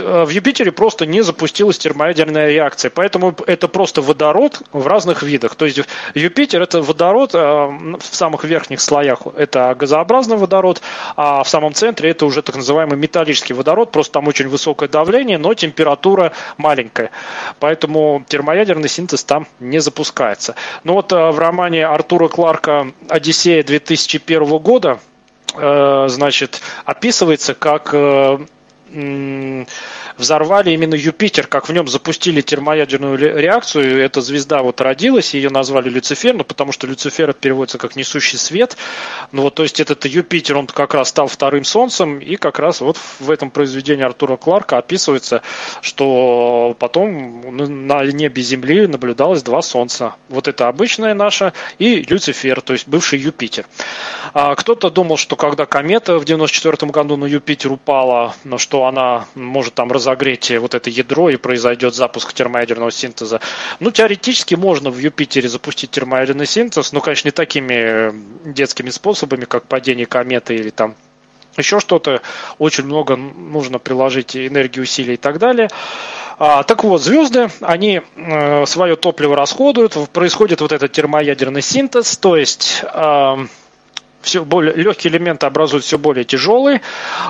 э, в Юпитере просто не запустилась термоядерная реакция, поэтому это просто водород в разных видах. То есть Юпитер это водород э, в самых верхних слоях это газообразный водород, а в самом центре это уже так называемый металлический водород, просто там очень высокое давление, но температура маленькая. Поэтому термоядерный синтез там не запускается. Но вот э, в романе Артура Кларка «Одиссея» 2001 года значит, описывается, как 嗯 взорвали именно Юпитер, как в нем запустили термоядерную реакцию. Эта звезда вот родилась, ее назвали Люцифер, ну, потому что Люцифер переводится как несущий свет. Ну, вот, то есть этот Юпитер, он как раз стал вторым Солнцем, и как раз вот в этом произведении Артура Кларка описывается, что потом на небе Земли наблюдалось два Солнца. Вот это обычное наше и Люцифер, то есть бывший Юпитер. А кто-то думал, что когда комета в 94 году на Юпитер упала, что она может там разогреть вот это ядро и произойдет запуск термоядерного синтеза. Ну, теоретически можно в Юпитере запустить термоядерный синтез, но, конечно, не такими э, детскими способами, как падение кометы или там еще что-то. Очень много нужно приложить энергии, усилий и так далее. А, так вот, звезды, они э, свое топливо расходуют, происходит вот этот термоядерный синтез, то есть э, все более легкие элементы образуют все более тяжелые,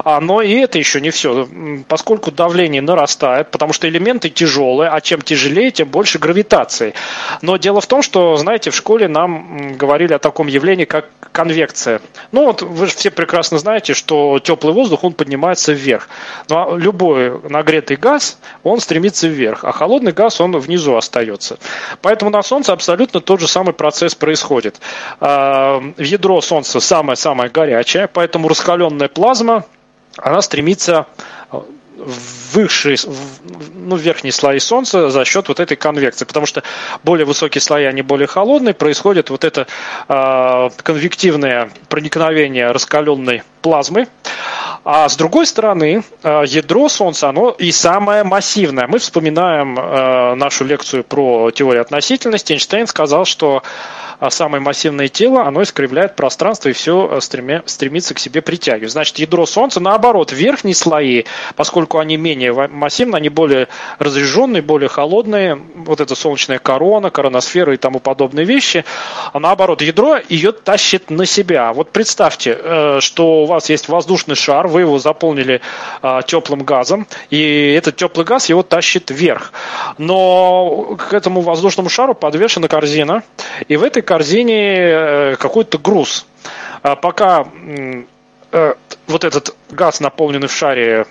а, но и это еще не все, поскольку давление нарастает, потому что элементы тяжелые, а чем тяжелее, тем больше гравитации. Но дело в том, что, знаете, в школе нам говорили о таком явлении, как конвекция. Ну вот вы же все прекрасно знаете, что теплый воздух, он поднимается вверх. Но любой нагретый газ, он стремится вверх, а холодный газ, он внизу остается. Поэтому на Солнце абсолютно тот же самый процесс происходит. А, в ядро Солнца самая-самая горячая, поэтому раскаленная плазма, она стремится в высшие, ну, верхние слои Солнца за счет вот этой конвекции, потому что более высокие слои, они более холодные, происходит вот это э, конвективное проникновение раскаленной плазмы, а с другой стороны, э, ядро Солнца, оно и самое массивное. Мы вспоминаем э, нашу лекцию про теорию относительности. Эйнштейн сказал, что э, самое массивное тело, оно искривляет пространство и все стремится к себе притягивать. Значит, ядро Солнца, наоборот, верхние слои, поскольку они менее массивны, они более разряженные, более холодные. Вот эта солнечная корона, короносфера и тому подобные вещи. А наоборот, ядро ее тащит на себя. Вот представьте, что вас есть воздушный шар, вы его заполнили а, теплым газом, и этот теплый газ его тащит вверх. Но к этому воздушному шару подвешена корзина, и в этой корзине э, какой-то груз. А пока э, вот этот газ, наполненный в шаре,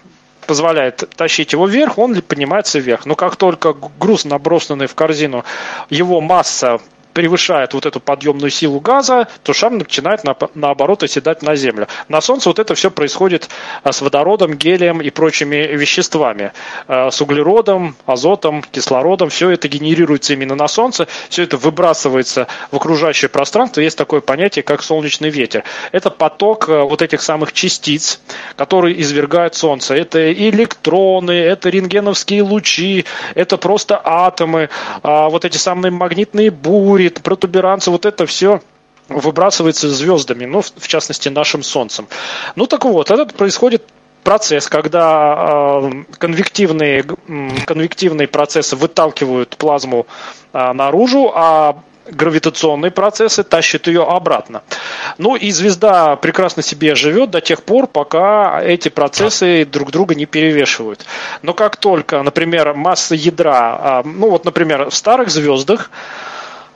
позволяет тащить его вверх, он поднимается вверх. Но как только груз, набросанный в корзину, его масса превышает вот эту подъемную силу газа, то шар начинает на, наоборот оседать на Землю. На Солнце вот это все происходит а, с водородом, гелием и прочими веществами. А, с углеродом, азотом, кислородом. Все это генерируется именно на Солнце. Все это выбрасывается в окружающее пространство. Есть такое понятие, как солнечный ветер. Это поток а, вот этих самых частиц, которые извергает Солнце. Это электроны, это рентгеновские лучи, это просто атомы, вот эти самые магнитные бури, метеорит, протуберанцы, вот это все выбрасывается звездами, ну, в частности, нашим Солнцем. Ну, так вот, этот происходит процесс, когда э, конвективные, конвективные процессы выталкивают плазму э, наружу, а гравитационные процессы тащат ее обратно. Ну и звезда прекрасно себе живет до тех пор, пока эти процессы друг друга не перевешивают. Но как только, например, масса ядра, ну вот, например, в старых звездах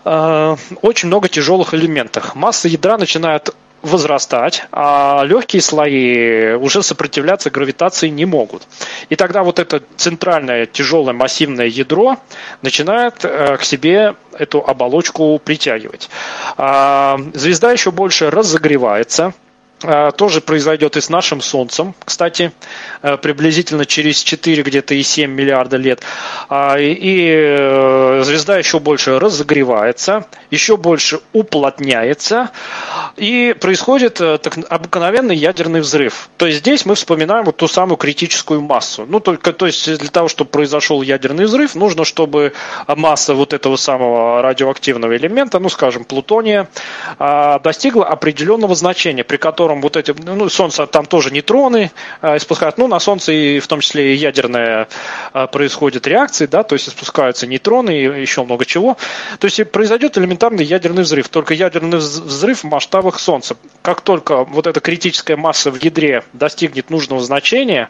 Э, очень много тяжелых элементов. Масса ядра начинает возрастать, а легкие слои уже сопротивляться гравитации не могут. И тогда вот это центральное тяжелое массивное ядро начинает э, к себе эту оболочку притягивать. А, звезда еще больше разогревается, тоже произойдет и с нашим Солнцем, кстати, э, приблизительно через 4 где-то и 7 миллиарда лет. А, и э, звезда еще больше разогревается, еще больше уплотняется, и происходит так, обыкновенный ядерный взрыв. То есть здесь мы вспоминаем вот ту самую критическую массу. Ну, только, то есть для того, чтобы произошел ядерный взрыв, нужно, чтобы масса вот этого самого радиоактивного элемента, ну, скажем, плутония, достигла определенного значения, при котором котором вот эти, ну, Солнце там тоже нейтроны э, испускают, ну, на Солнце и в том числе и ядерная э, происходит реакции, да, то есть испускаются нейтроны и еще много чего. То есть произойдет элементарный ядерный взрыв, только ядерный взрыв в масштабах Солнца. Как только вот эта критическая масса в ядре достигнет нужного значения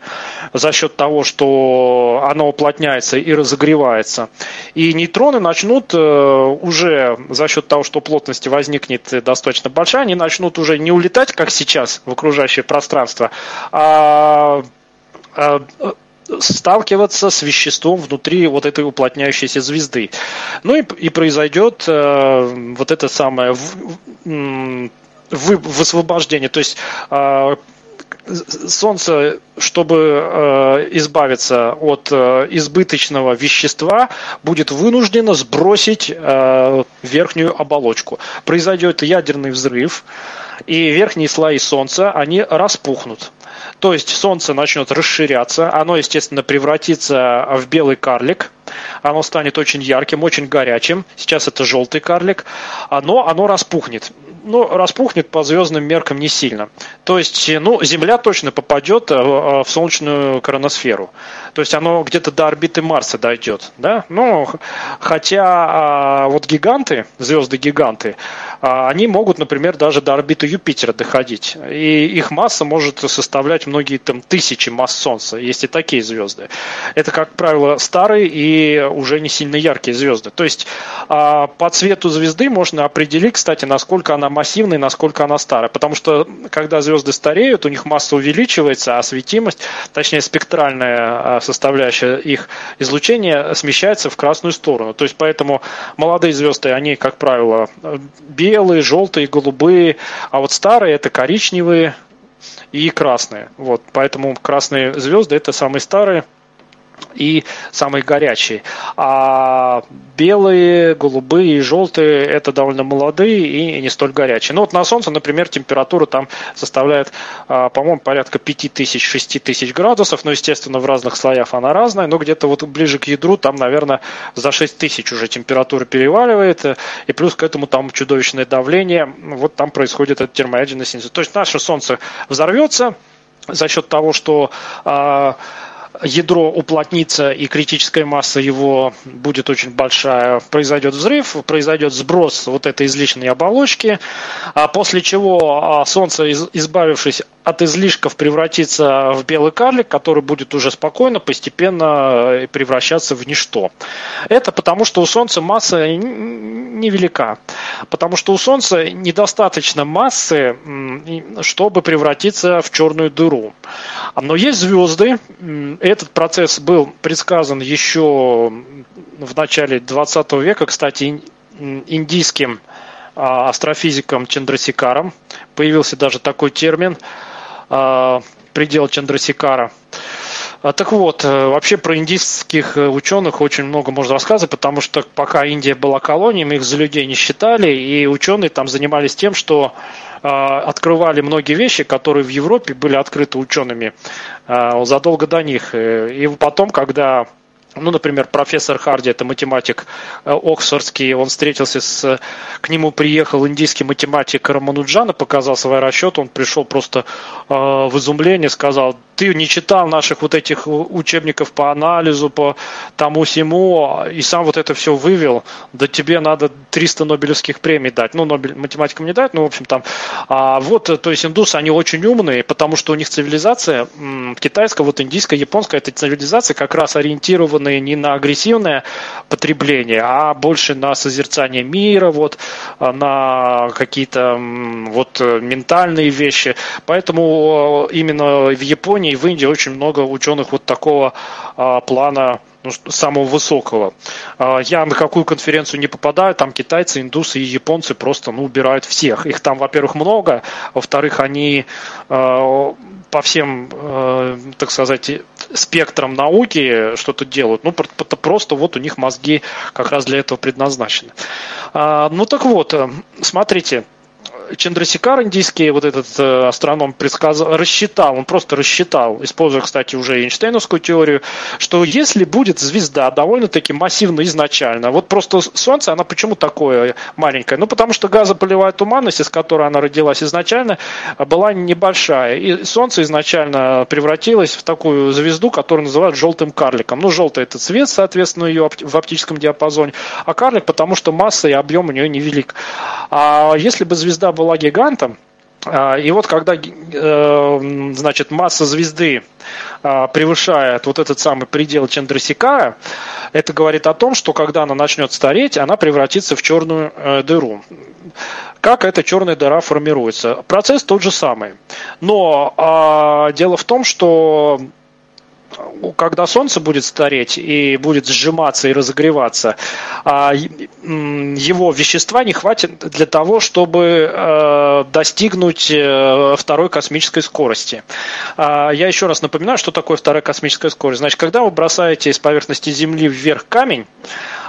за счет того, что оно уплотняется и разогревается, и нейтроны начнут э, уже за счет того, что плотности возникнет достаточно большая, они начнут уже не улетать, как сейчас, в окружающее пространство, а, а сталкиваться с веществом внутри вот этой уплотняющейся звезды. Ну и, и произойдет э, вот это самое в, в, высвобождение. То есть э, Солнце, чтобы э, избавиться от э, избыточного вещества, будет вынуждено сбросить э, верхнюю оболочку. Произойдет ядерный взрыв, и верхние слои Солнца, они распухнут. То есть Солнце начнет расширяться, оно, естественно, превратится в белый карлик, оно станет очень ярким, очень горячим. Сейчас это желтый карлик, но оно распухнет ну, распухнет по звездным меркам не сильно. То есть, ну, Земля точно попадет э, в солнечную короносферу. То есть оно где-то до орбиты Марса дойдет, да? Ну, хотя а, вот гиганты, звезды-гиганты, а, они могут, например, даже до орбиты Юпитера доходить. И их масса может составлять многие там тысячи масс Солнца, есть и такие звезды. Это, как правило, старые и уже не сильно яркие звезды. То есть а, по цвету звезды можно определить, кстати, насколько она массивная и насколько она старая. Потому что когда звезды стареют, у них масса увеличивается, а светимость, точнее спектральная составляющая их излучения смещается в красную сторону. То есть поэтому молодые звезды, они, как правило, белые, желтые, голубые, а вот старые это коричневые и красные. Вот, поэтому красные звезды это самые старые и самые горячие. А белые, голубые и желтые – это довольно молодые и не столь горячие. Ну вот на Солнце, например, температура там составляет, а, по-моему, порядка 5000-6000 тысяч градусов, но, естественно, в разных слоях она разная, но где-то вот ближе к ядру там, наверное, за 6000 уже температура переваливает, и плюс к этому там чудовищное давление, вот там происходит этот термоядерный синтез. То есть наше Солнце взорвется за счет того, что э, ядро уплотнится и критическая масса его будет очень большая, произойдет взрыв, произойдет сброс вот этой излишней оболочки, а после чего а, Солнце, избавившись от излишков превратиться в белый карлик, который будет уже спокойно, постепенно э, превращаться в ничто. Это потому, что у Солнца масса невелика. Потому что у Солнца недостаточно массы, чтобы превратиться в черную дыру. Но есть звезды. Этот процесс был предсказан еще в начале 20 века, кстати, индийским а, астрофизиком Чандрасикаром. Появился даже такой термин – а, предел Чандрасикара. А, так вот, э, вообще про индийских э, ученых очень много можно рассказывать, потому что пока Индия была колонией, мы их за людей не считали, и ученые там занимались тем, что открывали многие вещи, которые в Европе были открыты учеными задолго до них. Э, и потом, когда ну, например, профессор Харди, это математик э, оксфордский, он встретился с... К нему приехал индийский математик Рамануджана, показал свои расчеты, он пришел просто э, в изумление, сказал, ты не читал наших вот этих учебников по анализу, по тому всему, и сам вот это все вывел, да тебе надо 300 Нобелевских премий дать. Ну, Нобель математикам не дать, ну, в общем, там. А вот, то есть индусы, они очень умные, потому что у них цивилизация китайская, вот индийская, японская, это цивилизация как раз ориентированная не на агрессивное потребление, а больше на созерцание мира, вот, а, на какие-то вот ментальные вещи. Поэтому именно в Японии и в Индии очень много ученых вот такого а, плана ну, самого высокого. А, я на какую конференцию не попадаю, там китайцы, индусы и японцы просто ну, убирают всех. Их там, во-первых, много, во-вторых, они а, по всем, а, так сказать, спектрам науки что-то делают. Ну, просто вот у них мозги как раз для этого предназначены. Ну, так вот, смотрите, Чандрасикар индийский, вот этот э, астроном, предсказал, рассчитал, он просто рассчитал, используя, кстати, уже Эйнштейновскую теорию, что если будет звезда довольно-таки массивно изначально, вот просто Солнце, она почему такое маленькое? Ну, потому что газополевая туманность, из которой она родилась изначально, была небольшая. И Солнце изначально превратилось в такую звезду, которую называют желтым карликом. Ну, желтый это цвет, соответственно, ее в оптическом диапазоне, а карлик, потому что масса и объем у нее невелик. А если бы звезда была гигантом, а, и вот когда э, значит, масса звезды а, превышает вот этот самый предел Чандрасикара, это говорит о том, что когда она начнет стареть, она превратится в черную э, дыру. Как эта черная дыра формируется? Процесс тот же самый. Но а, дело в том, что когда Солнце будет стареть и будет сжиматься и разогреваться, а, его вещества не хватит для того, чтобы э, достигнуть э, второй космической скорости. А, я еще раз напоминаю, что такое вторая космическая скорость. Значит, когда вы бросаете с поверхности Земли вверх камень,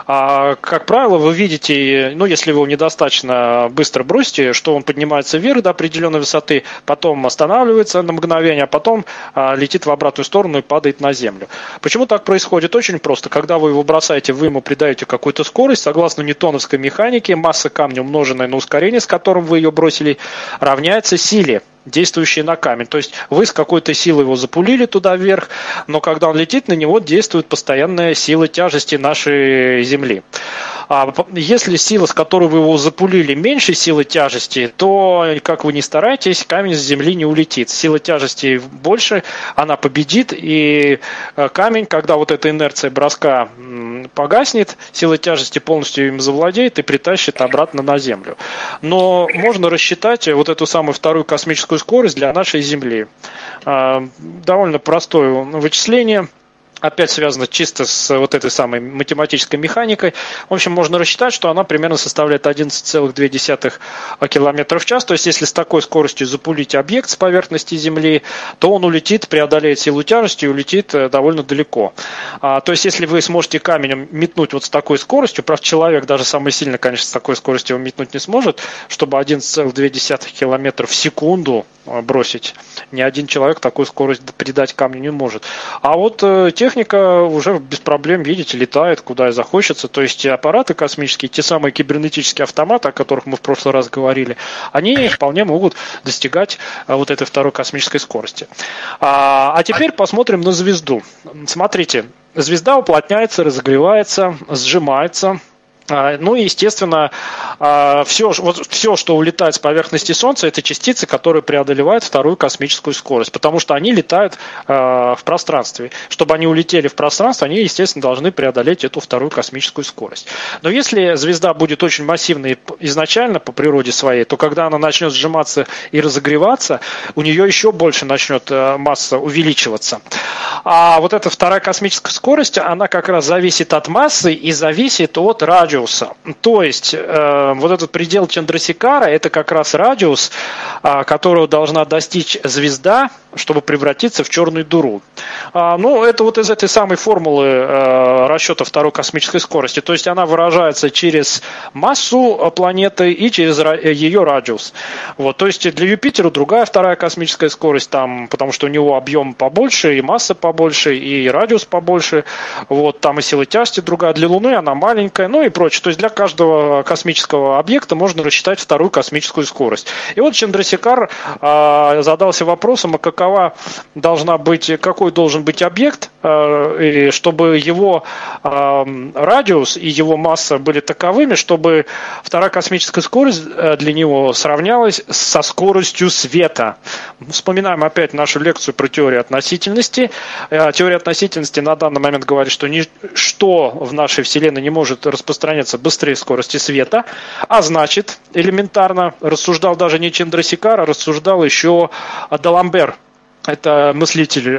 а, как правило, вы видите, ну, если вы его недостаточно быстро бросите, что он поднимается вверх до определенной высоты, потом останавливается на мгновение, а потом а, летит в обратную сторону и падает на землю. Почему так происходит? Очень просто. Когда вы его бросаете, вы ему придаете какую-то скорость, согласно ньютоновской механике, масса камня, умноженная на ускорение, с которым вы ее бросили, равняется силе действующие на камень. То есть вы с какой-то силой его запулили туда вверх, но когда он летит, на него действует постоянная сила тяжести нашей Земли. А если сила, с которой вы его запулили, меньше силы тяжести, то, как вы ни стараетесь, камень с Земли не улетит. Сила тяжести больше, она победит, и э, камень, когда вот эта инерция броска погаснет, сила тяжести полностью им завладеет и притащит обратно на Землю. Но можно рассчитать вот эту самую вторую космическую скорость для нашей Земли. А, довольно простое вычисление – опять связано чисто с вот этой самой математической механикой. В общем, можно рассчитать, что она примерно составляет 11,2 км в час. То есть, если с такой скоростью запулить объект с поверхности Земли, то он улетит, преодолеет силу тяжести и улетит э, довольно далеко. А, то есть, если вы сможете камень метнуть вот с такой скоростью, правда, человек даже самый сильный, конечно, с такой скоростью его метнуть не сможет, чтобы 11,2 км в секунду э, бросить. Ни один человек такую скорость придать камню не может. А вот э, тех техника уже без проблем, видите, летает куда и захочется. То есть аппараты космические, те самые кибернетические автоматы, о которых мы в прошлый раз говорили, они вполне могут достигать а, вот этой второй космической скорости. А, а теперь посмотрим на звезду. Смотрите, звезда уплотняется, разогревается, сжимается, ну и, естественно, все, а, вот все, что улетает с поверхности Солнца, это частицы, которые преодолевают вторую космическую скорость, потому что они летают а, в пространстве. Чтобы они улетели в пространство, они, естественно, должны преодолеть эту вторую космическую скорость. Но если звезда будет очень массивной изначально по природе своей, то когда она начнет сжиматься и разогреваться, у нее еще больше начнет масса увеличиваться. А вот эта вторая космическая скорость, она как раз зависит от массы и зависит от радиуса радиуса. То есть э, вот этот предел Чандрасикара это как раз радиус, э, которого должна достичь звезда, чтобы превратиться в черную дыру. А, ну, это вот из этой самой формулы э, расчета второй космической скорости. То есть она выражается через массу планеты и через ее радиус. Вот, то есть для Юпитера другая вторая космическая скорость, там, потому что у него объем побольше, и масса побольше, и радиус побольше. Вот, там и сила тяжести другая. Для Луны она маленькая, ну и прочее. То есть для каждого космического объекта можно рассчитать вторую космическую скорость. И вот Чандрасикар э, задался вопросом, а какова должна быть, какой должен быть объект, э, чтобы его э, радиус и его масса были таковыми, чтобы вторая космическая скорость э, для него сравнялась со скоростью света. Вспоминаем опять нашу лекцию про теорию относительности. Теория относительности на данный момент говорит, что ничто в нашей Вселенной не может распространяться быстрее скорости света, а значит, элементарно рассуждал даже не Чендрасикар, а рассуждал еще Даламбер, это мыслитель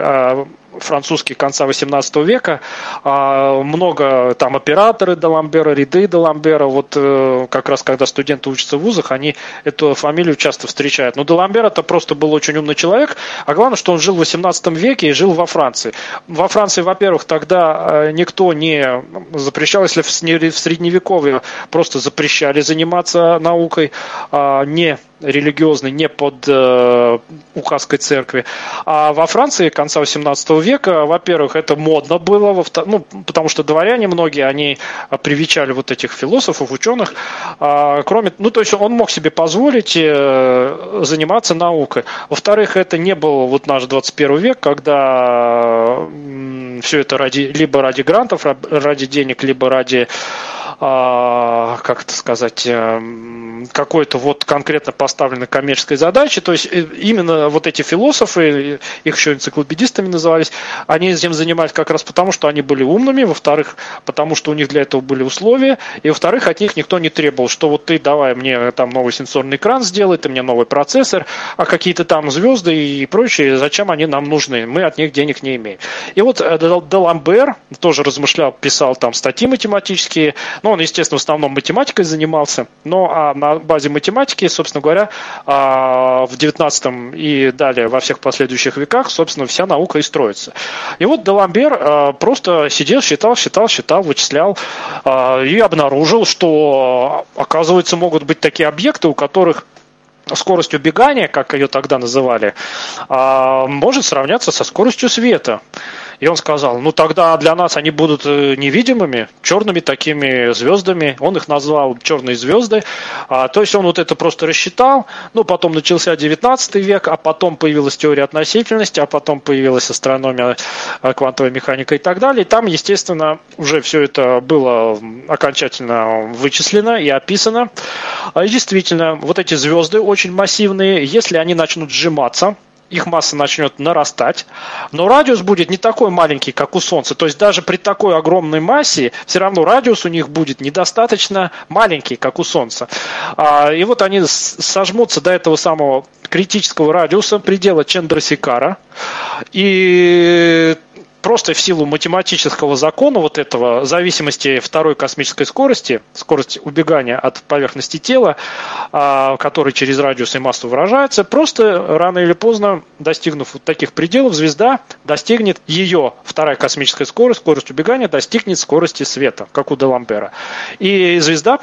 французский конца 18 века. А, много там операторы Даламбера, ряды Даламбера. Вот э, как раз когда студенты учатся в вузах, они эту фамилию часто встречают. Но Даламбер это просто был очень умный человек. А главное, что он жил в 18 веке и жил во Франции. Во Франции, во-первых, тогда э, никто не запрещал, если в средневековье просто запрещали заниматься наукой, а не религиозный, не под э, указкой церкви. А во Франции конца 18 века, во-первых, это модно было, ну, потому что дворяне многие, они привечали вот этих философов, ученых. А, кроме, ну, то есть он мог себе позволить э, заниматься наукой. Во-вторых, это не был вот наш 21 век, когда все это ради, либо ради грантов, ради денег, либо ради а, как это сказать, эм, какой-то вот конкретно поставленной коммерческой задачи. То есть э, именно вот эти философы, их еще энциклопедистами назывались, они этим занимались как раз потому, что они были умными, во-вторых, потому что у них для этого были условия, и во-вторых, от них никто не требовал, что вот ты давай мне там новый сенсорный экран сделай, ты мне новый процессор, а какие-то там звезды и прочее, зачем они нам нужны? Мы от них денег не имеем. И вот э, Деламбер тоже размышлял, писал там статьи математические, ну, он, естественно, в основном математикой занимался, но а на базе математики, собственно говоря, а, в 19 и далее во всех последующих веках, собственно, вся наука и строится. И вот Деламбер а, просто сидел, считал, считал, считал, вычислял а, и обнаружил, что, оказывается, могут быть такие объекты, у которых скорость убегания, как ее тогда называли, может сравняться со скоростью света. И он сказал, ну тогда для нас они будут э, невидимыми, черными такими звездами. Он их назвал черные звезды. А, то есть он вот это просто рассчитал. Ну, потом начался 19 век, а потом появилась теория относительности, а потом появилась астрономия, э, квантовая механика и так далее. И там, естественно, уже все это было окончательно вычислено и описано. А, и действительно, вот эти звезды очень массивные, если они начнут сжиматься, их масса начнет нарастать, но радиус будет не такой маленький, как у Солнца. То есть даже при такой огромной массе все равно радиус у них будет недостаточно маленький, как у Солнца. А, и вот они сожмутся до этого самого критического радиуса предела Чендрасикара. И просто в силу математического закона вот этого зависимости второй космической скорости, скорость убегания от поверхности тела, а, который через радиус и массу выражается, просто рано или поздно, достигнув вот таких пределов, звезда достигнет ее вторая космическая скорость, скорость убегания достигнет скорости света, как у Делампера. И звезда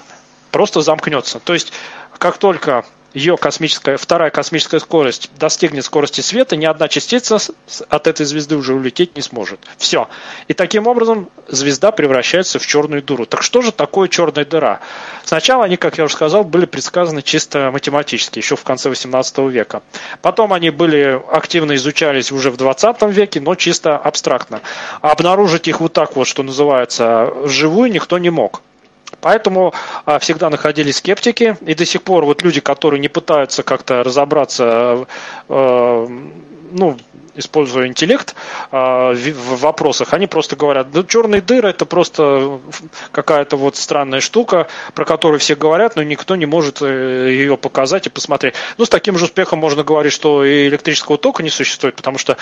просто замкнется. То есть, как только ее космическая, вторая космическая скорость достигнет скорости света, ни одна частица от этой звезды уже улететь не сможет. Все. И таким образом звезда превращается в черную дыру. Так что же такое черная дыра? Сначала они, как я уже сказал, были предсказаны чисто математически, еще в конце 18 века. Потом они были активно изучались уже в 20 веке, но чисто абстрактно. А обнаружить их вот так вот, что называется, вживую никто не мог. Поэтому а, всегда находились скептики, и до сих пор вот люди, которые не пытаются как-то разобраться, э, ну, используя интеллект а, в вопросах, они просто говорят, да черные дыры это просто какая-то вот странная штука, про которую все говорят, но никто не может э, ее показать и посмотреть. Ну, с таким же успехом можно говорить, что и электрического тока не существует, потому что,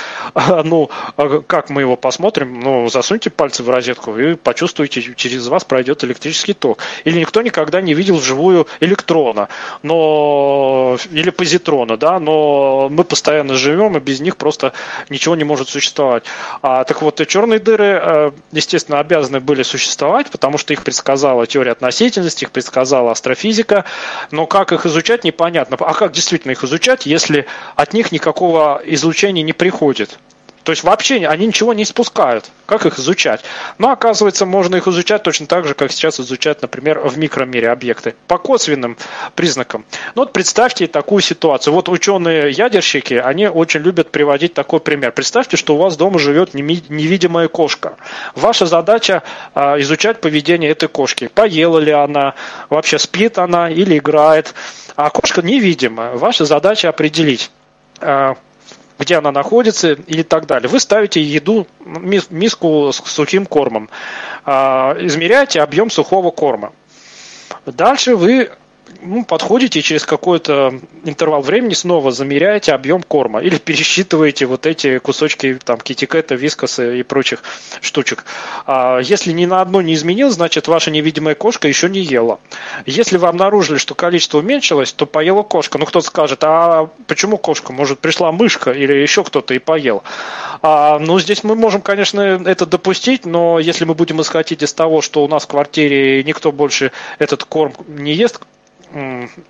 ну, а как мы его посмотрим, ну, засуньте пальцы в розетку и почувствуете, через вас пройдет электрический ток. Или никто никогда не видел вживую электрона, но или позитрона, да, но мы постоянно живем, и без них просто ничего не может существовать. А, так вот, черные дыры, э, естественно, обязаны были существовать, потому что их предсказала теория относительности, их предсказала астрофизика, но как их изучать, непонятно. А как действительно их изучать, если от них никакого излучения не приходит? То есть вообще они ничего не спускают. Как их изучать? Но оказывается, можно их изучать точно так же, как сейчас изучают, например, в микромире объекты. По косвенным признакам. Ну вот представьте такую ситуацию. Вот ученые-ядерщики, они очень любят приводить такой пример. Представьте, что у вас дома живет невидимая кошка. Ваша задача а, изучать поведение этой кошки. Поела ли она, вообще спит она или играет. А кошка невидима. Ваша задача определить, а, где она находится и так далее. Вы ставите еду, миску с сухим кормом, а, измеряете объем сухого корма. Дальше вы ну, подходите через какой-то интервал времени снова замеряете объем корма или пересчитываете вот эти кусочки там китикета, вискоса и прочих штучек. А если ни на одно не изменил, значит ваша невидимая кошка еще не ела. Если вы обнаружили, что количество уменьшилось, то поела кошка. Ну кто-то скажет, а почему кошка? Может пришла мышка или еще кто-то и поел. А, ну здесь мы можем, конечно, это допустить, но если мы будем исходить из того, что у нас в квартире никто больше этот корм не ест,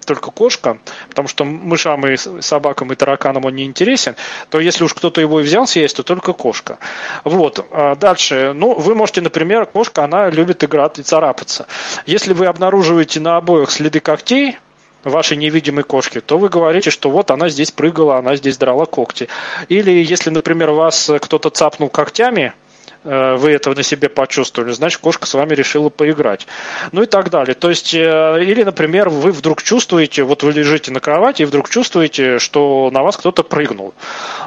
только кошка, потому что мышам и собакам и тараканам он не интересен, то если уж кто-то его и взял съесть, то только кошка. Вот. А дальше. Ну, вы можете, например, кошка, она любит играть и царапаться. Если вы обнаруживаете на обоих следы когтей, вашей невидимой кошки, то вы говорите, что вот она здесь прыгала, она здесь драла когти. Или если, например, вас кто-то цапнул когтями, вы этого на себе почувствовали, значит, кошка с вами решила поиграть. Ну и так далее. То есть, э, или, например, вы вдруг чувствуете, вот вы лежите на кровати и вдруг чувствуете, что на вас кто-то прыгнул.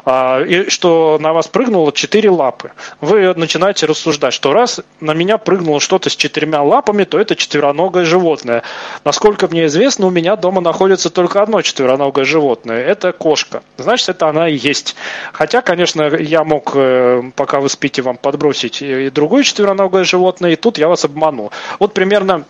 А, и что на вас прыгнуло четыре лапы. Вы начинаете рассуждать, что раз на меня прыгнуло что-то с четырьмя лапами, то это четвероногое животное. Насколько мне известно, у меня дома находится только одно четвероногое животное. Это кошка. Значит, это она и есть. Хотя, конечно, я мог, э, пока вы спите, вам подбросить подбросить и другое четвероногое животное, и тут я вас обману. Вот примерно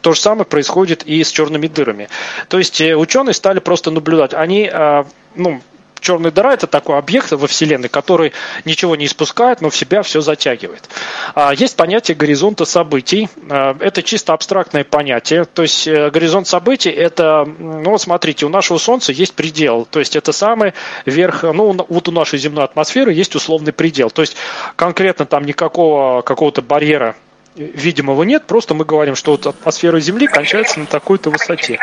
то же самое происходит и с черными дырами. То есть э, ученые стали просто наблюдать. Они, э, ну, черная дыра это такой объект во Вселенной, который ничего не испускает, но в себя все затягивает. А, есть понятие горизонта событий. А, это чисто абстрактное понятие. То есть э, горизонт событий это, ну смотрите, у нашего Солнца есть предел. То есть это самый верх, ну вот у нашей земной атмосферы есть условный предел. То есть конкретно там никакого какого-то барьера видимого нет, просто мы говорим, что вот атмосфера Земли кончается на такой-то высоте,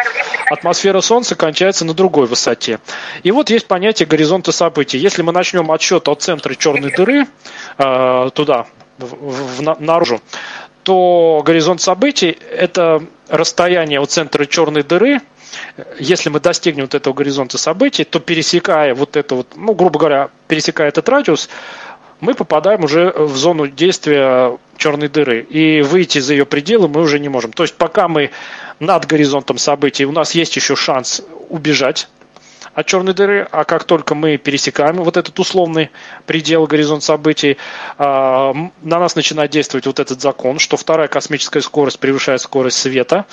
атмосфера Солнца кончается на другой высоте. И вот есть понятие горизонта событий. Если мы начнем отсчет от центра черной дыры э, туда, в, в, наружу, то горизонт событий – это расстояние от центра черной дыры если мы достигнем вот этого горизонта событий, то пересекая вот это вот, ну, грубо говоря, пересекая этот радиус, мы попадаем уже в зону действия черной дыры. И выйти за ее пределы мы уже не можем. То есть пока мы над горизонтом событий, у нас есть еще шанс убежать от черной дыры, а как только мы пересекаем вот этот условный предел, горизонт событий, а, на нас начинает действовать вот этот закон, что вторая космическая скорость превышает скорость света,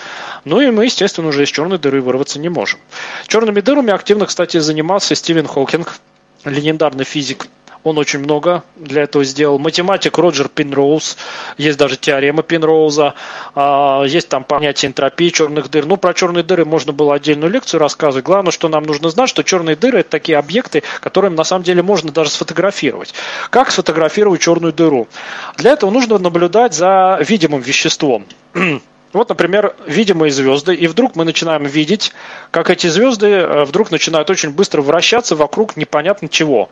ну и мы, естественно, уже из черной дыры вырваться не можем. Черными дырами активно, кстати, занимался Стивен Хокинг, легендарный физик он очень много для этого сделал. Математик Роджер Пинроуз, есть даже теорема Пинроуза, а, есть там понятие энтропии черных дыр. Ну, про черные дыры можно было отдельную лекцию рассказывать. Главное, что нам нужно знать, что черные дыры – это такие объекты, которые на самом деле можно даже сфотографировать. Как сфотографировать черную дыру? Для этого нужно наблюдать за видимым веществом. Вот, например, видимые звезды, и вдруг мы начинаем видеть, как эти звезды э, вдруг начинают очень быстро вращаться вокруг непонятно чего.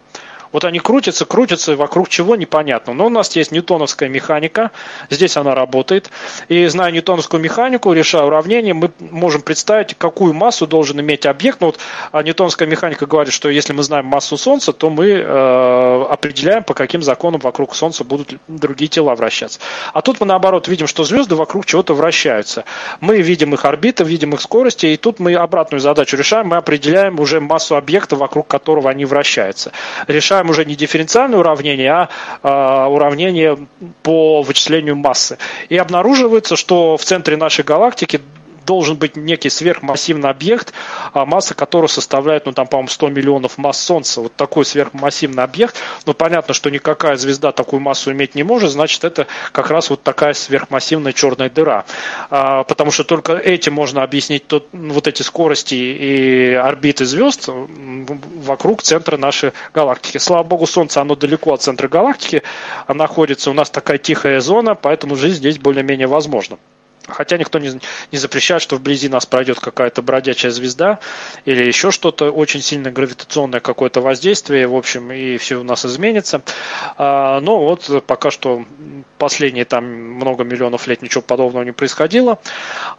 Вот они крутятся, крутятся, вокруг чего непонятно. Но у нас есть ньютоновская механика, здесь она работает. И зная ньютоновскую механику, решая уравнение, мы можем представить, какую массу должен иметь объект. Ну, вот а ньютоновская механика говорит, что если мы знаем массу Солнца, то мы э, определяем, по каким законам вокруг Солнца будут другие тела вращаться. А тут мы наоборот видим, что звезды вокруг чего-то вращаются. Мы видим их орбиты, видим их скорости, и тут мы обратную задачу решаем, мы определяем уже массу объекта, вокруг которого они вращаются. Решаем решаем уже не дифференциальное уравнение, а, а уравнение по вычислению массы. И обнаруживается, что в центре нашей галактики должен быть некий сверхмассивный объект, а масса которого составляет, ну там, по-моему, 100 миллионов масс Солнца. Вот такой сверхмассивный объект. Но понятно, что никакая звезда такую массу иметь не может, значит, это как раз вот такая сверхмассивная черная дыра. А, потому что только этим можно объяснить тот, вот эти скорости и орбиты звезд вокруг центра нашей галактики. Слава богу, Солнце, оно далеко от центра галактики находится. У нас такая тихая зона, поэтому жизнь здесь более-менее возможна. Хотя никто не, не запрещает, что вблизи нас пройдет какая-то бродячая звезда или еще что-то, очень сильное гравитационное какое-то воздействие, в общем, и все у нас изменится. А, но вот пока что последние там много миллионов лет ничего подобного не происходило.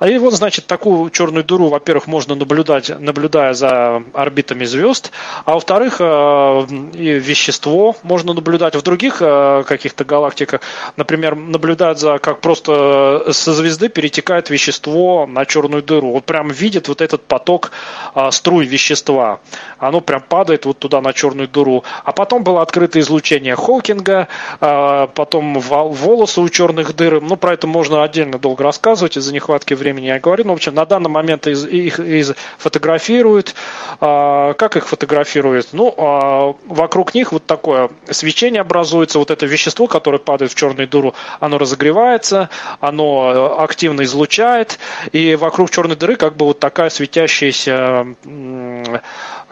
И вот, значит, такую черную дыру, во-первых, можно наблюдать, наблюдая за орбитами звезд, а во-вторых, а, и вещество можно наблюдать в других а, каких-то галактиках, например, наблюдать за, как просто со звезды перетекает вещество на черную дыру. Вот прям видит вот этот поток а, струй вещества. Оно прям падает вот туда на черную дыру. А потом было открыто излучение Хокинга, а, потом волосы у черных дыр. Ну, про это можно отдельно долго рассказывать, из-за нехватки времени я говорю. Ну, в общем, на данный момент из, их из, фотографируют. А, как их фотографируют? Ну, а, вокруг них вот такое свечение образуется, вот это вещество, которое падает в черную дыру, оно разогревается, оно активно излучает, и вокруг черной дыры как бы вот такая светящаяся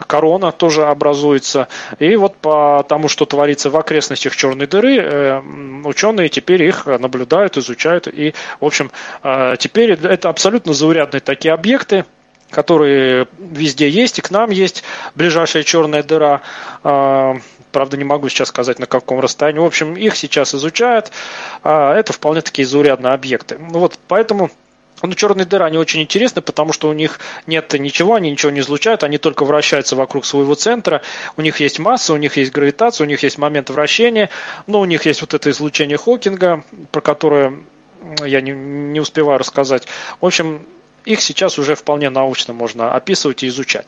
корона тоже образуется. И вот по тому, что творится в окрестностях черной дыры, э, ученые теперь их наблюдают, изучают. И, в общем, э, теперь это абсолютно заурядные такие объекты, которые везде есть, и к нам есть ближайшая черная дыра. Э, правда, не могу сейчас сказать, на каком расстоянии. В общем, их сейчас изучают. Это вполне такие заурядные объекты. Вот поэтому ну, черные дыры, они очень интересны, потому что у них нет ничего, они ничего не излучают, они только вращаются вокруг своего центра, у них есть масса, у них есть гравитация, у них есть момент вращения, но у них есть вот это излучение Хокинга, про которое я не, не успеваю рассказать. В общем, их сейчас уже вполне научно можно описывать и изучать.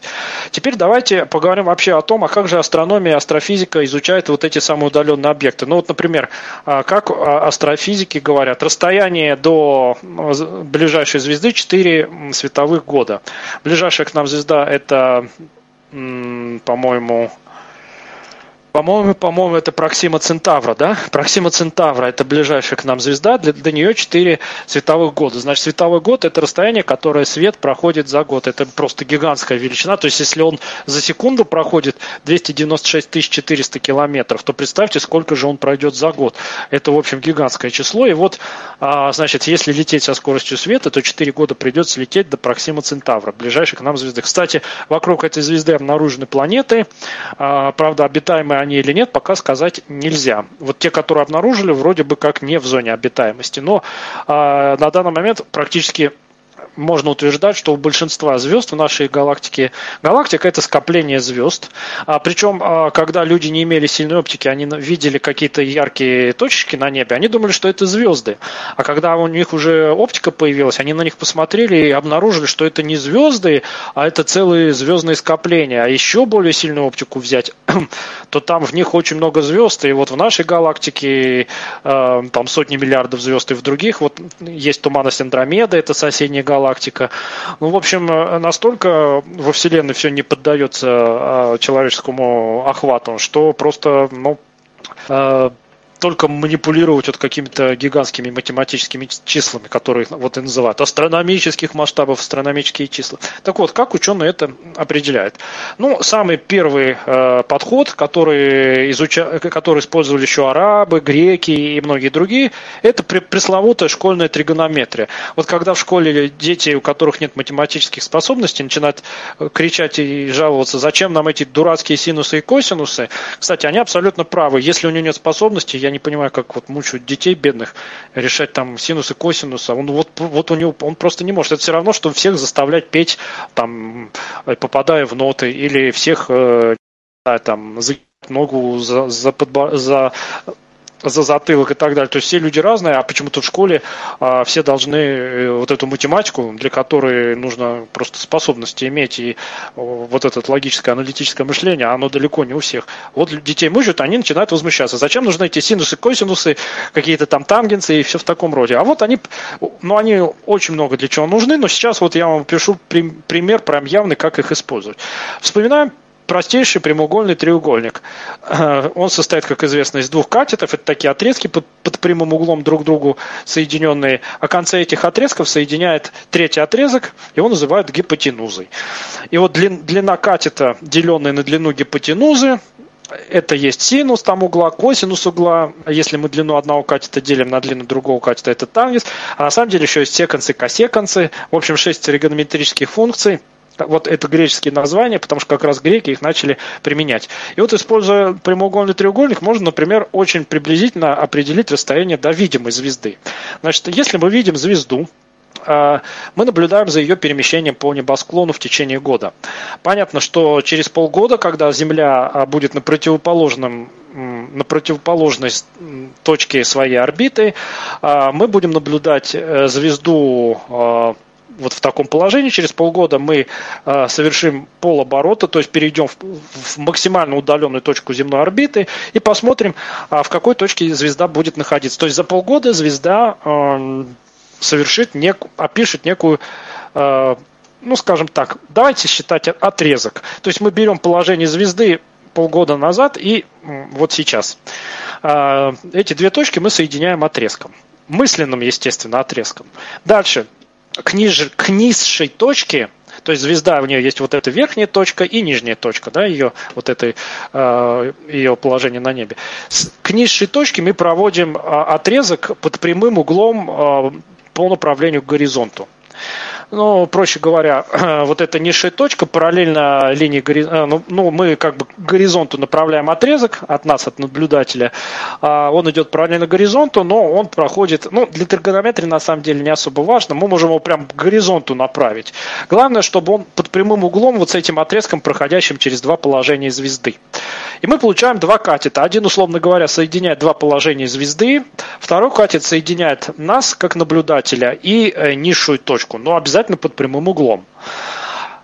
Теперь давайте поговорим вообще о том, а как же астрономия астрофизика изучают вот эти самые удаленные объекты. Ну вот, например, а, как а, астрофизики говорят, расстояние до ближайшей звезды 4 световых года. Ближайшая к нам звезда это, по-моему, по-моему, по-моему, это Проксима Центавра, да? Проксима Центавра – это ближайшая к нам звезда, для, до нее 4 световых года. Значит, световой год – это расстояние, которое свет проходит за год. Это просто гигантская величина. То есть, если он за секунду проходит 296 400 километров, то представьте, сколько же он пройдет за год. Это, в общем, гигантское число. И вот, а, значит, если лететь со скоростью света, то 4 года придется лететь до Проксима Центавра, ближайшей к нам звезды. Кстати, вокруг этой звезды обнаружены планеты, а, правда, обитаемые они или нет, пока сказать нельзя. Вот те, которые обнаружили, вроде бы как не в зоне обитаемости. Но э, на данный момент практически можно утверждать, что у большинства звезд в нашей галактике галактика это скопление звезд. А, причем, а, когда люди не имели сильной оптики, они видели какие-то яркие точки на небе, они думали, что это звезды. А когда у них уже оптика появилась, они на них посмотрели и обнаружили, что это не звезды, а это целые звездные скопления. А еще более сильную оптику взять, то там в них очень много звезд. И вот в нашей галактике э, там сотни миллиардов звезд, и в других вот есть туманность Андромеда, это соседняя галактика галактика. Ну, в общем, э, настолько во Вселенной все не поддается а, человеческому охвату, что просто, ну, э, только манипулировать вот какими-то гигантскими математическими числами, которые вот и называют астрономических масштабов, астрономические числа. Так вот, как ученые это определяют? Ну, самый первый э, подход, который, изуча... который использовали еще арабы, греки и многие другие, это пресловутая школьная тригонометрия. Вот когда в школе дети, у которых нет математических способностей, начинают э, кричать и жаловаться, зачем нам эти дурацкие синусы и косинусы, кстати, они абсолютно правы. Если у него нет способностей, я не понимаю, как вот мучают детей бедных решать там синус и косинус, а он вот, вот у него, он просто не может. Это все равно, что всех заставлять петь, там, попадая в ноты, или всех э, там, ногу за, за, подбор, за за затылок и так далее. То есть все люди разные, а почему-то в школе а, все должны э, вот эту математику, для которой нужно просто способности иметь и вот это логическое, аналитическое мышление, оно далеко не у всех. Вот детей мучают, они начинают возмущаться. Зачем нужны эти синусы, косинусы, какие-то там тангенсы и все в таком роде. А вот они, ну они очень много для чего нужны, но сейчас вот я вам пишу пример прям явный, как их использовать. Вспоминаем простейший прямоугольный треугольник. Э, он состоит, как известно, из двух катетов. Это такие отрезки под, под прямым углом друг к другу соединенные. А концы этих отрезков соединяет третий отрезок, его называют гипотенузой. И вот длин, длина катета, деленная на длину гипотенузы, это есть синус там угла, косинус угла. Если мы длину одного катета делим на длину другого катета, это тангенс. А на самом деле еще есть секансы, косекансы. В общем, шесть тригонометрических функций – вот это греческие названия, потому что как раз греки их начали применять. И вот используя прямоугольный треугольник, можно, например, очень приблизительно определить расстояние до видимой звезды. Значит, если мы видим звезду, а, мы наблюдаем за ее перемещением по небосклону в течение года. Понятно, что через полгода, когда Земля а, будет на противоположном на противоположность точке своей орбиты, а, мы будем наблюдать э, звезду вот в таком положении через полгода мы э, совершим полоборота, то есть перейдем в, максимально удаленную точку земной орбиты и посмотрим, э, в какой точке звезда будет находиться. То есть за полгода звезда э, совершит нек, опишет некую э, ну, скажем так, давайте считать отрезок. То есть мы берем положение звезды полгода назад и вот сейчас. Э, эти две точки мы соединяем отрезком. Мысленным, естественно, отрезком. Дальше к, ниже, к низшей точке, то есть звезда, у нее есть вот эта верхняя точка и нижняя точка, да, ее, вот это, э, ее положение на небе. К низшей точке мы проводим э, отрезок под прямым углом э, по направлению к горизонту. Ну, проще говоря, вот эта низшая точка параллельно линии горизонта, ну, ну, мы как бы горизонту направляем отрезок от нас, от наблюдателя. А он идет параллельно горизонту, но он проходит, ну, для тригонометрии на самом деле не особо важно, мы можем его прям к горизонту направить. Главное, чтобы он под прямым углом вот с этим отрезком, проходящим через два положения звезды. И мы получаем два катета. Один, условно говоря, соединяет два положения звезды, второй катет соединяет нас, как наблюдателя, и э, низшую точку, но обязательно под прямым углом.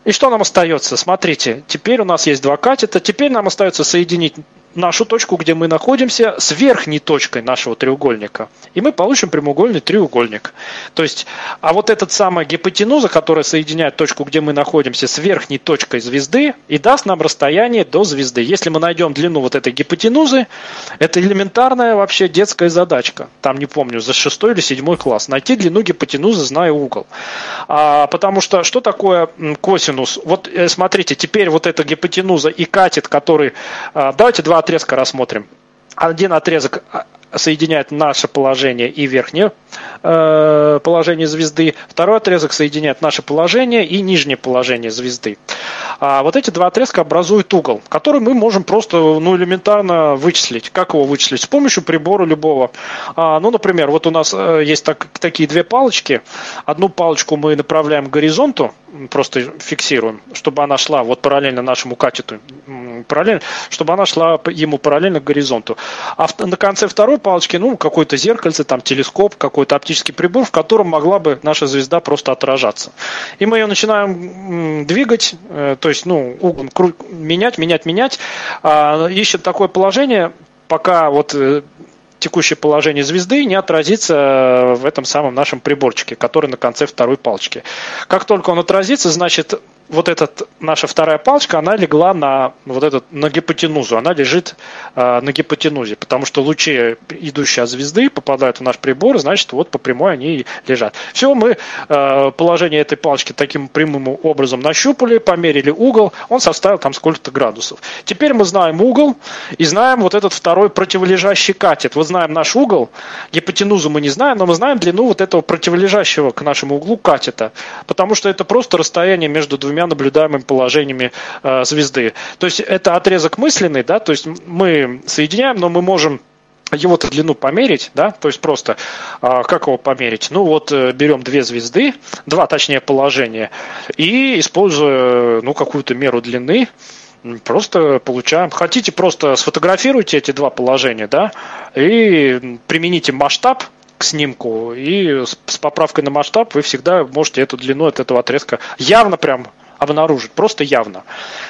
И что нам остается? Смотрите, теперь у нас есть два катета, теперь нам остается соединить нашу точку, где мы находимся, с верхней точкой нашего треугольника. И мы получим прямоугольный треугольник. То есть, а вот эта самая гипотенуза, которая соединяет точку, где мы находимся, с верхней точкой звезды, и даст нам расстояние до звезды. Если мы найдем длину вот этой гипотенузы, это элементарная вообще детская задачка. Там, не помню, за шестой или седьмой класс. Найти длину гипотенузы, зная угол. А, потому что, что такое косинус? Вот э, смотрите, теперь вот эта гипотенуза и катет, который... А, давайте два отрезка рассмотрим. Один отрезок а, соединяет наше положение и верхнее э, положение звезды. Второй отрезок соединяет наше положение и нижнее положение звезды. А вот эти два отрезка образуют угол, который мы можем просто ну, элементарно вычислить. Как его вычислить? С помощью прибора любого. А, ну, например, вот у нас э, есть так, такие две палочки. Одну палочку мы направляем к горизонту, просто фиксируем, чтобы она шла вот параллельно нашему катету, параллельно, чтобы она шла ему параллельно к горизонту. А на конце второй палочки, ну, какое-то зеркальце, там телескоп, какой-то оптический прибор, в котором могла бы наша звезда просто отражаться. И мы ее начинаем двигать, э, то есть, ну, угол менять, менять, менять. А, ищет такое положение, пока вот э, текущее положение звезды не отразится в этом самом нашем приборчике, который на конце второй палочки. Как только он отразится, значит, вот эта наша вторая палочка, она легла на вот этот, на гипотенузу, она лежит э, на гипотенузе, потому что лучи, идущие от звезды, попадают в наш прибор, значит, вот по прямой они и лежат. Все, мы э, положение этой палочки таким прямым образом нащупали, померили угол, он составил там сколько-то градусов. Теперь мы знаем угол и знаем вот этот второй противолежащий катет. Вот знаем наш угол, гипотенузу мы не знаем, но мы знаем длину вот этого противолежащего к нашему углу катета, потому что это просто расстояние между двумя двумя наблюдаемыми положениями э, звезды. То есть это отрезок мысленный, да, то есть мы соединяем, но мы можем его-то длину померить, да, то есть просто а, как его померить? Ну вот э, берем две звезды, два точнее положения, и используя ну какую-то меру длины, просто получаем. Хотите, просто сфотографируйте эти два положения, да, и примените масштаб к снимку, и с поправкой на масштаб вы всегда можете эту длину от этого отрезка явно прям обнаружить, просто явно.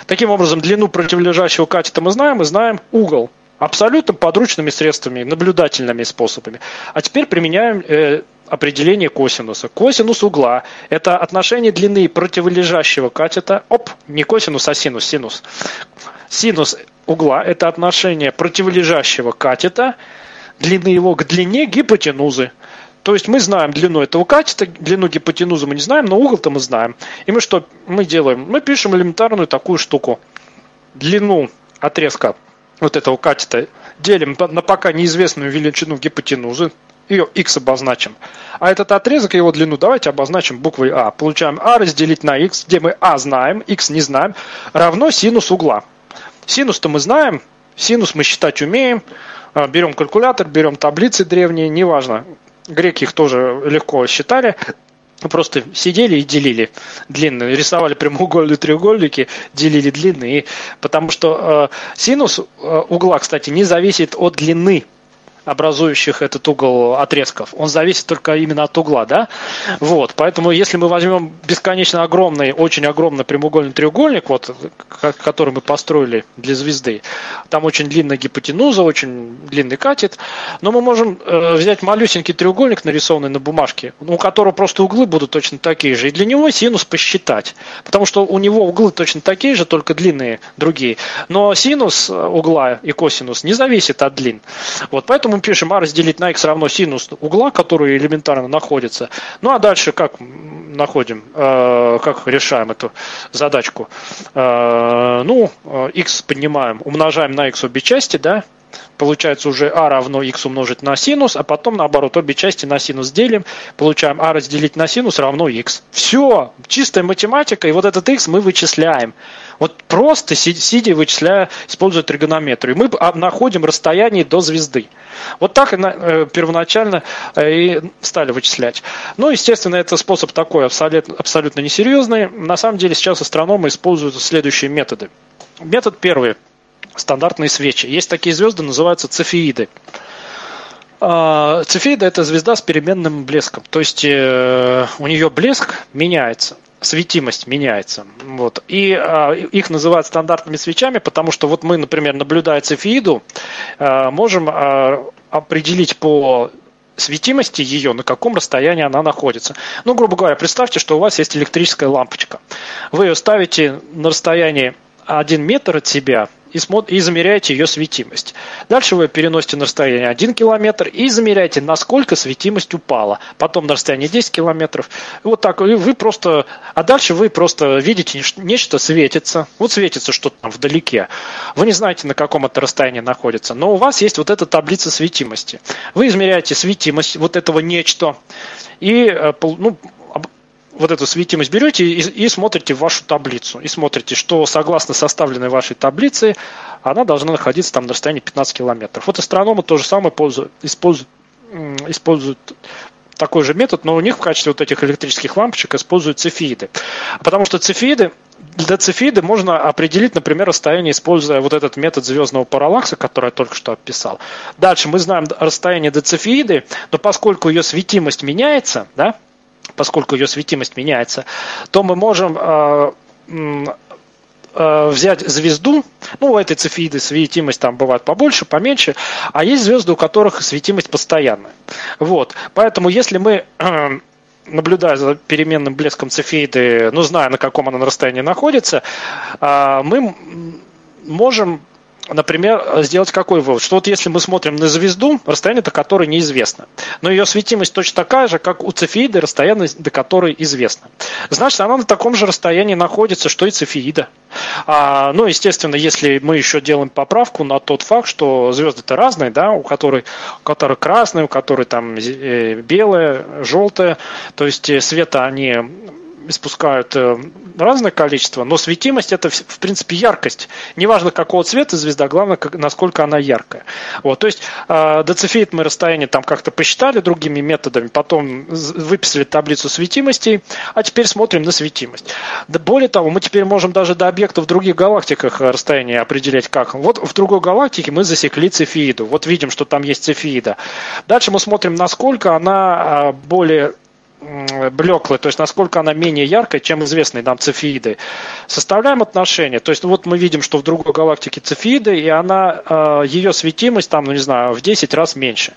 Таким образом, длину противолежащего катета мы знаем, мы знаем угол. Абсолютно подручными средствами, наблюдательными способами. А теперь применяем э, определение косинуса. Косинус угла – это отношение длины противолежащего катета, оп, не косинус, а синус, синус. Синус угла – это отношение противолежащего катета, длины его к длине гипотенузы. То есть мы знаем длину этого катета, длину гипотенузы мы не знаем, но угол-то мы знаем. И мы что мы делаем? Мы пишем элементарную такую штуку. Длину отрезка вот этого катета делим на пока неизвестную величину гипотенузы, ее x обозначим. А этот отрезок, его длину давайте обозначим буквой А. Получаем А разделить на x, где мы А знаем, x не знаем, равно синус угла. Синус-то мы знаем, синус мы считать умеем, а, берем калькулятор, берем таблицы древние, неважно, Греки их тоже легко считали. просто сидели и делили длинные, рисовали прямоугольные треугольники, делили длинные, потому что э, синус э, угла, кстати, не зависит от длины образующих этот угол отрезков. Он зависит только именно от угла, да? Вот, поэтому если мы возьмем бесконечно огромный, очень огромный прямоугольный треугольник, вот, который мы построили для звезды, там очень длинная гипотенуза, очень длинный катет, но мы можем э, взять малюсенький треугольник, нарисованный на бумажке, у которого просто углы будут точно такие же, и для него синус посчитать, потому что у него углы точно такие же, только длинные другие, но синус угла и косинус не зависит от длин. Вот, поэтому мы пишем а разделить на x равно синус угла, который элементарно находится. Ну а дальше как находим, э, как решаем эту задачку? Э, ну, x поднимаем, умножаем на x обе части, да, Получается уже а равно x умножить на синус, а потом наоборот обе части на синус делим. Получаем а разделить на синус равно x. Все, чистая математика, и вот этот x мы вычисляем. Вот просто сидя вычисляя, используя тригонометрию. Мы находим расстояние до звезды. Вот так э, первоначально э, и стали вычислять. Ну, естественно, это способ такой абсолютно, абсолютно несерьезный. На самом деле сейчас астрономы используют следующие методы. Метод первый – стандартные свечи. Есть такие звезды, называются цефеиды. А, цефеида – это звезда с переменным блеском. То есть э, у нее блеск меняется светимость меняется. Вот. И а, их называют стандартными свечами, потому что вот мы, например, наблюдая цефеиду, а, можем а, определить по светимости ее, на каком расстоянии она находится. Ну, грубо говоря, представьте, что у вас есть электрическая лампочка. Вы ее ставите на расстоянии 1 метр от себя и, и замеряете ее светимость. Дальше вы переносите на расстояние 1 километр и замеряете, насколько светимость упала. Потом на расстояние 10 километров. Вот так. И вы просто... А дальше вы просто видите, нечто светится. Вот светится что-то там вдалеке. Вы не знаете, на каком это расстоянии находится. Но у вас есть вот эта таблица светимости. Вы измеряете светимость вот этого нечто. И э, ну, вот эту светимость берете и, и смотрите в вашу таблицу. И смотрите, что согласно составленной вашей таблице, она должна находиться там на расстоянии 15 километров. Вот астрономы то же самое используют, используют, такой же метод, но у них в качестве вот этих электрических лампочек используют цефеиды. Потому что цефеиды, для цефеиды можно определить, например, расстояние, используя вот этот метод звездного параллакса, который я только что описал. Дальше мы знаем расстояние до цефеиды, но поскольку ее светимость меняется, да, поскольку ее светимость меняется, то мы можем э, э, взять звезду, ну, у этой цефиды светимость там бывает побольше, поменьше, а есть звезды, у которых светимость постоянная. Вот, поэтому если мы э, наблюдая за переменным блеском цефеиды, ну, зная, на каком она расстоянии находится, мы можем например, сделать какой вывод? Что вот если мы смотрим на звезду, расстояние до которой неизвестно, но ее светимость точно такая же, как у цефеиды, расстояние до которой известно. Значит, она на таком же расстоянии находится, что и цефеида. А, ну, естественно, если мы еще делаем поправку на тот факт, что звезды-то разные, да, у которой, у которой красные, у которой там э, белые, желтые, то есть э, света они испускают э, разное количество, но светимость это в принципе яркость. Неважно какого цвета звезда, главное насколько она яркая. Вот, то есть э, децифеид мы расстояние там как-то посчитали другими методами, потом выписали таблицу светимостей, а теперь смотрим на светимость. Да более того, мы теперь можем даже до объектов в других галактиках расстояние определять как. Вот в другой галактике мы засекли цефеиду. Вот видим, что там есть цефеида. Дальше мы смотрим, насколько она э, более блеклой, то есть насколько она менее яркая, чем известные нам цефеиды. Составляем отношения, то есть вот мы видим, что в другой галактике цефеиды, и она, э, ее светимость там, ну не знаю, в 10 раз меньше.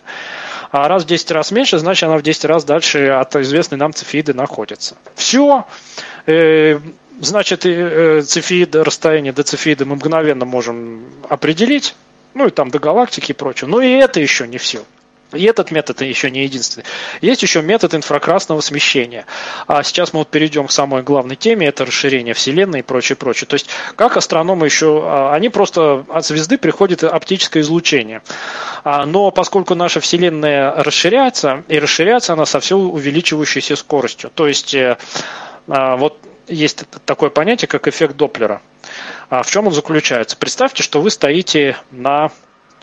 А раз в 10 раз меньше, значит она в 10 раз дальше от известной нам цефеиды находится. Все. Э, значит, э, цефеиды, расстояние до цефеиды мы мгновенно можем определить, ну и там до галактики и прочее. Но и это еще не все. И этот метод еще не единственный. Есть еще метод инфракрасного смещения. А сейчас мы вот перейдем к самой главной теме, это расширение Вселенной и прочее, прочее. То есть, как астрономы еще, а, они просто от звезды приходит оптическое излучение. А, но поскольку наша Вселенная расширяется, и расширяется она со все увеличивающейся скоростью. То есть, э, а, вот есть такое понятие, как эффект Доплера. В чем он заключается? Представьте, что вы стоите на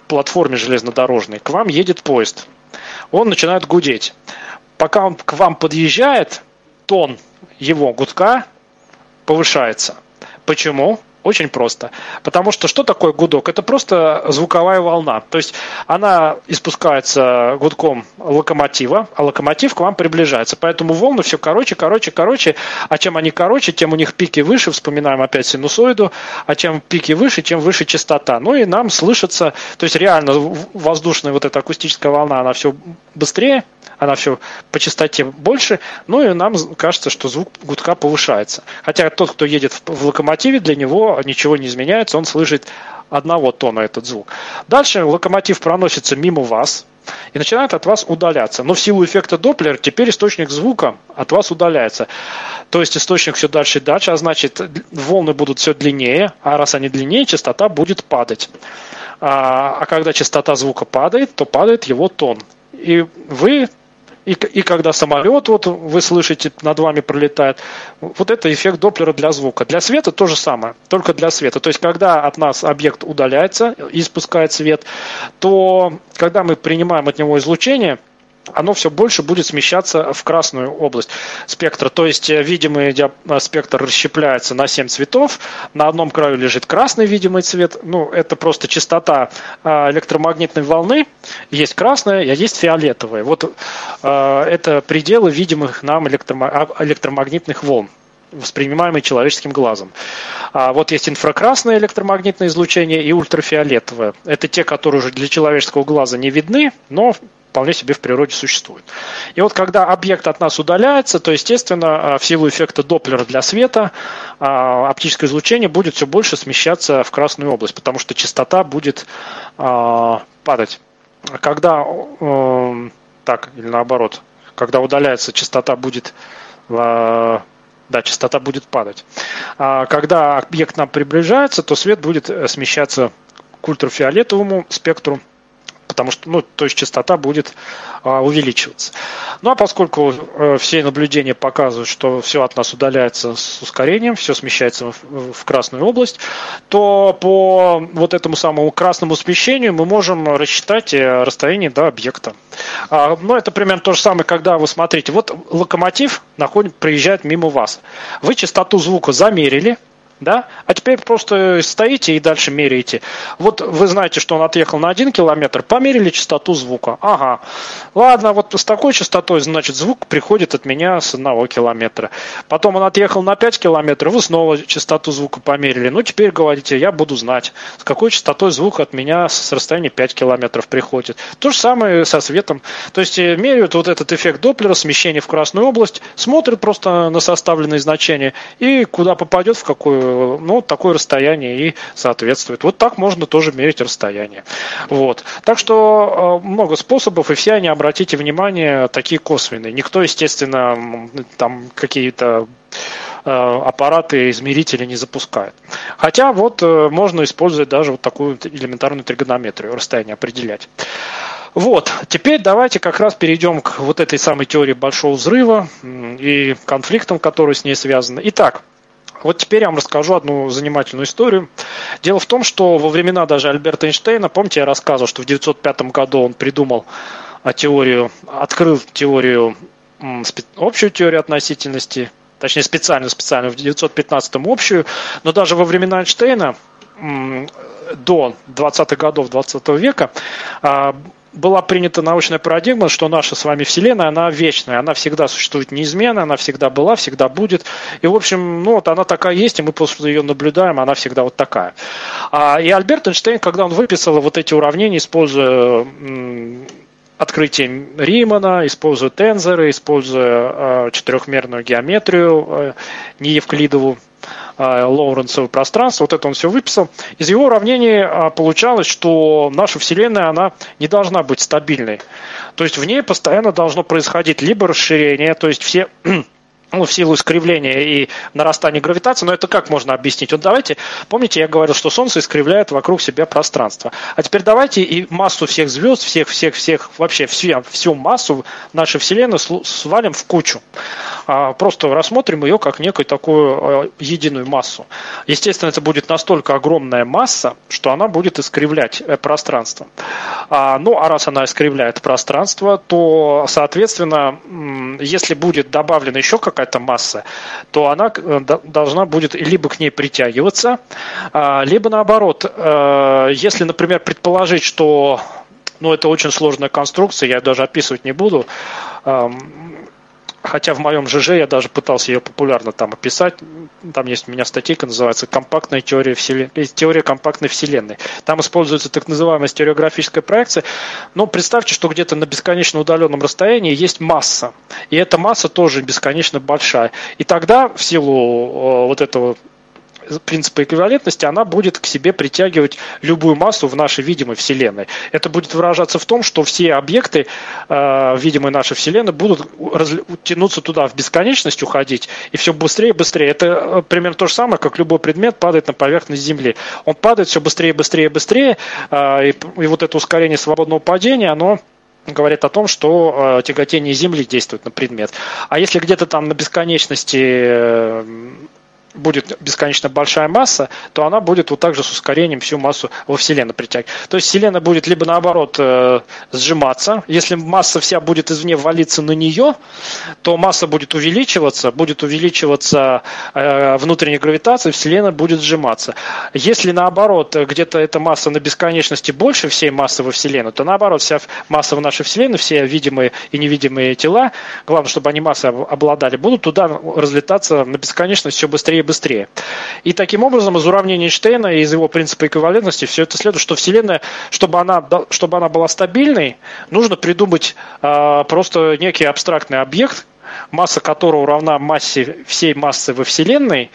платформе железнодорожной, к вам едет поезд. Он начинает гудеть. Пока он к вам подъезжает, тон его гудка повышается. Почему? Очень просто. Потому что что такое гудок? Это просто звуковая волна. То есть она испускается гудком локомотива, а локомотив к вам приближается. Поэтому волны все короче, короче, короче. А чем они короче, тем у них пики выше. Вспоминаем опять синусоиду. А чем пики выше, тем выше частота. Ну и нам слышится, то есть реально воздушная вот эта акустическая волна, она все быстрее, она все по частоте больше, ну и нам кажется, что звук гудка повышается. Хотя тот, кто едет в локомотиве, для него ничего не изменяется, он слышит одного тона этот звук. Дальше локомотив проносится мимо вас и начинает от вас удаляться. Но в силу эффекта Доплер теперь источник звука от вас удаляется. То есть источник все дальше и дальше, а значит волны будут все длиннее, а раз они длиннее, частота будет падать. А, а когда частота звука падает, то падает его тон. И вы и, и когда самолет, вот вы слышите, над вами пролетает, вот это эффект Доплера для звука. Для света то же самое, только для света. То есть, когда от нас объект удаляется и испускает свет, то когда мы принимаем от него излучение – оно все больше будет смещаться в красную область спектра. То есть э, видимый э, спектр расщепляется на 7 цветов. На одном краю лежит красный видимый цвет. Ну, это просто частота э, электромагнитной волны. Есть красная, а есть фиолетовая. Вот это пределы видимых нам электромагнитных волн воспринимаемые человеческим глазом. А вот есть инфракрасное электромагнитное излучение и ультрафиолетовое. Это те, которые уже для человеческого глаза не видны, но вполне себе в природе существует. И вот когда объект от нас удаляется, то, естественно, а, в силу эффекта Доплера для света а, оптическое излучение будет все больше смещаться в красную область, потому что частота будет а, падать. Когда, так, или наоборот, когда удаляется, частота будет да, частота будет падать. А когда объект нам приближается, то свет будет э, смещаться к ультрафиолетовому спектру, потому что, ну, то есть частота будет а, увеличиваться. Ну, а поскольку а, все наблюдения показывают, что все от нас удаляется с ускорением, все смещается в, красную область, то по вот этому самому красному смещению мы можем рассчитать э, расстояние до объекта. А, ну, это примерно то же самое, когда вы смотрите, вот локомотив находит, проезжает мимо вас. Вы частоту звука замерили, да? А теперь просто стоите и дальше меряете. Вот вы знаете, что он отъехал на 1 километр, померили частоту звука. Ага, ладно, вот с такой частотой, значит, звук приходит от меня с 1 километра. Потом он отъехал на 5 километров, вы снова частоту звука померили. Ну, теперь говорите, я буду знать, с какой частотой звук от меня с расстояния 5 километров приходит. То же самое со светом. То есть э, меряют вот этот эффект Доплера, смещение в красную область, смотрят просто на составленные значения и куда попадет, в какую ну, такое расстояние и соответствует. Вот так можно тоже мерить расстояние. Вот. Так что э, много способов, и все они, обратите внимание, такие косвенные. Никто, естественно, там какие-то э, аппараты измерители не запускает. Хотя вот э, можно использовать даже вот такую элементарную тригонометрию, расстояние определять. Вот, теперь давайте как раз перейдем к вот этой самой теории большого взрыва и конфликтам, которые с ней связаны. Итак, вот теперь я вам расскажу одну занимательную историю. Дело в том, что во времена даже Альберта Эйнштейна, помните, я рассказывал, что в 1905 году он придумал а, теорию, открыл теорию, общую теорию относительности, точнее специальную, специальную, в 1915 общую, но даже во времена Эйнштейна до 20-х годов 20 века а, была принята научная парадигма, что наша с вами Вселенная, она вечная, она всегда существует неизменно, она всегда была, всегда будет. И, в общем, ну вот она такая есть, и мы просто ее наблюдаем, она всегда вот такая. А, и Альберт Эйнштейн, когда он выписал вот эти уравнения, используя открытие Римана, используя тензоры, используя э, четырехмерную геометрию э, неевклидову, э, Лоуренцево пространство, вот это он все выписал. Из его уравнений э, получалось, что наша Вселенная, она не должна быть стабильной. То есть в ней постоянно должно происходить либо расширение, то есть все ну, в силу искривления и нарастания гравитации, но это как можно объяснить? Вот давайте, помните, я говорил, что Солнце искривляет вокруг себя пространство. А теперь давайте и массу всех звезд, всех, всех, всех, вообще всю, всю массу нашей Вселенной свалим в кучу. А, просто рассмотрим ее как некую такую а, единую массу. Естественно, это будет настолько огромная масса, что она будет искривлять э, пространство. А, ну, а раз она искривляет пространство, то, соответственно, если будет добавлена еще какая-то масса, то она э, должна будет либо к ней притягиваться, а, либо наоборот, э, если, например, предположить, что ну, это очень сложная конструкция, я даже описывать не буду. Хотя в моем ЖЖ я даже пытался ее популярно там описать. Там есть у меня статейка, называется «Компактная теория, вселен... Э, теория компактной вселенной». Там используется так называемая стереографическая проекция. Но представьте, что где-то на бесконечно удаленном расстоянии есть масса. И эта масса тоже бесконечно большая. И тогда в силу э, вот этого принципа эквивалентности, она будет к себе притягивать любую массу в нашей видимой Вселенной. Это будет выражаться в том, что все объекты э, видимой нашей Вселенной будут тянуться туда в бесконечность, уходить, и все быстрее и быстрее. Это э, примерно то же самое, как любой предмет падает на поверхность Земли. Он падает все быстрее, быстрее, быстрее, э, и, и вот это ускорение свободного падения, оно говорит о том, что э, тяготение Земли действует на предмет. А если где-то там на бесконечности э, будет бесконечно большая масса, то она будет вот так же с ускорением всю массу во Вселенной притягивать. То есть Вселенная будет либо наоборот э, сжиматься, если масса вся будет извне валиться на нее, то масса будет увеличиваться, будет увеличиваться э, внутренняя гравитация, Вселенная будет сжиматься. Если наоборот где-то эта масса на бесконечности больше всей массы во Вселенной, то наоборот вся масса в нашей Вселенной, все видимые и невидимые тела, главное, чтобы они массой обладали, будут туда разлетаться на бесконечность все быстрее быстрее. И таким образом из уравнения Эйнштейна и из его принципа эквивалентности все это следует, что Вселенная, чтобы она, чтобы она была стабильной, нужно придумать э, просто некий абстрактный объект, масса которого равна массе всей массы во Вселенной,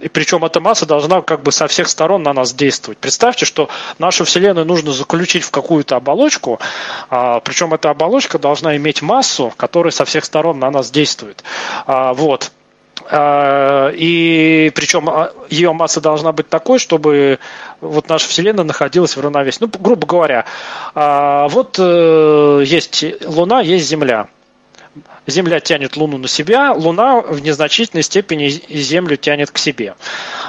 и причем эта масса должна как бы со всех сторон на нас действовать. Представьте, что нашу Вселенную нужно заключить в какую-то оболочку, а, причем эта оболочка должна иметь массу, которая со всех сторон на нас действует. А, вот. А, и причем а, ее масса должна быть такой, чтобы вот наша Вселенная находилась в равновесии. Ну, грубо говоря, а, вот э, есть Луна, есть Земля. Земля тянет Луну на себя, Луна в незначительной степени Землю тянет к себе.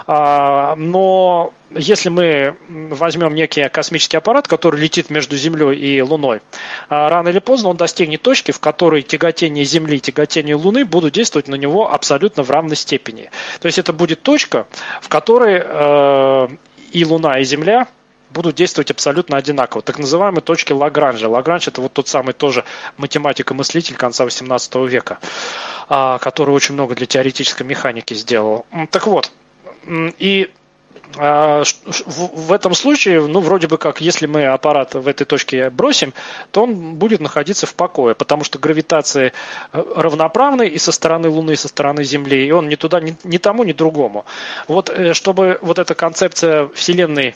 А, но если мы возьмем некий космический аппарат, который летит между Землей и Луной, а, рано или поздно он достигнет точки, в которой тяготение Земли и тяготение Луны будут действовать на него абсолютно в равной степени. То есть это будет точка, в которой э, и Луна, и Земля будут действовать абсолютно одинаково. Так называемые точки Лагранжа. Лагранж это вот тот самый тоже математик и мыслитель конца 18 века, а, который очень много для теоретической механики сделал. Так вот, и а, в этом случае, ну, вроде бы как, если мы аппарат в этой точке бросим, то он будет находиться в покое, потому что гравитация э, равноправная и со стороны Луны, и со стороны Земли, и он ни туда, ни, ни тому, ни другому. Вот э, чтобы вот эта концепция Вселенной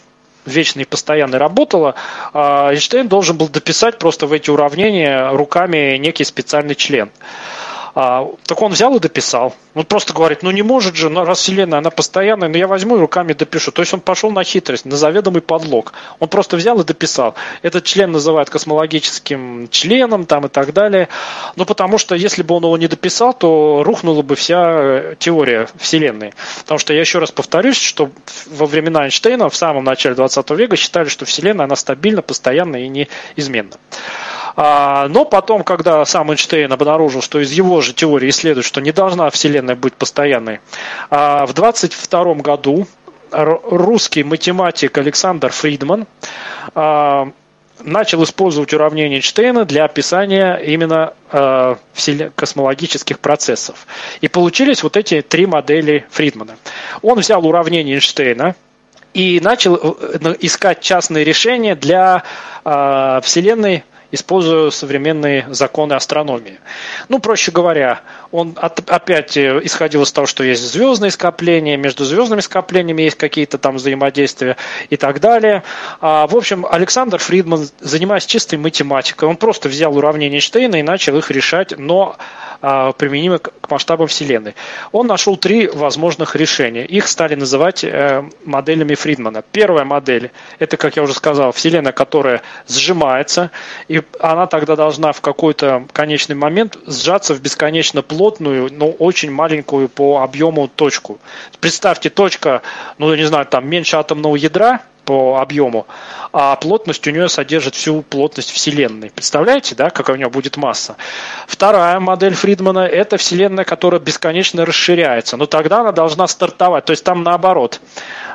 вечно и постоянно работала, а Эйнштейн должен был дописать просто в эти уравнения руками некий специальный член. А, так он взял и дописал. Он просто говорит, ну не может же, ну, раз Вселенная, она постоянная, но я возьму и руками допишу. То есть он пошел на хитрость, на заведомый подлог. Он просто взял и дописал. Этот член называют космологическим членом там и так далее. Ну потому что если бы он его не дописал, то рухнула бы вся э, теория Вселенной. Потому что я еще раз повторюсь, что во времена Эйнштейна в самом начале 20 века считали, что Вселенная, она стабильна, постоянна и неизменна. А, но потом, когда сам Эйнштейн обнаружил, что из его же теории следует, что не должна Вселенная быть постоянной, а, в 22 году русский математик Александр Фридман а, начал использовать уравнение Эйнштейна для описания именно э, космологических процессов. И получились вот эти три модели Фридмана. Он взял уравнение Эйнштейна и начал э, искать частные решения для э, Вселенной используя современные законы астрономии. Ну, проще говоря, он от, опять э, исходил из того, что есть звездные скопления, между звездными скоплениями есть какие-то там взаимодействия и так далее. А, в общем, Александр Фридман, занимаясь чистой математикой, он просто взял уравнения Эйнштейна и начал их решать, но а, к масштабам Вселенной. Он нашел три возможных решения. Их стали называть э, моделями Фридмана. Первая модель – это, как я уже сказал, Вселенная, которая сжимается, и она тогда должна в какой-то конечный момент сжаться в бесконечно плотную, но очень маленькую по объему точку. Представьте, точка, ну, я не знаю, там меньше атомного ядра – по объему, а плотность у нее содержит всю плотность Вселенной. Представляете, да, какая у нее будет масса? Вторая модель Фридмана – это Вселенная, которая бесконечно расширяется. Но тогда она должна стартовать. То есть там наоборот.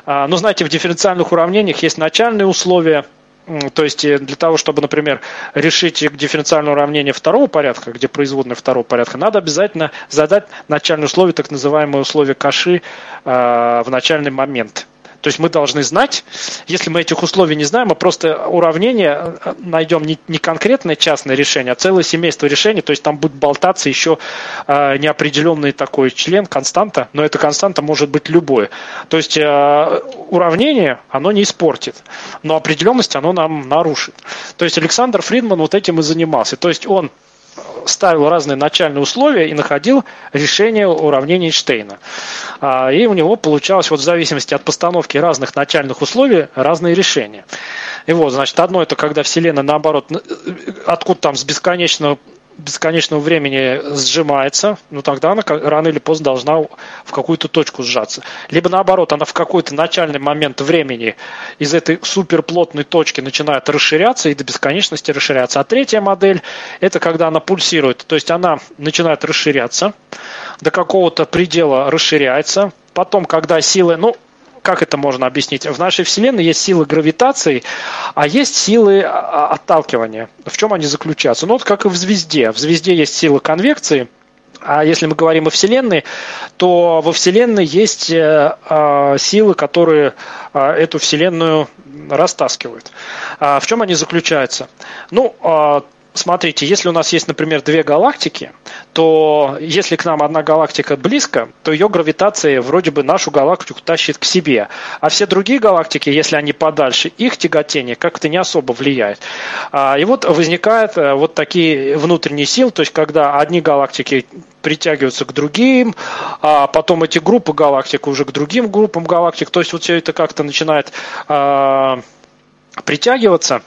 А, ну, знаете, в дифференциальных уравнениях есть начальные условия – то есть э, для того, чтобы, например, решить дифференциальное уравнение второго порядка, где производная второго порядка, надо обязательно задать начальные условия, так называемые условия Каши, э, в начальный момент. То есть мы должны знать, если мы этих условий не знаем, мы просто уравнение э, найдем не, не конкретное частное решение, а целое семейство решений, то есть там будет болтаться еще э, неопределенный такой член, константа, но эта константа может быть любое. То есть э, уравнение, оно не испортит, но определенность оно нам нарушит. То есть Александр Фридман вот этим и занимался. То есть он ставил разные начальные условия и находил решение уравнения Эйнштейна. А, и у него получалось вот в зависимости от постановки разных начальных условий разные решения. И вот, значит, одно это когда Вселенная наоборот, э, откуда там с бесконечного бесконечного времени сжимается, ну тогда она рано или поздно должна в какую-то точку сжаться. Либо наоборот, она в какой-то начальный момент времени из этой суперплотной точки начинает расширяться и до бесконечности расширяться. А третья модель – это когда она пульсирует, то есть она начинает расширяться, до какого-то предела расширяется, потом, когда силы, ну, как это можно объяснить? В нашей Вселенной есть силы гравитации, а есть силы а, а, отталкивания. В чем они заключаются? Ну, вот как и в звезде. В звезде есть сила конвекции, а если мы говорим о Вселенной, то во Вселенной есть э, э, силы, которые э, эту Вселенную растаскивают. А в чем они заключаются? Ну, смотрите, если у нас есть, например, две галактики, то если к нам одна галактика близко, то ее гравитация вроде бы нашу галактику тащит к себе. А все другие галактики, если они подальше, их тяготение как-то не особо влияет. А, и вот возникают э, вот такие внутренние силы, то есть когда одни галактики притягиваются к другим, а потом эти группы галактик уже к другим группам галактик, то есть вот все это как-то начинает а, притягиваться,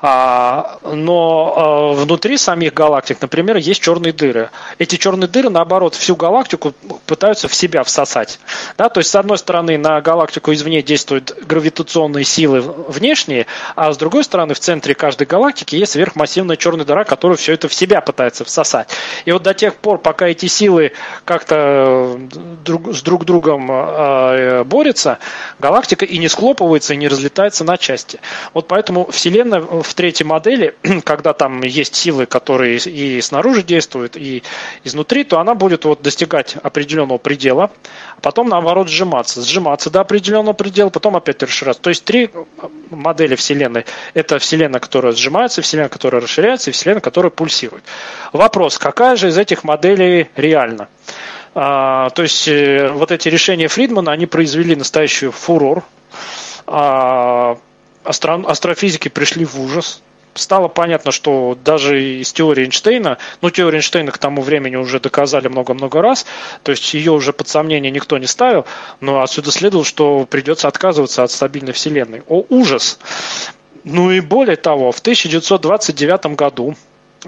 а, но а, внутри самих галактик, например, есть черные дыры. Эти черные дыры, наоборот, всю галактику пытаются в себя всосать. Да? То есть, с одной стороны, на галактику извне действуют гравитационные силы внешние, а с другой стороны, в центре каждой галактики есть сверхмассивная черная дыра, которая все это в себя пытается всосать. И вот до тех пор, пока эти силы как-то друг, с друг другом э, борются, галактика и не схлопывается, и не разлетается на части. Вот поэтому Вселенная в третьей модели, когда там есть силы, которые и снаружи действуют, и изнутри, то она будет вот достигать определенного предела, а потом наоборот сжиматься. Сжиматься до определенного предела, потом опять расширяться. То есть три модели Вселенной. Это Вселенная, которая сжимается, Вселенная, которая расширяется, и Вселенная, которая пульсирует. Вопрос, какая же из этих моделей реальна? А, то есть э, вот эти решения Фридмана, они произвели настоящий фурор. А, астро, астрофизики пришли в ужас. Стало понятно, что даже из теории Эйнштейна, ну, теорию Эйнштейна к тому времени уже доказали много-много раз, то есть ее уже под сомнение никто не ставил, но отсюда следовало, что придется отказываться от стабильной Вселенной. О, ужас! Ну и более того, в 1929 году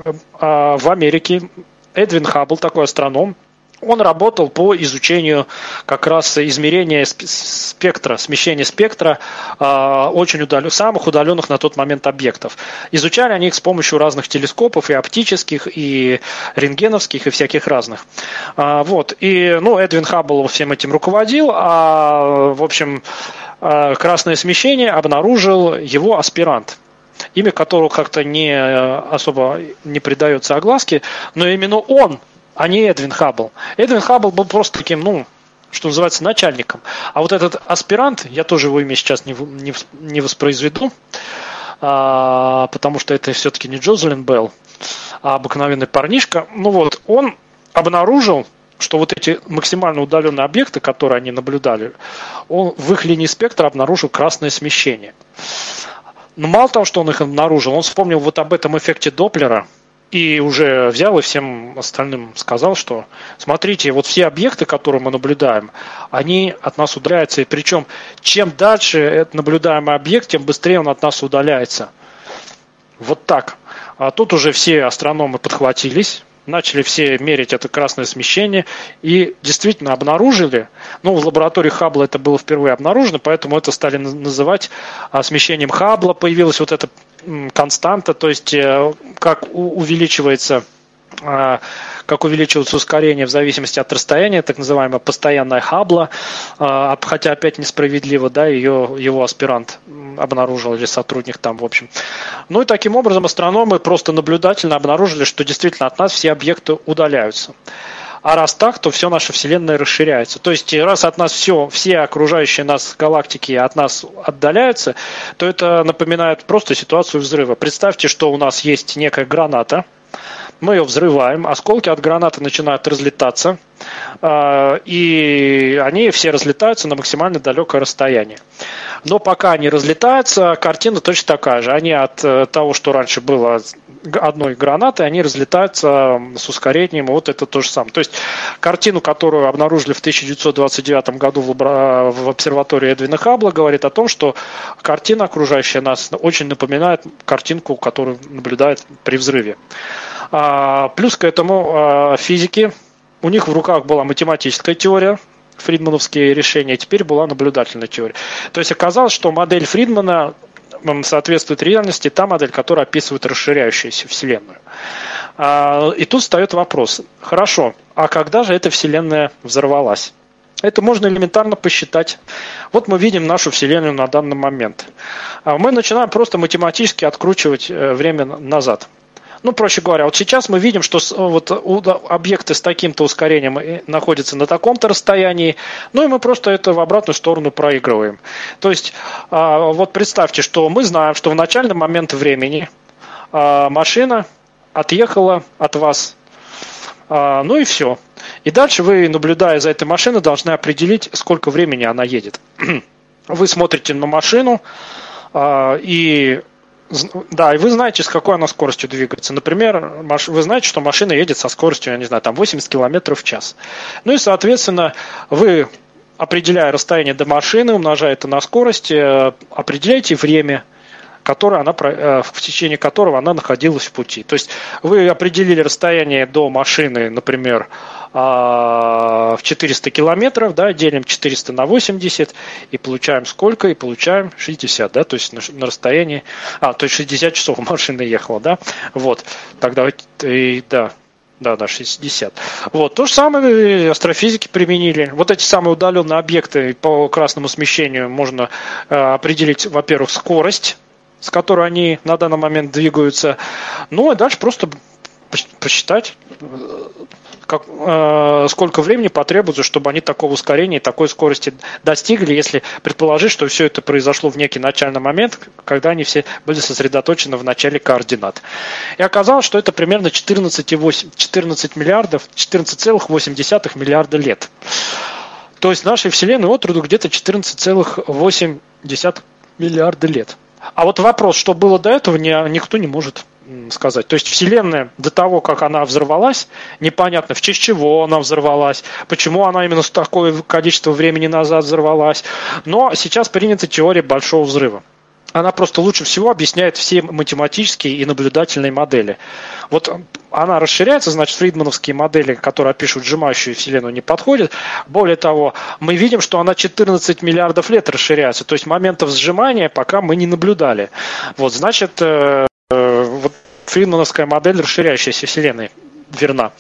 э, в Америке Эдвин Хаббл, такой астроном, он работал по изучению как раз измерения спектра, смещения спектра э, очень удален, самых удаленных на тот момент объектов. Изучали они их с помощью разных телескопов, и оптических, и рентгеновских, и всяких разных. А, вот. И ну, Эдвин Хаббл всем этим руководил, а в общем а, красное смещение обнаружил его аспирант имя которого как-то не особо не придается огласке, но именно он а не Эдвин Хаббл. Эдвин Хаббл был просто таким, ну, что называется, начальником. А вот этот аспирант, я тоже его имя сейчас не, не, не воспроизведу, а, потому что это все-таки не Джозелин Белл, а обыкновенный парнишка. Ну вот, он обнаружил, что вот эти максимально удаленные объекты, которые они наблюдали, он в их линии спектра обнаружил красное смещение. Но мало того, что он их обнаружил, он вспомнил вот об этом эффекте Доплера – и уже взял и всем остальным сказал, что смотрите, вот все объекты, которые мы наблюдаем, они от нас удаляются. И причем, чем дальше этот наблюдаемый объект, тем быстрее он от нас удаляется. Вот так. А тут уже все астрономы подхватились, начали все мерить это красное смещение и действительно обнаружили, ну, в лаборатории Хаббла это было впервые обнаружено, поэтому это стали называть а, смещением Хаббла, появилась вот эта константа, то есть э, как увеличивается как увеличивается ускорение в зависимости от расстояния, так называемая постоянная Хаббла, а, хотя опять несправедливо, да, ее, его аспирант обнаружил или сотрудник там, в общем. Ну и таким образом астрономы просто наблюдательно обнаружили, что действительно от нас все объекты удаляются. А раз так, то все наша Вселенная расширяется. То есть, раз от нас все, все окружающие нас галактики от нас отдаляются, то это напоминает просто ситуацию взрыва. Представьте, что у нас есть некая граната, мы ее взрываем, осколки от гранаты начинают разлетаться, а, и они все разлетаются на максимально далекое расстояние. Но пока они разлетаются, картина точно такая же. Они от э, того, что раньше было одной гранаты, они разлетаются с ускорением, вот это то же самое. То есть картину, которую обнаружили в 1929 году в, в обсерватории Эдвина Хаббла, говорит о том, что картина, окружающая нас, очень напоминает картинку, которую наблюдает при взрыве. А, плюс к этому а, физики, у них в руках была математическая теория, фридмановские решения, теперь была наблюдательная теория. То есть оказалось, что модель Фридмана соответствует реальности, та модель, которая описывает расширяющуюся Вселенную. А, и тут встает вопрос, хорошо, а когда же эта Вселенная взорвалась? Это можно элементарно посчитать. Вот мы видим нашу Вселенную на данный момент. Мы начинаем просто математически откручивать э, время назад. Ну, проще говоря, вот сейчас мы видим, что вот объекты с таким-то ускорением э, находятся на таком-то расстоянии, ну и мы просто это в обратную сторону проигрываем. То есть, а, вот представьте, что мы знаем, что в начальный момент времени а, машина отъехала от вас, а, ну и все. И дальше вы, наблюдая за этой машиной, должны определить, сколько времени она едет. Вы смотрите на машину, и да, и вы знаете, с какой она скоростью двигается. Например, вы знаете, что машина едет со скоростью, я не знаю, там 80 км в час. Ну и, соответственно, вы, определяя расстояние до машины, умножая это на скорость, э, определяете время, которое она, э, в течение которого она находилась в пути. То есть вы определили расстояние до машины, например, а, в 400 километров, да, делим 400 на 80 и получаем сколько? И получаем 60, да, то есть на, на расстоянии, а, то есть 60 часов машина ехала, да, вот, тогда, и, да, да, да, 60. Вот. То же самое астрофизики применили. Вот эти самые удаленные объекты по красному смещению можно э, определить, во-первых, скорость, с которой они на данный момент двигаются. Ну, и дальше просто посчитать, как, э, сколько времени потребуется, чтобы они такого ускорения и такой скорости достигли, если предположить, что все это произошло в некий начальный момент, когда они все были сосредоточены в начале координат. И оказалось, что это примерно 14,8, 14 миллиардов, 14,8 миллиарда лет. То есть нашей Вселенной от роду где-то 14,8 миллиарда лет. А вот вопрос, что было до этого, никто не может сказать. То есть Вселенная до того, как она взорвалась, непонятно, в честь чего она взорвалась, почему она именно с такое количество времени назад взорвалась. Но сейчас принята теория Большого взрыва она просто лучше всего объясняет все математические и наблюдательные модели. Вот она расширяется, значит, фридмановские модели, которые опишут сжимающую Вселенную, не подходят. Более того, мы видим, что она 14 миллиардов лет расширяется, то есть моментов сжимания пока мы не наблюдали. Вот, значит, э, э, вот фридмановская модель расширяющейся Вселенной верна.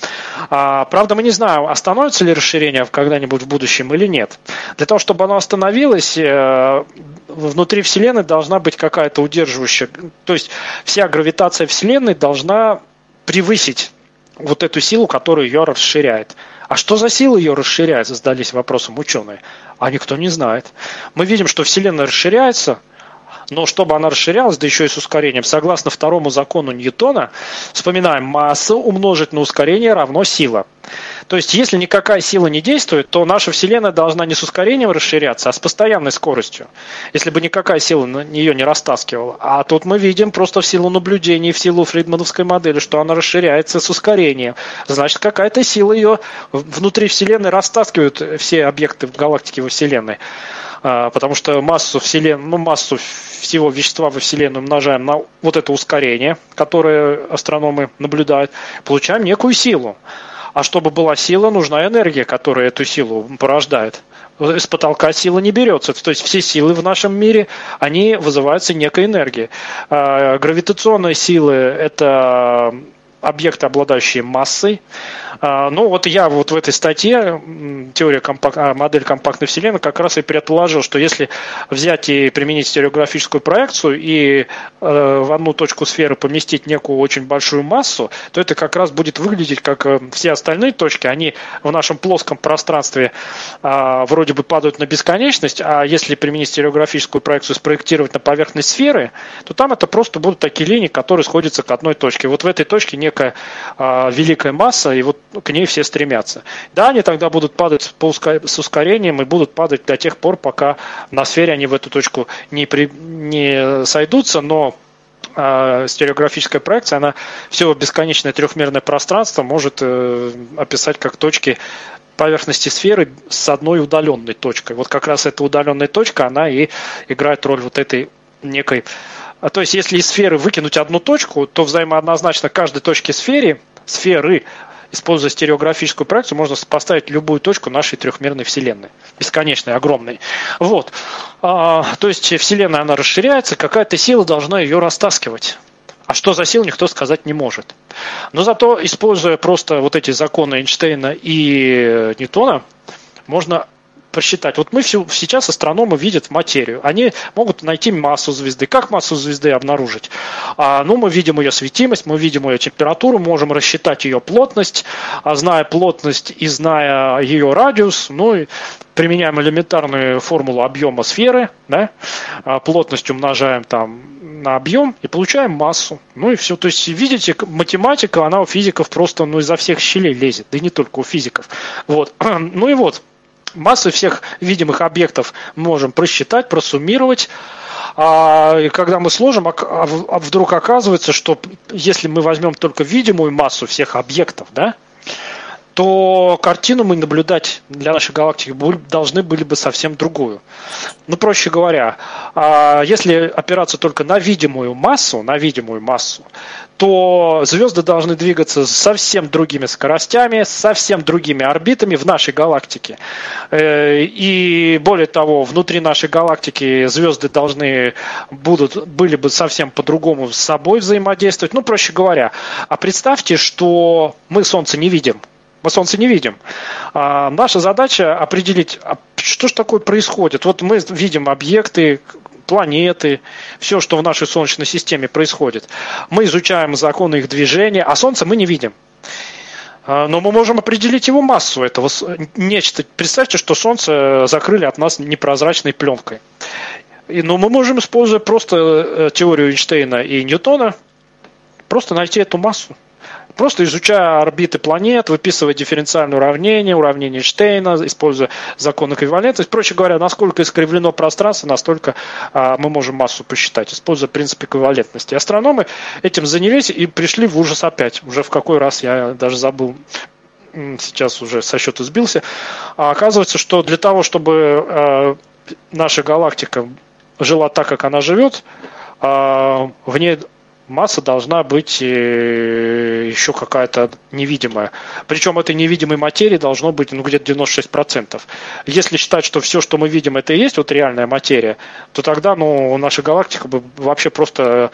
А, правда, мы не знаем, остановится ли расширение когда-нибудь в будущем или нет. Для того, чтобы оно остановилось, э, внутри Вселенной должна быть какая-то удерживающая, то есть вся гравитация Вселенной должна превысить вот эту силу, которая ее расширяет. А что за сила ее расширяет, задались вопросом ученые. А никто не знает. Мы видим, что Вселенная расширяется, но чтобы она расширялась, да еще и с ускорением, согласно второму закону Ньютона, вспоминаем, масса умножить на ускорение равно сила. То есть, если никакая сила не действует, то наша Вселенная должна не с ускорением расширяться, а с постоянной скоростью. Если бы никакая сила на нее не растаскивала. А тут мы видим просто в силу наблюдений, в силу фридмановской модели, что она расширяется с ускорением. Значит, какая-то сила ее внутри Вселенной растаскивает все объекты в галактике во Вселенной. А, потому что массу Вселенной, ну, массу всего вещества во Вселенной умножаем на вот это ускорение, которое астрономы наблюдают, получаем некую силу. А чтобы была сила, нужна энергия, которая эту силу порождает. С потолка сила не берется. То есть все силы в нашем мире, они вызываются некой энергией. А, гравитационные силы – это объекты, обладающие массой. А, ну, вот я вот в этой статье «Теория компак... А, модель компактной вселенной» как раз и предположил, что если взять и применить стереографическую проекцию и э, в одну точку сферы поместить некую очень большую массу, то это как раз будет выглядеть как э, все остальные точки, они в нашем плоском пространстве а, вроде бы падают на бесконечность, а если применить стереографическую проекцию спроектировать на поверхность сферы, то там это просто будут такие линии, которые сходятся к одной точке. Вот в этой точке не некая а, великая масса, и вот к ней все стремятся. Да, они тогда будут падать по ускор... с ускорением и будут падать до тех пор, пока на сфере они в эту точку не, при... не сойдутся, но а, стереографическая проекция, она все бесконечное трехмерное пространство может э, описать как точки поверхности сферы с одной удаленной точкой. Вот как раз эта удаленная точка, она и играет роль вот этой некой а то есть, если из сферы выкинуть одну точку, то взаимооднозначно каждой точке сферы, сферы, используя стереографическую проекцию, можно поставить любую точку нашей трехмерной Вселенной. Бесконечной, огромной. Вот. А, то есть, Вселенная, она расширяется, какая-то сила должна ее растаскивать. А что за сила, никто сказать не может. Но зато, используя просто вот эти законы Эйнштейна и Ньютона, можно посчитать. Вот мы все, сейчас астрономы видят материю. Они могут найти массу звезды. Как массу звезды обнаружить? А, ну, мы видим ее светимость, мы видим ее температуру, можем рассчитать ее плотность. А зная плотность и зная ее радиус, ну, и применяем элементарную формулу объема сферы, да? а, плотность умножаем там на объем и получаем массу. Ну и все. То есть, видите, математика, она у физиков просто ну, изо всех щелей лезет. Да и не только у физиков. Вот. Ну и вот, массы всех видимых объектов можем просчитать, просуммировать. А, когда мы сложим, а, а вдруг оказывается, что если мы возьмем только видимую массу всех объектов, да, то картину мы наблюдать для нашей галактики должны были бы совсем другую. Ну, проще говоря, а, если опираться только на видимую массу, на видимую массу, то звезды должны двигаться совсем другими скоростями, совсем другими орбитами в нашей галактике. Э, и более того, внутри нашей галактики звезды должны будут, были бы совсем по-другому с собой взаимодействовать. Ну, проще говоря, а представьте, что мы Солнце не видим, мы Солнце не видим. А наша задача определить, а что же такое происходит. Вот мы видим объекты, планеты, все, что в нашей Солнечной системе происходит. Мы изучаем законы их движения, а Солнце мы не видим. А, но мы можем определить его массу этого нечто. Представьте, что Солнце закрыли от нас непрозрачной пленкой. Но мы можем, используя просто э, теорию Эйнштейна и Ньютона, просто найти эту массу. Просто изучая орбиты планет, выписывая дифференциальное уравнение, уравнение Штейна, используя закон эквивалентности. Проще говоря, насколько искривлено пространство, настолько а, мы можем массу посчитать, используя принцип эквивалентности. Астрономы этим занялись и пришли в ужас опять. Уже в какой раз я даже забыл сейчас уже со счета сбился. А оказывается, что для того, чтобы э, наша галактика жила так, как она живет, э, в ней масса должна быть э, еще какая-то невидимая. Причем этой невидимой материи должно быть ну, где-то 96%. Если считать, что все, что мы видим, это и есть вот реальная материя, то тогда ну, наша галактика бы вообще просто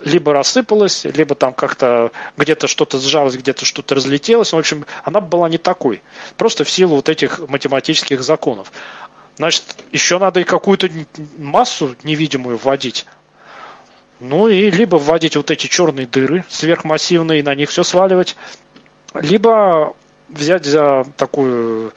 либо рассыпалась, либо там как-то где-то что-то сжалось, где-то что-то разлетелось. В общем, она была не такой. Просто в силу вот этих математических законов. Значит, еще надо и какую-то массу невидимую вводить. Ну и либо вводить вот эти черные дыры сверхмассивные, и на них все сваливать, либо взять за такую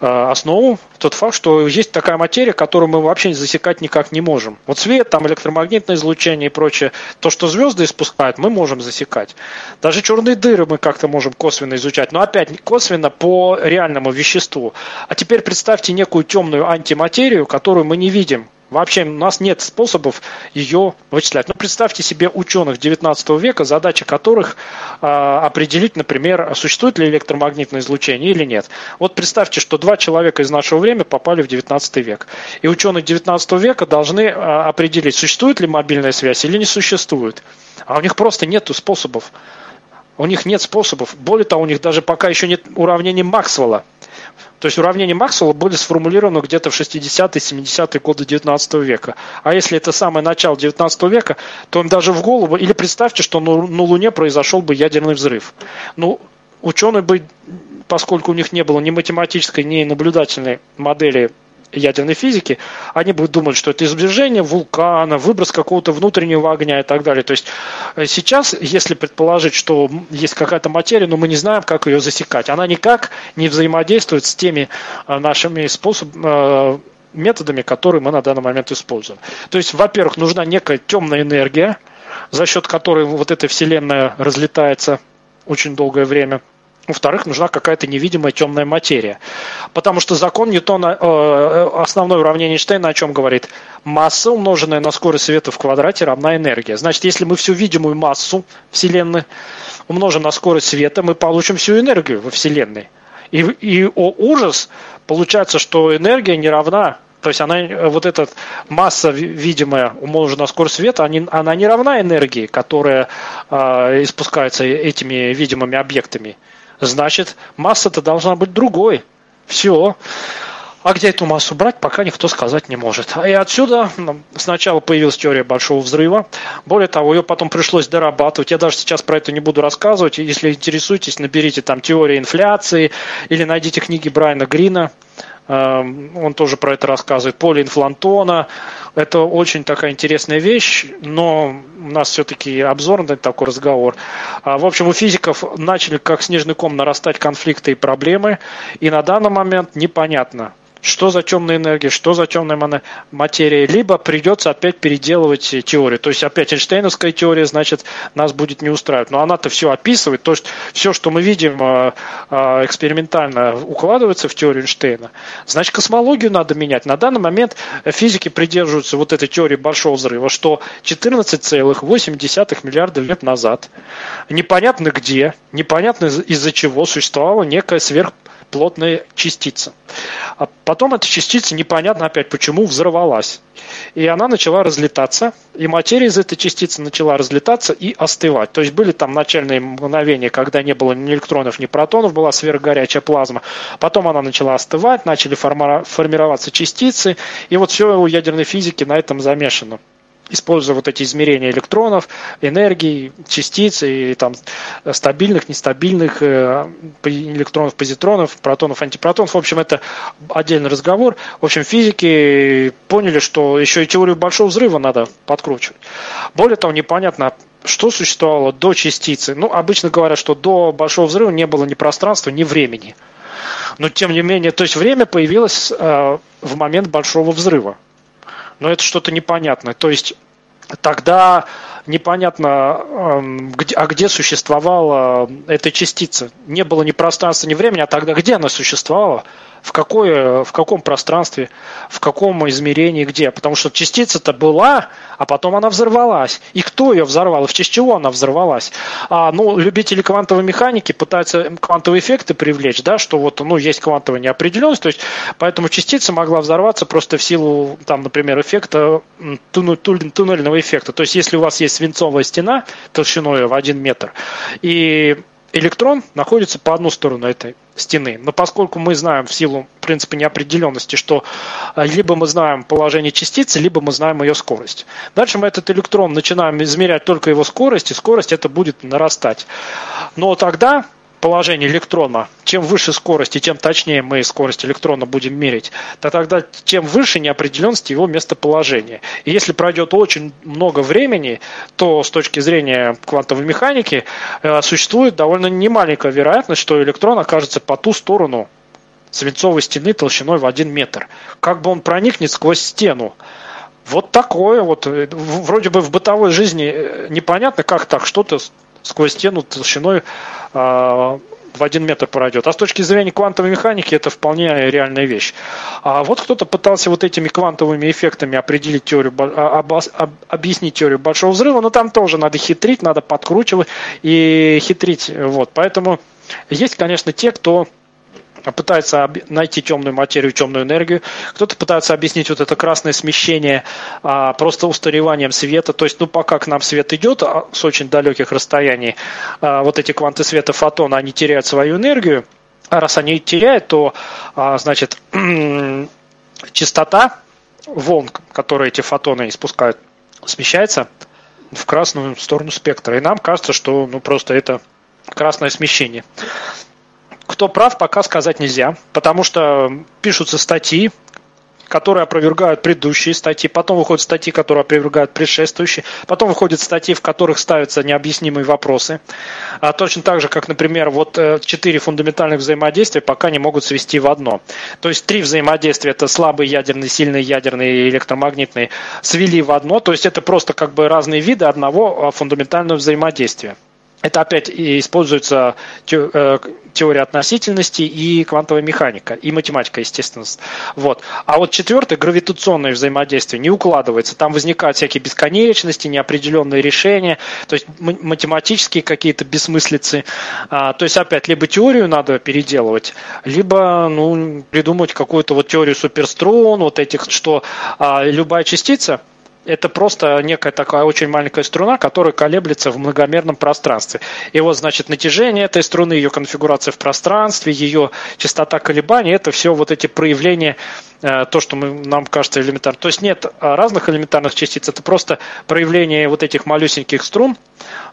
э, основу тот факт, что есть такая материя, которую мы вообще засекать никак не можем. Вот свет, там электромагнитное излучение и прочее, то, что звезды испускают, мы можем засекать. Даже черные дыры мы как-то можем косвенно изучать, но опять косвенно по реальному веществу. А теперь представьте некую темную антиматерию, которую мы не видим, Вообще у нас нет способов ее вычислять. Но ну, представьте себе ученых 19 века, задача которых э, определить, например, существует ли электромагнитное излучение или нет. Вот представьте, что два человека из нашего времени попали в 19 век. И ученые 19 века должны э, определить, существует ли мобильная связь или не существует. А у них просто нет способов. У них нет способов. Более того, у них даже пока еще нет уравнения Максвелла. То есть уравнения Максвелла были сформулированы где-то в 60-е, 70-е годы 19 века. А если это самое начало 19 века, то им даже в голову, или представьте, что на Луне произошел бы ядерный взрыв. Ну, ученые бы, поскольку у них не было ни математической, ни наблюдательной модели ядерной физики, они будут думать, что это извержение вулкана, выброс какого-то внутреннего огня и так далее. То есть э, сейчас, если предположить, что есть какая-то материя, но мы не знаем, как ее засекать, она никак не взаимодействует с теми э, нашими способами, э, методами, которые мы на данный момент используем. То есть, во-первых, нужна некая темная энергия, за счет которой вот эта Вселенная разлетается очень долгое время – во-вторых, нужна какая-то невидимая темная материя. Потому что закон Ньютона, э, основное уравнение Эйнштейна о чем говорит? Масса, умноженная на скорость света в квадрате, равна энергия. Значит, если мы всю видимую массу Вселенной умножим на скорость света, мы получим всю энергию во Вселенной. И, и о ужас, получается, что энергия не равна то есть она, вот эта масса видимая, умноженная на скорость света, она не равна энергии, которая э, испускается этими видимыми объектами значит масса-то должна быть другой. Все. А где эту массу брать, пока никто сказать не может. И отсюда сначала появилась теория Большого Взрыва. Более того, ее потом пришлось дорабатывать. Я даже сейчас про это не буду рассказывать. Если интересуетесь, наберите там теория инфляции или найдите книги Брайана Грина. Эм, он тоже про это рассказывает. Поле инфлантона. Это очень такая интересная вещь, но у нас все-таки обзорный такой разговор. А, в общем, у физиков начали как снежный ком нарастать конфликты и проблемы, и на данный момент непонятно, что за темная энергия, что за темная материя, либо придется опять переделывать теорию. То есть опять Эйнштейновская теория, значит, нас будет не устраивать. Но она-то все описывает, то есть все, что мы видим а, а, экспериментально, укладывается в теорию Эйнштейна. Значит, космологию надо менять. На данный момент физики придерживаются вот этой теории Большого Взрыва, что 14,8 миллиарда лет назад непонятно где, непонятно из-за чего существовала некая сверх плотная частица. А потом эта частица непонятно опять почему взорвалась. И она начала разлетаться, и материя из этой частицы начала разлетаться и остывать. То есть были там начальные мгновения, когда не было ни электронов, ни протонов, была сверхгорячая плазма. Потом она начала остывать, начали формироваться частицы, и вот все у ядерной физики на этом замешано используя вот эти измерения электронов, энергии, частиц и там стабильных, нестабильных э, электронов, позитронов, протонов, антипротонов. В общем, это отдельный разговор. В общем, физики поняли, что еще и теорию большого взрыва надо подкручивать. Более того, непонятно, что существовало до частицы. Ну, обычно говорят, что до большого взрыва не было ни пространства, ни времени. Но тем не менее, то есть время появилось э, в момент большого взрыва но это что-то непонятное. То есть тогда непонятно, эм, а где существовала эта частица. Не было ни пространства, ни времени, а тогда где она существовала? в, какое, в каком пространстве, в каком измерении, где. Потому что частица-то была, а потом она взорвалась. И кто ее взорвал, в честь чего она взорвалась? А, ну, любители квантовой механики пытаются квантовые эффекты привлечь, да, что вот, ну, есть квантовая неопределенность, то есть, поэтому частица могла взорваться просто в силу, там, например, эффекта, туннельного эффекта. То есть, если у вас есть свинцовая стена толщиной в один метр, и электрон находится по одну сторону этой стены. Но поскольку мы знаем в силу принципа неопределенности, что а, либо мы знаем положение частицы, либо мы знаем ее скорость. Дальше мы этот электрон начинаем измерять только его скорость, и скорость это будет нарастать. Но тогда положение электрона, чем выше скорость и чем точнее мы скорость электрона будем мерить, то тогда тем выше неопределенность его местоположения. И если пройдет очень много времени, то с точки зрения квантовой механики э, существует довольно немаленькая вероятность, что электрон окажется по ту сторону свинцовой стены толщиной в один метр. Как бы он проникнет сквозь стену. Вот такое вот. Э, вроде бы в бытовой жизни э, непонятно, как так что-то сквозь стену толщиной э, в один метр пройдет. А с точки зрения квантовой механики это вполне реальная вещь. А вот кто-то пытался вот этими квантовыми эффектами определить теорию, а, об, об, объяснить теорию большого взрыва, но там тоже надо хитрить, надо подкручивать и хитрить. Вот. Поэтому есть, конечно, те, кто пытается найти темную материю, темную энергию. Кто-то пытается объяснить вот это красное смещение а, просто устареванием света. То есть, ну, пока к нам свет идет а, с очень далеких расстояний, а, вот эти кванты света, фотона, они теряют свою энергию. А раз они теряют, то, а, значит, частота волн, которые эти фотоны испускают, смещается в красную сторону спектра. И нам кажется, что ну, просто это красное смещение. Кто прав, пока сказать нельзя, потому что пишутся статьи, которые опровергают предыдущие статьи, потом выходят статьи, которые опровергают предшествующие, потом выходят статьи, в которых ставятся необъяснимые вопросы. А точно так же, как, например, вот э, четыре фундаментальных взаимодействия пока не могут свести в одно. То есть три взаимодействия, это слабый ядерный, сильный ядерный и электромагнитный, свели в одно, то есть это просто как бы разные виды одного а, фундаментального взаимодействия. Это опять используется э, теория относительности и квантовая механика, и математика, естественно. Вот. А вот четвертое, гравитационное взаимодействие, не укладывается. Там возникают всякие бесконечности, неопределенные решения, то есть математические какие-то бессмыслицы. А, то есть опять либо теорию надо переделывать, либо ну, придумать какую-то вот теорию суперструн, вот этих, что а, любая частица это просто некая такая очень маленькая струна, которая колеблется в многомерном пространстве. И вот, значит, натяжение этой струны, ее конфигурация в пространстве, ее частота колебаний, это все вот эти проявления, э, то, что мы, нам кажется элементарно. То есть нет разных элементарных частиц, это просто проявление вот этих малюсеньких струн,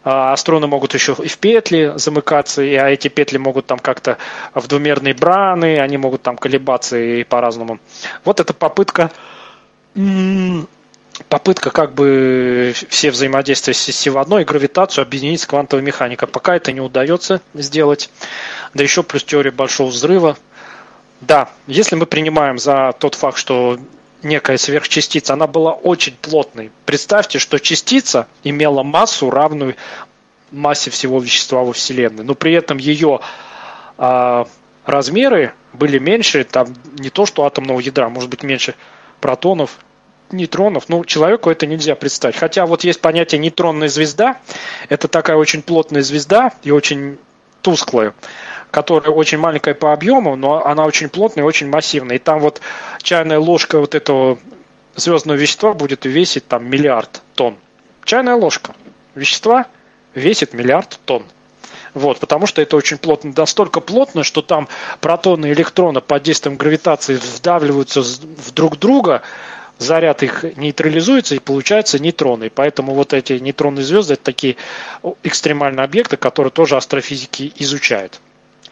а струны могут еще и в петли замыкаться, и а эти петли могут там как-то в двумерные браны, они могут там колебаться и по-разному. Вот эта попытка попытка как бы все взаимодействия свести в одно и гравитацию объединить с квантовой механикой. Пока это не удается сделать. Да еще плюс теория большого взрыва. Да, если мы принимаем за тот факт, что некая сверхчастица, она была очень плотной. Представьте, что частица имела массу, равную массе всего вещества во Вселенной, но при этом ее а, размеры были меньше, там не то что атомного ядра, может быть меньше протонов нейтронов, ну, человеку это нельзя представить. Хотя вот есть понятие нейтронная звезда, это такая очень плотная звезда и очень тусклая, которая очень маленькая по объему, но она очень плотная и очень массивная. И там вот чайная ложка вот этого звездного вещества будет весить там миллиард тонн. Чайная ложка вещества весит миллиард тонн. Вот, потому что это очень плотно, настолько плотно, что там протоны и электроны под действием гравитации вдавливаются в друг друга, заряд их нейтрализуется и получаются нейтроны. Поэтому вот эти нейтронные звезды это такие экстремальные объекты, которые тоже астрофизики изучают.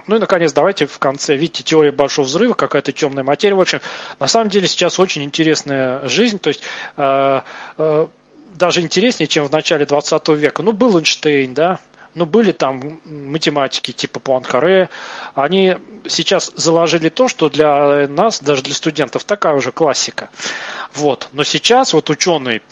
Ну и, наконец, давайте в конце, видите, теория большого взрыва, какая-то темная материя. В общем, на самом деле сейчас очень интересная жизнь, то есть э, э, даже интереснее, чем в начале 20 века. Ну, был Эйнштейн, да, ну, были там математики типа Пуанкаре, они сейчас заложили то, что для нас, даже для студентов, такая уже классика. Вот. Но сейчас вот ученые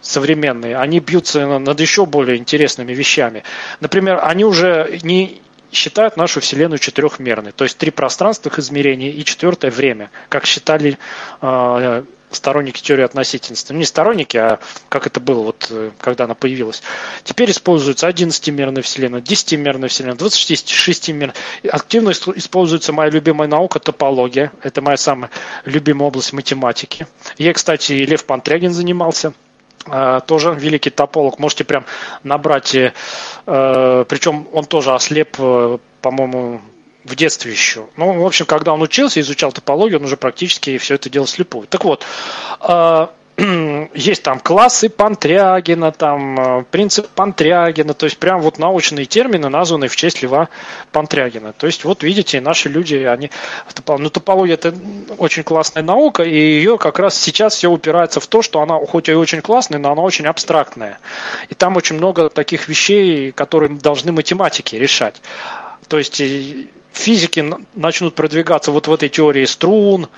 современные, они бьются над еще более интересными вещами. Например, они уже не считают нашу Вселенную четырехмерной, то есть три пространственных измерения и четвертое время, как считали э, сторонники теории относительности. Ну, не сторонники, а как это было, вот, э, когда она появилась. Теперь используется 11-мерная вселенная, 10-мерная вселенная, 26-мерная. Активно используется моя любимая наука топология. Это моя самая любимая область математики. Я, кстати, Лев Пантрягин занимался э, тоже великий тополог. Можете прям набрать, э, причем он тоже ослеп, по-моему, в детстве еще. Ну, в общем, когда он учился, изучал топологию, он уже практически все это делал слепой. Так вот, а, есть там классы Пантрягина, там а, принцип Пантрягина, то есть прям вот научные термины, названные в честь Льва Пантрягина. То есть вот видите, наши люди, они... Ну, топология это очень классная наука, и ее как раз сейчас все упирается в то, что она хоть и очень классная, но она очень абстрактная. И там очень много таких вещей, которые должны математики решать. То есть физики начнут продвигаться вот в этой теории струн,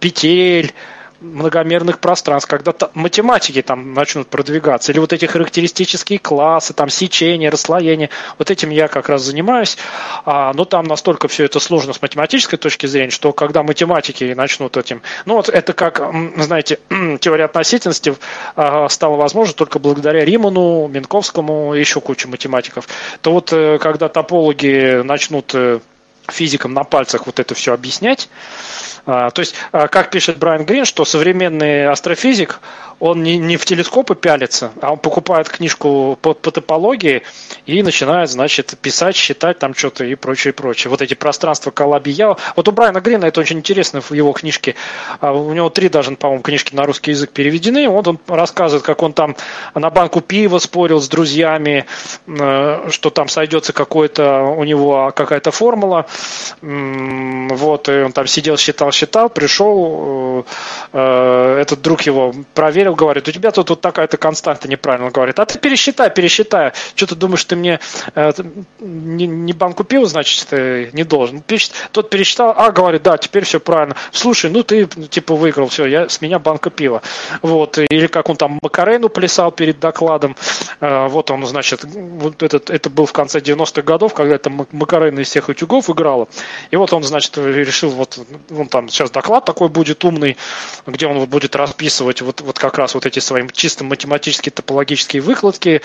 петель, многомерных пространств, когда математики там начнут продвигаться, или вот эти характеристические классы, там сечение, расслоение, вот этим я как раз занимаюсь, а, но там настолько все это сложно с математической точки зрения, что когда математики начнут этим, ну вот это как, знаете, теория относительности а, стала возможна только благодаря Риману, Минковскому и еще куче математиков, то вот э, когда топологи начнут э, физикам на пальцах вот это все объяснять. А, то есть, а, как пишет Брайан Грин, что современный астрофизик, он не, не в телескопы пялится, а он покупает книжку по, по топологии и начинает, значит, писать, считать там что-то и прочее, прочее. Вот эти пространства Калабия. Вот у Брайана Грина это очень интересно в его книжке. А, у него три даже, по-моему, книжки на русский язык переведены. Вот он рассказывает, как он там на банку пива спорил с друзьями, э, что там сойдется какой-то у него какая-то формула. Вот, и он там сидел, считал, считал, пришел, э, э, этот друг его проверил, говорит, у тебя тут вот такая-то константа неправильно, говорит, а ты пересчитай, пересчитай, что ты думаешь, ты мне э, не, не банку пива, значит, ты не должен. Тот пересчитал, а, говорит, да, теперь все правильно. Слушай, ну ты, типа, выиграл, все, я, с меня банка пива. Вот, или как он там Макарену плясал перед докладом, вот он, значит, вот этот, это был в конце 90-х годов, когда это Макарена из всех утюгов играла. И вот он, значит, решил, вот он там сейчас доклад такой будет умный, где он будет расписывать вот, вот как раз вот эти свои чисто математические топологические выкладки.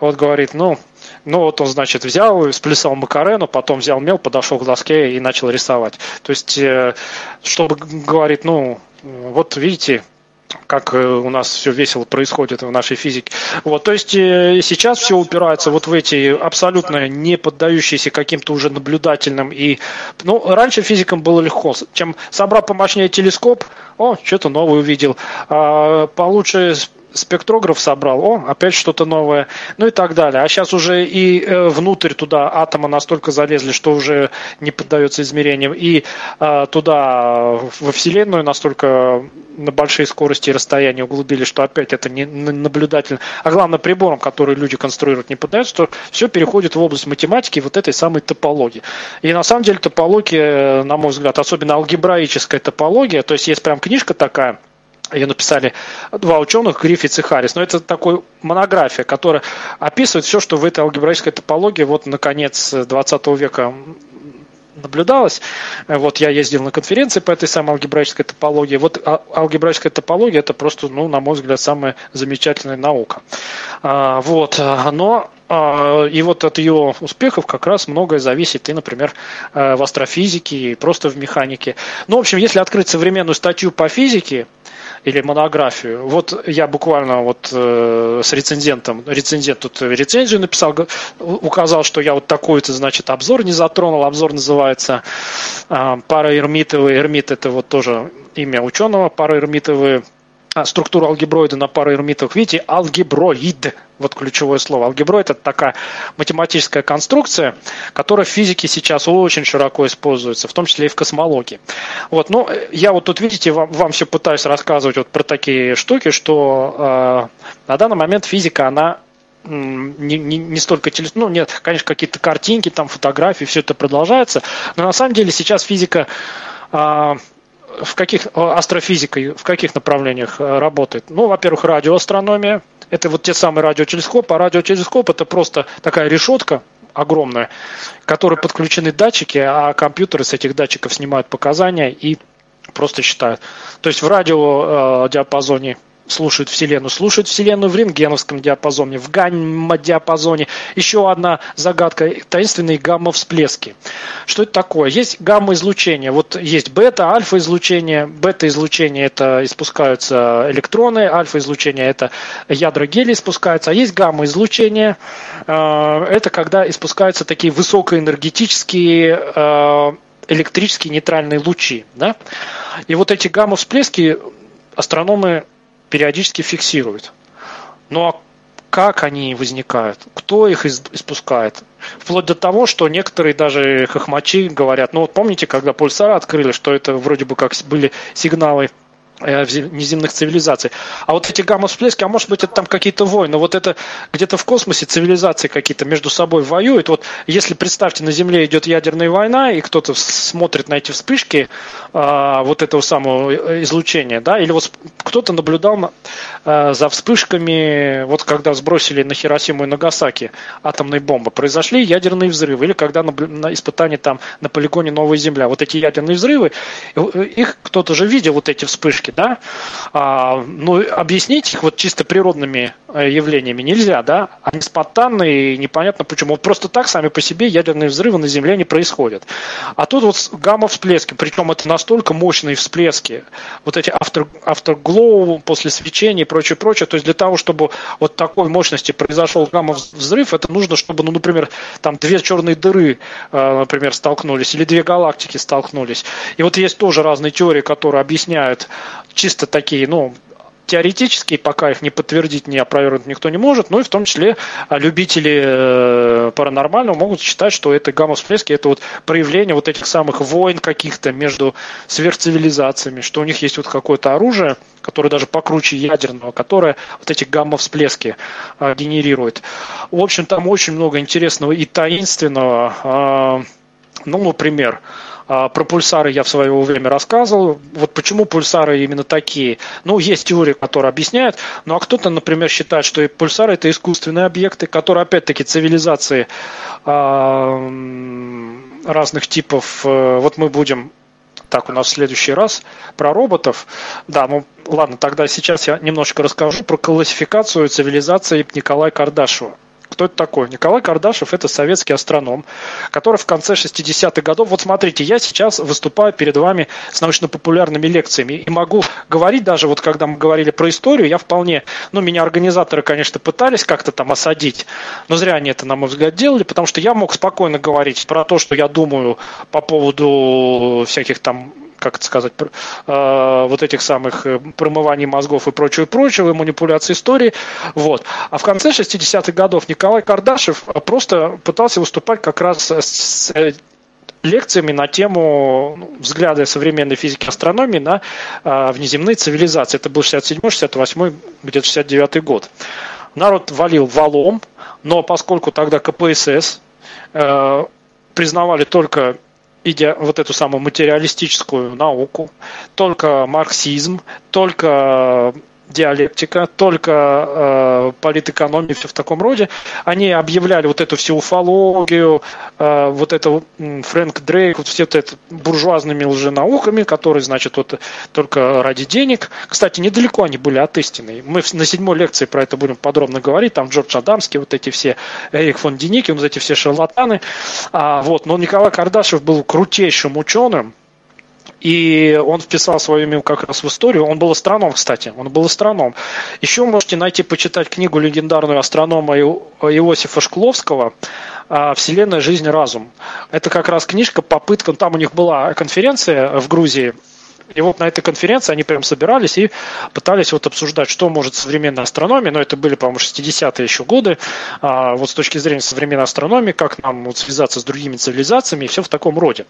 Вот говорит, ну, ну вот он, значит, взял, сплясал Макарену, потом взял мел, подошел к доске и начал рисовать. То есть, э, чтобы, говорит, ну, вот видите, как э, у нас все весело происходит в нашей физике. Вот, то есть э, сейчас все упирается вот в эти абсолютно не поддающиеся каким-то уже наблюдательным и, ну, раньше физикам было легко, чем собрал помощнее телескоп, о, что-то новое увидел, а, получше спектрограф собрал, о, опять что-то новое, ну и так далее. А сейчас уже и э, внутрь туда атома настолько залезли, что уже не поддается измерениям, и э, туда, во Вселенную, настолько на большие скорости и расстояния углубили, что опять это не наблюдательно, а главное прибором, который люди конструируют, не поддается, что все переходит в область математики вот этой самой топологии. И на самом деле топология, на мой взгляд, особенно алгебраическая топология, то есть есть прям книжка такая, ее написали два ученых, Гриффитс и Харрис. Но это такой монография, которая описывает все, что в этой алгебраической топологии вот на конец 20 века наблюдалось. Вот я ездил на конференции по этой самой алгебраической топологии. Вот а, алгебраическая топология это просто, ну, на мой взгляд, самая замечательная наука. А, вот, но а, и вот от ее успехов как раз многое зависит и, например, в астрофизике, и просто в механике. Ну, в общем, если открыть современную статью по физике, или монографию. Вот я буквально вот э, с рецензентом, рецензент тут рецензию написал, указал, что я вот такой-то, значит, обзор не затронул. Обзор называется э, параэрмитовый. Эрмит это вот тоже имя ученого, параэрмитовые а, структуру алгеброида на параэрмитах. Видите, алгеброид, вот ключевое слово. Алгеброид – это такая математическая конструкция, которая в физике сейчас очень широко используется, в том числе и в космологии. Вот, ну, я вот тут, видите, вам, вам все пытаюсь рассказывать вот про такие штуки, что э, на данный момент физика, она не, не, не столько телес... ну нет, конечно, какие-то картинки, там фотографии, все это продолжается, но на самом деле сейчас физика э, в каких астрофизикой, в каких направлениях э, работает? Ну, во-первых, радиоастрономия. Это вот те самые радиотелескопы. А радиотелескоп это просто такая решетка огромная, которой подключены датчики, а компьютеры с этих датчиков снимают показания и просто считают. То есть в радиодиапазоне слушают Вселенную, слушают Вселенную в рентгеновском диапазоне, в гамма-диапазоне. Еще одна загадка – таинственные гамма-всплески. Что это такое? Есть гамма-излучение. Вот есть бета, альфа-излучение. Бета-излучение – это испускаются электроны, альфа-излучение – это ядра гелия испускаются. А есть гамма-излучение. Э, это когда испускаются такие высокоэнергетические э, электрические нейтральные лучи. Да? И вот эти гамма-всплески астрономы периодически фиксируют. Ну а как они возникают, кто их испускает. Вплоть до того, что некоторые даже хохмачи говорят, ну вот помните, когда пульсары открыли, что это вроде бы как были сигналы неземных цивилизаций. А вот эти гамма-всплески, а может быть это там какие-то войны, вот это где-то в космосе цивилизации какие-то между собой воюют. Вот если представьте, на Земле идет ядерная война, и кто-то смотрит на эти вспышки а, вот этого самого излучения, да, или вот кто-то наблюдал а, за вспышками, вот когда сбросили на Хиросиму и Нагасаки атомные бомбы, произошли ядерные взрывы, или когда на, на испытании там на полигоне Новая Земля, вот эти ядерные взрывы, их кто-то же видел, вот эти вспышки, вспышки, да, а, ну, объяснить их вот чисто природными э, явлениями нельзя, да, они спонтанные и непонятно почему. Вот просто так сами по себе ядерные взрывы на Земле не происходят. А тут вот гамма-всплески, причем это настолько мощные всплески, вот эти after, afterglow после свечения и прочее, прочее, то есть для того, чтобы вот такой мощности произошел гамма-взрыв, это нужно, чтобы, ну, например, там две черные дыры, э, например, столкнулись, или две галактики столкнулись. И вот есть тоже разные теории, которые объясняют чисто такие, ну, теоретически, пока их не подтвердить, не опровергнуть никто не может, ну и в том числе а, любители э, паранормального могут считать, что это гамма-всплески, это вот проявление вот этих самых войн каких-то между сверхцивилизациями, что у них есть вот какое-то оружие, которое даже покруче ядерного, которое вот эти гамма-всплески а, генерирует. В общем, там очень много интересного и таинственного. А, ну, например, про пульсары я в свое время рассказывал. Вот почему пульсары именно такие. Ну, есть теории, которые объясняют. Ну, а кто-то, например, считает, что и пульсары это искусственные объекты, которые, опять-таки, цивилизации а, разных типов. Э, вот мы будем так, у нас в следующий раз про роботов. Да, ну ладно, тогда сейчас я немножко расскажу про классификацию цивилизации Николая Кардашева. Кто это такой? Николай Кардашев – это советский астроном, который в конце 60-х годов… Вот смотрите, я сейчас выступаю перед вами с научно-популярными лекциями и могу говорить даже, вот когда мы говорили про историю, я вполне… Ну, меня организаторы, конечно, пытались как-то там осадить, но зря они это, на мой взгляд, делали, потому что я мог спокойно говорить про то, что я думаю по поводу всяких там как это сказать, э, вот этих самых э, промываний мозгов и прочего, прочего, манипуляции истории. Вот. А в конце 60-х годов Николай Кардашев просто пытался выступать как раз с э, лекциями на тему ну, взгляда современной физики астрономии на э, внеземные цивилизации. Это был 67 68 где-то 69 год. Народ валил валом, но поскольку тогда КПСС э, признавали только идя вот эту самую материалистическую науку, только марксизм, только диалектика, только э, политэкономия, все в таком роде. Они объявляли вот эту всю уфологию, э, вот это Фрэнк Дрейк, вот все это буржуазными лженауками, которые, значит, вот только ради денег. Кстати, недалеко они были от истины. Мы на седьмой лекции про это будем подробно говорить. Там Джордж Адамский, вот эти все, Эрик фон Деники, вот эти все шарлатаны. А, вот. Но Николай Кардашев был крутейшим ученым, и он вписал свое имя как раз в историю. Он был астроном, кстати, он был астроном. Еще можете найти, почитать книгу легендарную астронома Иосифа Шкловского а, «Вселенная, жизнь, разум». Это как раз книжка, попытка, там у них была конференция в Грузии, и вот на этой конференции они прям собирались и пытались вот обсуждать, что может современная астрономия, но это были, по-моему, 60-е еще годы, а, вот с точки зрения современной астрономии, как нам вот связаться с другими цивилизациями и все в таком роде.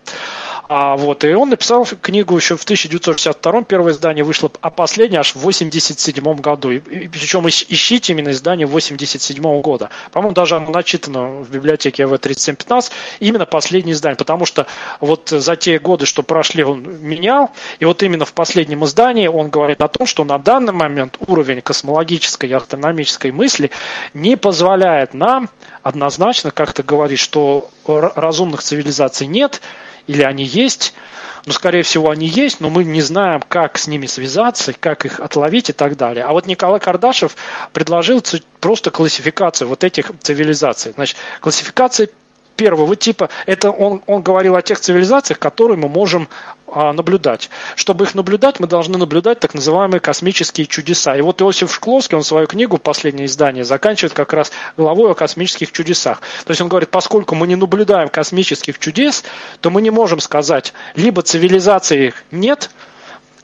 А, вот, и он написал книгу еще в 1962 первое издание вышло, а последнее аж в 87 году. И, и, причем ищите именно издание 87 года. По-моему, даже оно начитано в библиотеке АВ-3715, именно последнее издание, потому что вот за те годы, что прошли, он менял, и вот именно в последнем издании он говорит о том, что на данный момент уровень космологической и астрономической мысли не позволяет нам однозначно как-то говорить, что разумных цивилизаций нет или они есть, но, скорее всего, они есть, но мы не знаем, как с ними связаться, как их отловить и так далее. А вот Николай Кардашев предложил просто классификацию вот этих цивилизаций. Значит, классификация первого типа, это он, он говорил о тех цивилизациях, которые мы можем а, наблюдать. Чтобы их наблюдать, мы должны наблюдать так называемые космические чудеса. И вот Иосиф Шкловский, он свою книгу, последнее издание, заканчивает как раз главой о космических чудесах. То есть он говорит, поскольку мы не наблюдаем космических чудес, то мы не можем сказать, либо цивилизации нет,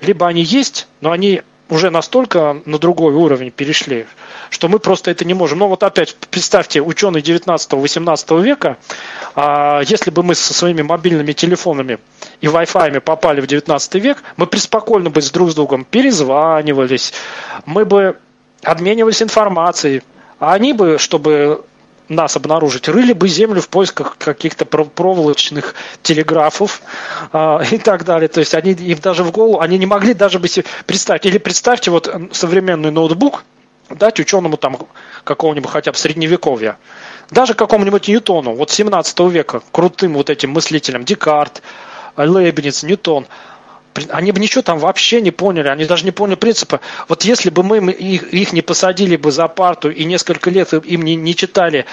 либо они есть, но они уже настолько на другой уровень перешли, что мы просто это не можем. Но вот опять представьте, ученые 19-18 века, а, если бы мы со своими мобильными телефонами и Wi-Fi попали в 19 век, мы преспокойно бы друг с другом перезванивались, мы бы обменивались информацией, а они бы, чтобы нас обнаружить, рыли бы землю в поисках каких-то проволочных телеграфов э, и так далее. То есть они им даже в голову, они не могли даже бы себе представить. Или представьте вот современный ноутбук, дать ученому там какого-нибудь хотя бы средневековья, даже какому-нибудь Ньютону, вот 17 века, крутым вот этим мыслителям, Декарт, Лейбниц, Ньютон – они бы ничего там вообще не поняли, они даже не поняли принципа. Вот если бы мы их, их не посадили бы за парту и несколько лет им не, не читали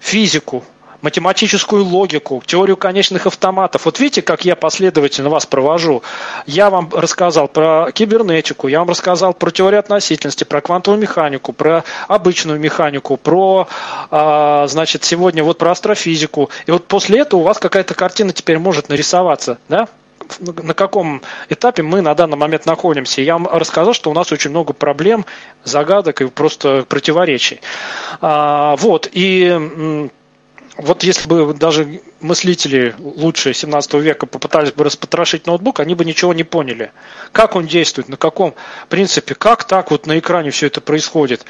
физику, математическую логику, теорию конечных автоматов. Вот видите, как я последовательно вас провожу. Я вам рассказал про кибернетику, я вам рассказал про теорию относительности, про квантовую механику, про обычную механику, про, а, значит, сегодня вот про астрофизику. И вот после этого у вас какая-то картина теперь может нарисоваться, да? На каком этапе мы на данный момент находимся. Я вам рассказал, что у нас очень много проблем, загадок и просто противоречий. А, вот, и вот если бы даже мыслители лучшие 17 века попытались бы распотрошить ноутбук, они бы ничего не поняли. Как он действует, на каком принципе, как так вот на экране все это происходит.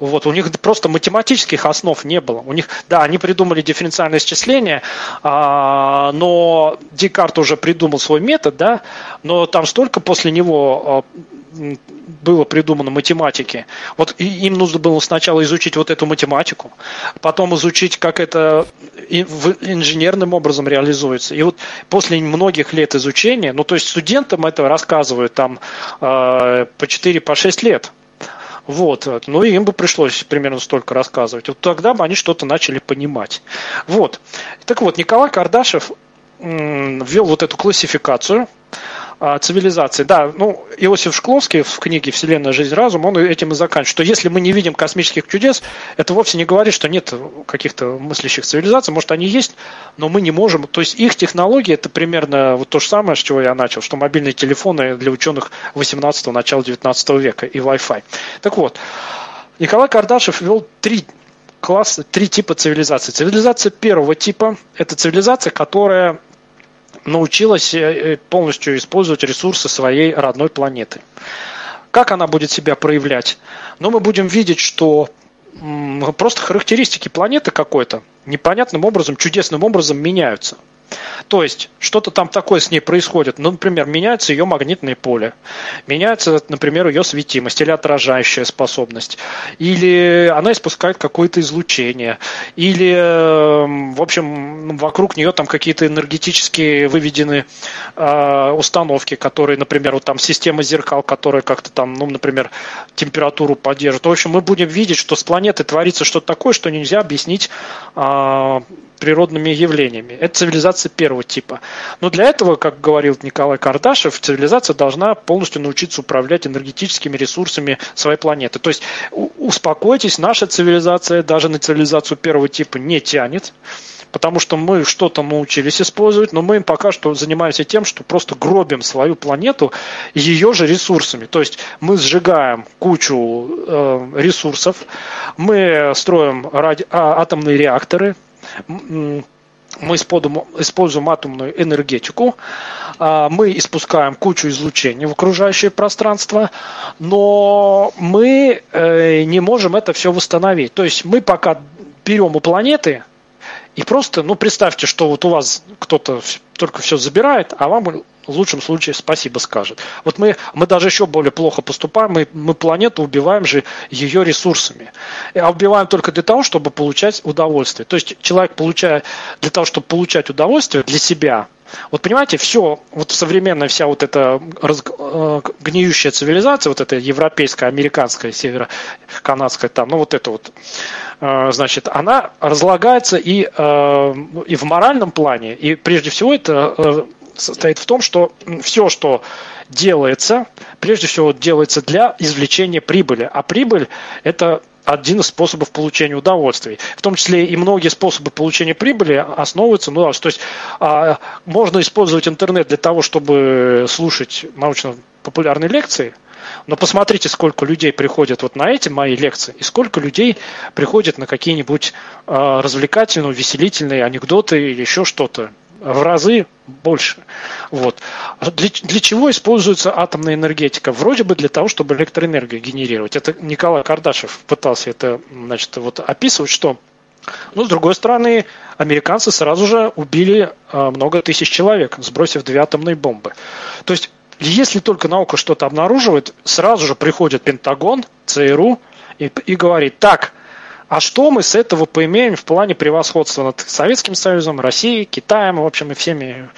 Вот, у них просто математических основ не было. У них, да, они придумали дифференциальное исчисление, а, но Декарт уже придумал свой метод, да, но там столько после него а, было придумано математики. Вот им нужно было сначала изучить вот эту математику, потом изучить, как это инженерным образом реализуется. И вот после многих лет изучения, ну то есть студентам это рассказывают там э, по 4-6 по лет, вот. Ну, и им бы пришлось примерно столько рассказывать. Вот тогда бы они что-то начали понимать. Вот. Так вот, Николай Кардашев ввел вот эту классификацию цивилизации. Да, ну, Иосиф Шкловский в книге «Вселенная. Жизнь. Разум» он этим и заканчивает, что если мы не видим космических чудес, это вовсе не говорит, что нет каких-то мыслящих цивилизаций, может, они есть, но мы не можем. То есть их технологии – это примерно вот то же самое, с чего я начал, что мобильные телефоны для ученых 18-го, начала 19 века и Wi-Fi. Так вот, Николай Кардашев ввел три класса, три типа цивилизации. Цивилизация первого типа – это цивилизация, которая научилась э, э, полностью использовать ресурсы своей родной планеты. Как она будет себя проявлять? Ну, мы будем видеть, что просто характеристики планеты какой-то непонятным образом, чудесным образом меняются. То есть что-то там такое с ней происходит. Ну, например, меняется ее магнитное поле, меняется, например, ее светимость или отражающая способность, или она испускает какое-то излучение, или, эм, в общем, вокруг нее там какие-то энергетические выведены э, установки, которые, например, вот там система зеркал, которая как-то там, ну, например, температуру поддерживает. В общем, мы будем видеть, что с планеты творится что-то такое, что нельзя объяснить э, природными явлениями. Это цивилизация первого типа. Но для этого, как говорил Николай Кардашев, цивилизация должна полностью научиться управлять энергетическими ресурсами своей планеты. То есть успокойтесь, наша цивилизация даже на цивилизацию первого типа не тянет потому что мы что-то научились использовать, но мы пока что занимаемся тем, что просто гробим свою планету ее же ресурсами. То есть мы сжигаем кучу э, ресурсов, мы строим ради, а, атомные реакторы, мы используем атомную энергетику, а, мы испускаем кучу излучения в окружающее пространство, но мы э, не можем это все восстановить. То есть мы пока берем у планеты и просто, ну, представьте, что вот у вас кто-то только все забирает, а вам в лучшем случае спасибо скажет. Вот мы, мы даже еще более плохо поступаем, мы, мы планету убиваем же ее ресурсами. А убиваем только для того, чтобы получать удовольствие. То есть человек, получая, для того, чтобы получать удовольствие для себя, вот понимаете, все, вот современная вся вот эта раз, э, гниющая цивилизация, вот эта европейская, американская, северо-канадская, там, ну вот это вот, э, значит, она разлагается и, э, и в моральном плане, и прежде всего это состоит в том, что все, что делается, прежде всего делается для извлечения прибыли. А прибыль – это один из способов получения удовольствий. В том числе и многие способы получения прибыли основываются, ну, то есть можно использовать интернет для того, чтобы слушать научно-популярные лекции – Но посмотрите, сколько людей приходят вот на эти мои лекции, и сколько людей приходят на какие-нибудь э, развлекательные, увеселительные анекдоты или еще что-то в разы больше. Вот. Для, для чего используется атомная энергетика? Вроде бы для того, чтобы электроэнергию генерировать. Это Николай Кардашев пытался это значит, вот описывать, что но, с другой стороны, американцы сразу же убили а, много тысяч человек, сбросив две атомные бомбы. То есть, если только наука что-то обнаруживает, сразу же приходит Пентагон, ЦРУ и, и говорит, так, а что мы с этого поимеем в плане превосходства над Советским Союзом, Россией, Китаем, в общем, и всеми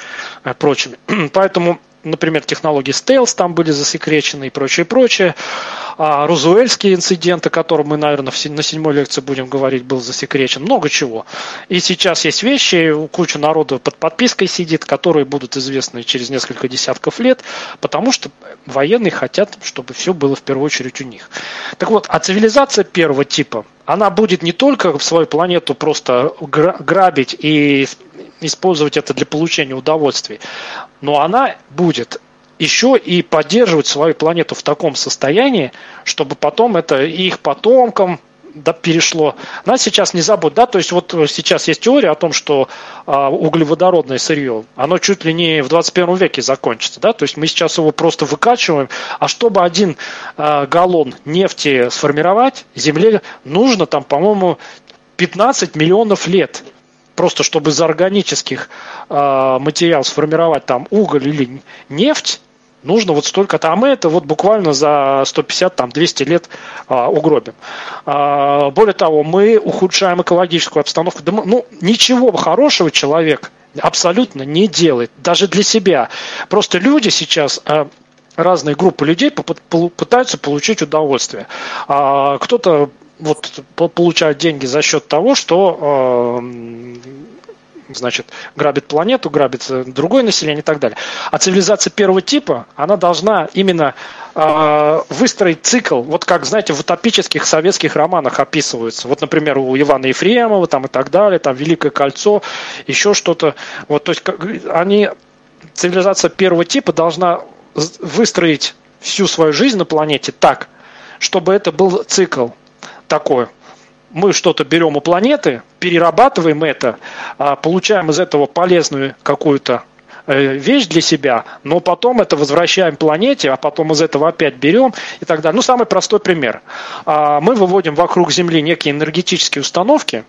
э, прочими. Поэтому например, технологии стелс там были засекречены и прочее, прочее. А Розуэльский инцидент, о котором мы, наверное, на седьмой лекции будем говорить, был засекречен. Много чего. И сейчас есть вещи, куча народу под подпиской сидит, которые будут известны через несколько десятков лет, потому что военные хотят, чтобы все было в первую очередь у них. Так вот, а цивилизация первого типа, она будет не только свою планету просто грабить и использовать это для получения удовольствий, но она будет еще и поддерживать свою планету в таком состоянии, чтобы потом это их потомкам да, перешло. Нас сейчас не забудь, да, то есть вот сейчас есть теория о том, что а, углеводородное сырье, оно чуть ли не в 21 веке закончится, да, то есть мы сейчас его просто выкачиваем, а чтобы один а, галлон нефти сформировать, Земле нужно там, по-моему, 15 миллионов лет просто чтобы из органических э, материалов сформировать там уголь или нефть, нужно вот столько-то, а мы это вот буквально за 150, там, 200 лет а, угробим. А, более того, мы ухудшаем экологическую обстановку. Да мы, ну, ничего хорошего человек абсолютно не делает, даже для себя. Просто люди сейчас а, разные группы людей пытаются получить удовольствие. А, кто-то вот получают деньги за счет того, что э, значит, грабит планету, грабит другое население и так далее. А цивилизация первого типа, она должна именно э, выстроить цикл, вот как, знаете, в утопических советских романах описываются. Вот, например, у Ивана Ефремова там и так далее, там Великое кольцо, еще что-то. Вот, то есть как, они, цивилизация первого типа должна выстроить всю свою жизнь на планете так, чтобы это был цикл такой. Мы что-то берем у планеты, перерабатываем это, а, получаем из этого полезную какую-то э, вещь для себя, но потом это возвращаем планете, а потом из этого опять берем и так далее. Ну, самый простой пример. А, мы выводим вокруг Земли некие энергетические установки,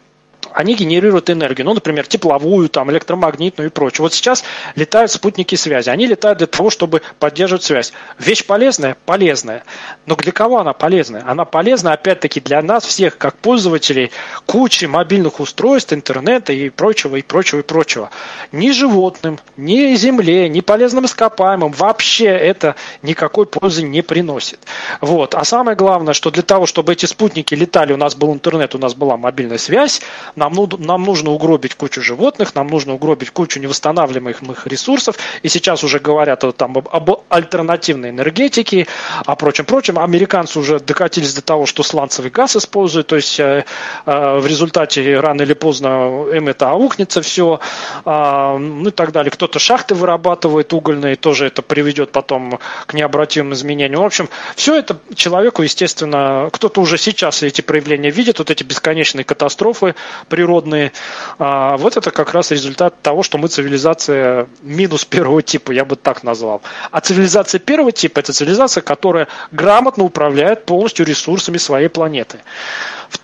они генерируют энергию, ну, например, тепловую, там, электромагнитную и прочее. Вот сейчас летают спутники связи. Они летают для того, чтобы поддерживать связь. Вещь полезная? Полезная. Но для кого она полезная? Она полезна, опять-таки, для нас всех, как пользователей кучи мобильных устройств, интернета и прочего, и прочего, и прочего. Ни животным, ни земле, ни полезным ископаемым вообще это никакой пользы не приносит. Вот. А самое главное, что для того, чтобы эти спутники летали, у нас был интернет, у нас была мобильная связь, нам, нам нужно угробить кучу животных, нам нужно угробить кучу невосстанавливаемых ресурсов. И сейчас уже говорят там, об, об альтернативной энергетике, о прочем, прочем. Американцы уже докатились до того, что сланцевый газ используют, то есть э, э, в результате рано или поздно им это аукнется все, э, ну и так далее. Кто-то шахты вырабатывает угольные, тоже это приведет потом к необратимым изменениям. В общем, все это человеку, естественно, кто-то уже сейчас эти проявления видит, вот эти бесконечные катастрофы, природные. А вот это как раз результат того, что мы цивилизация минус первого типа, я бы так назвал. А цивилизация первого типа – это цивилизация, которая грамотно управляет полностью ресурсами своей планеты.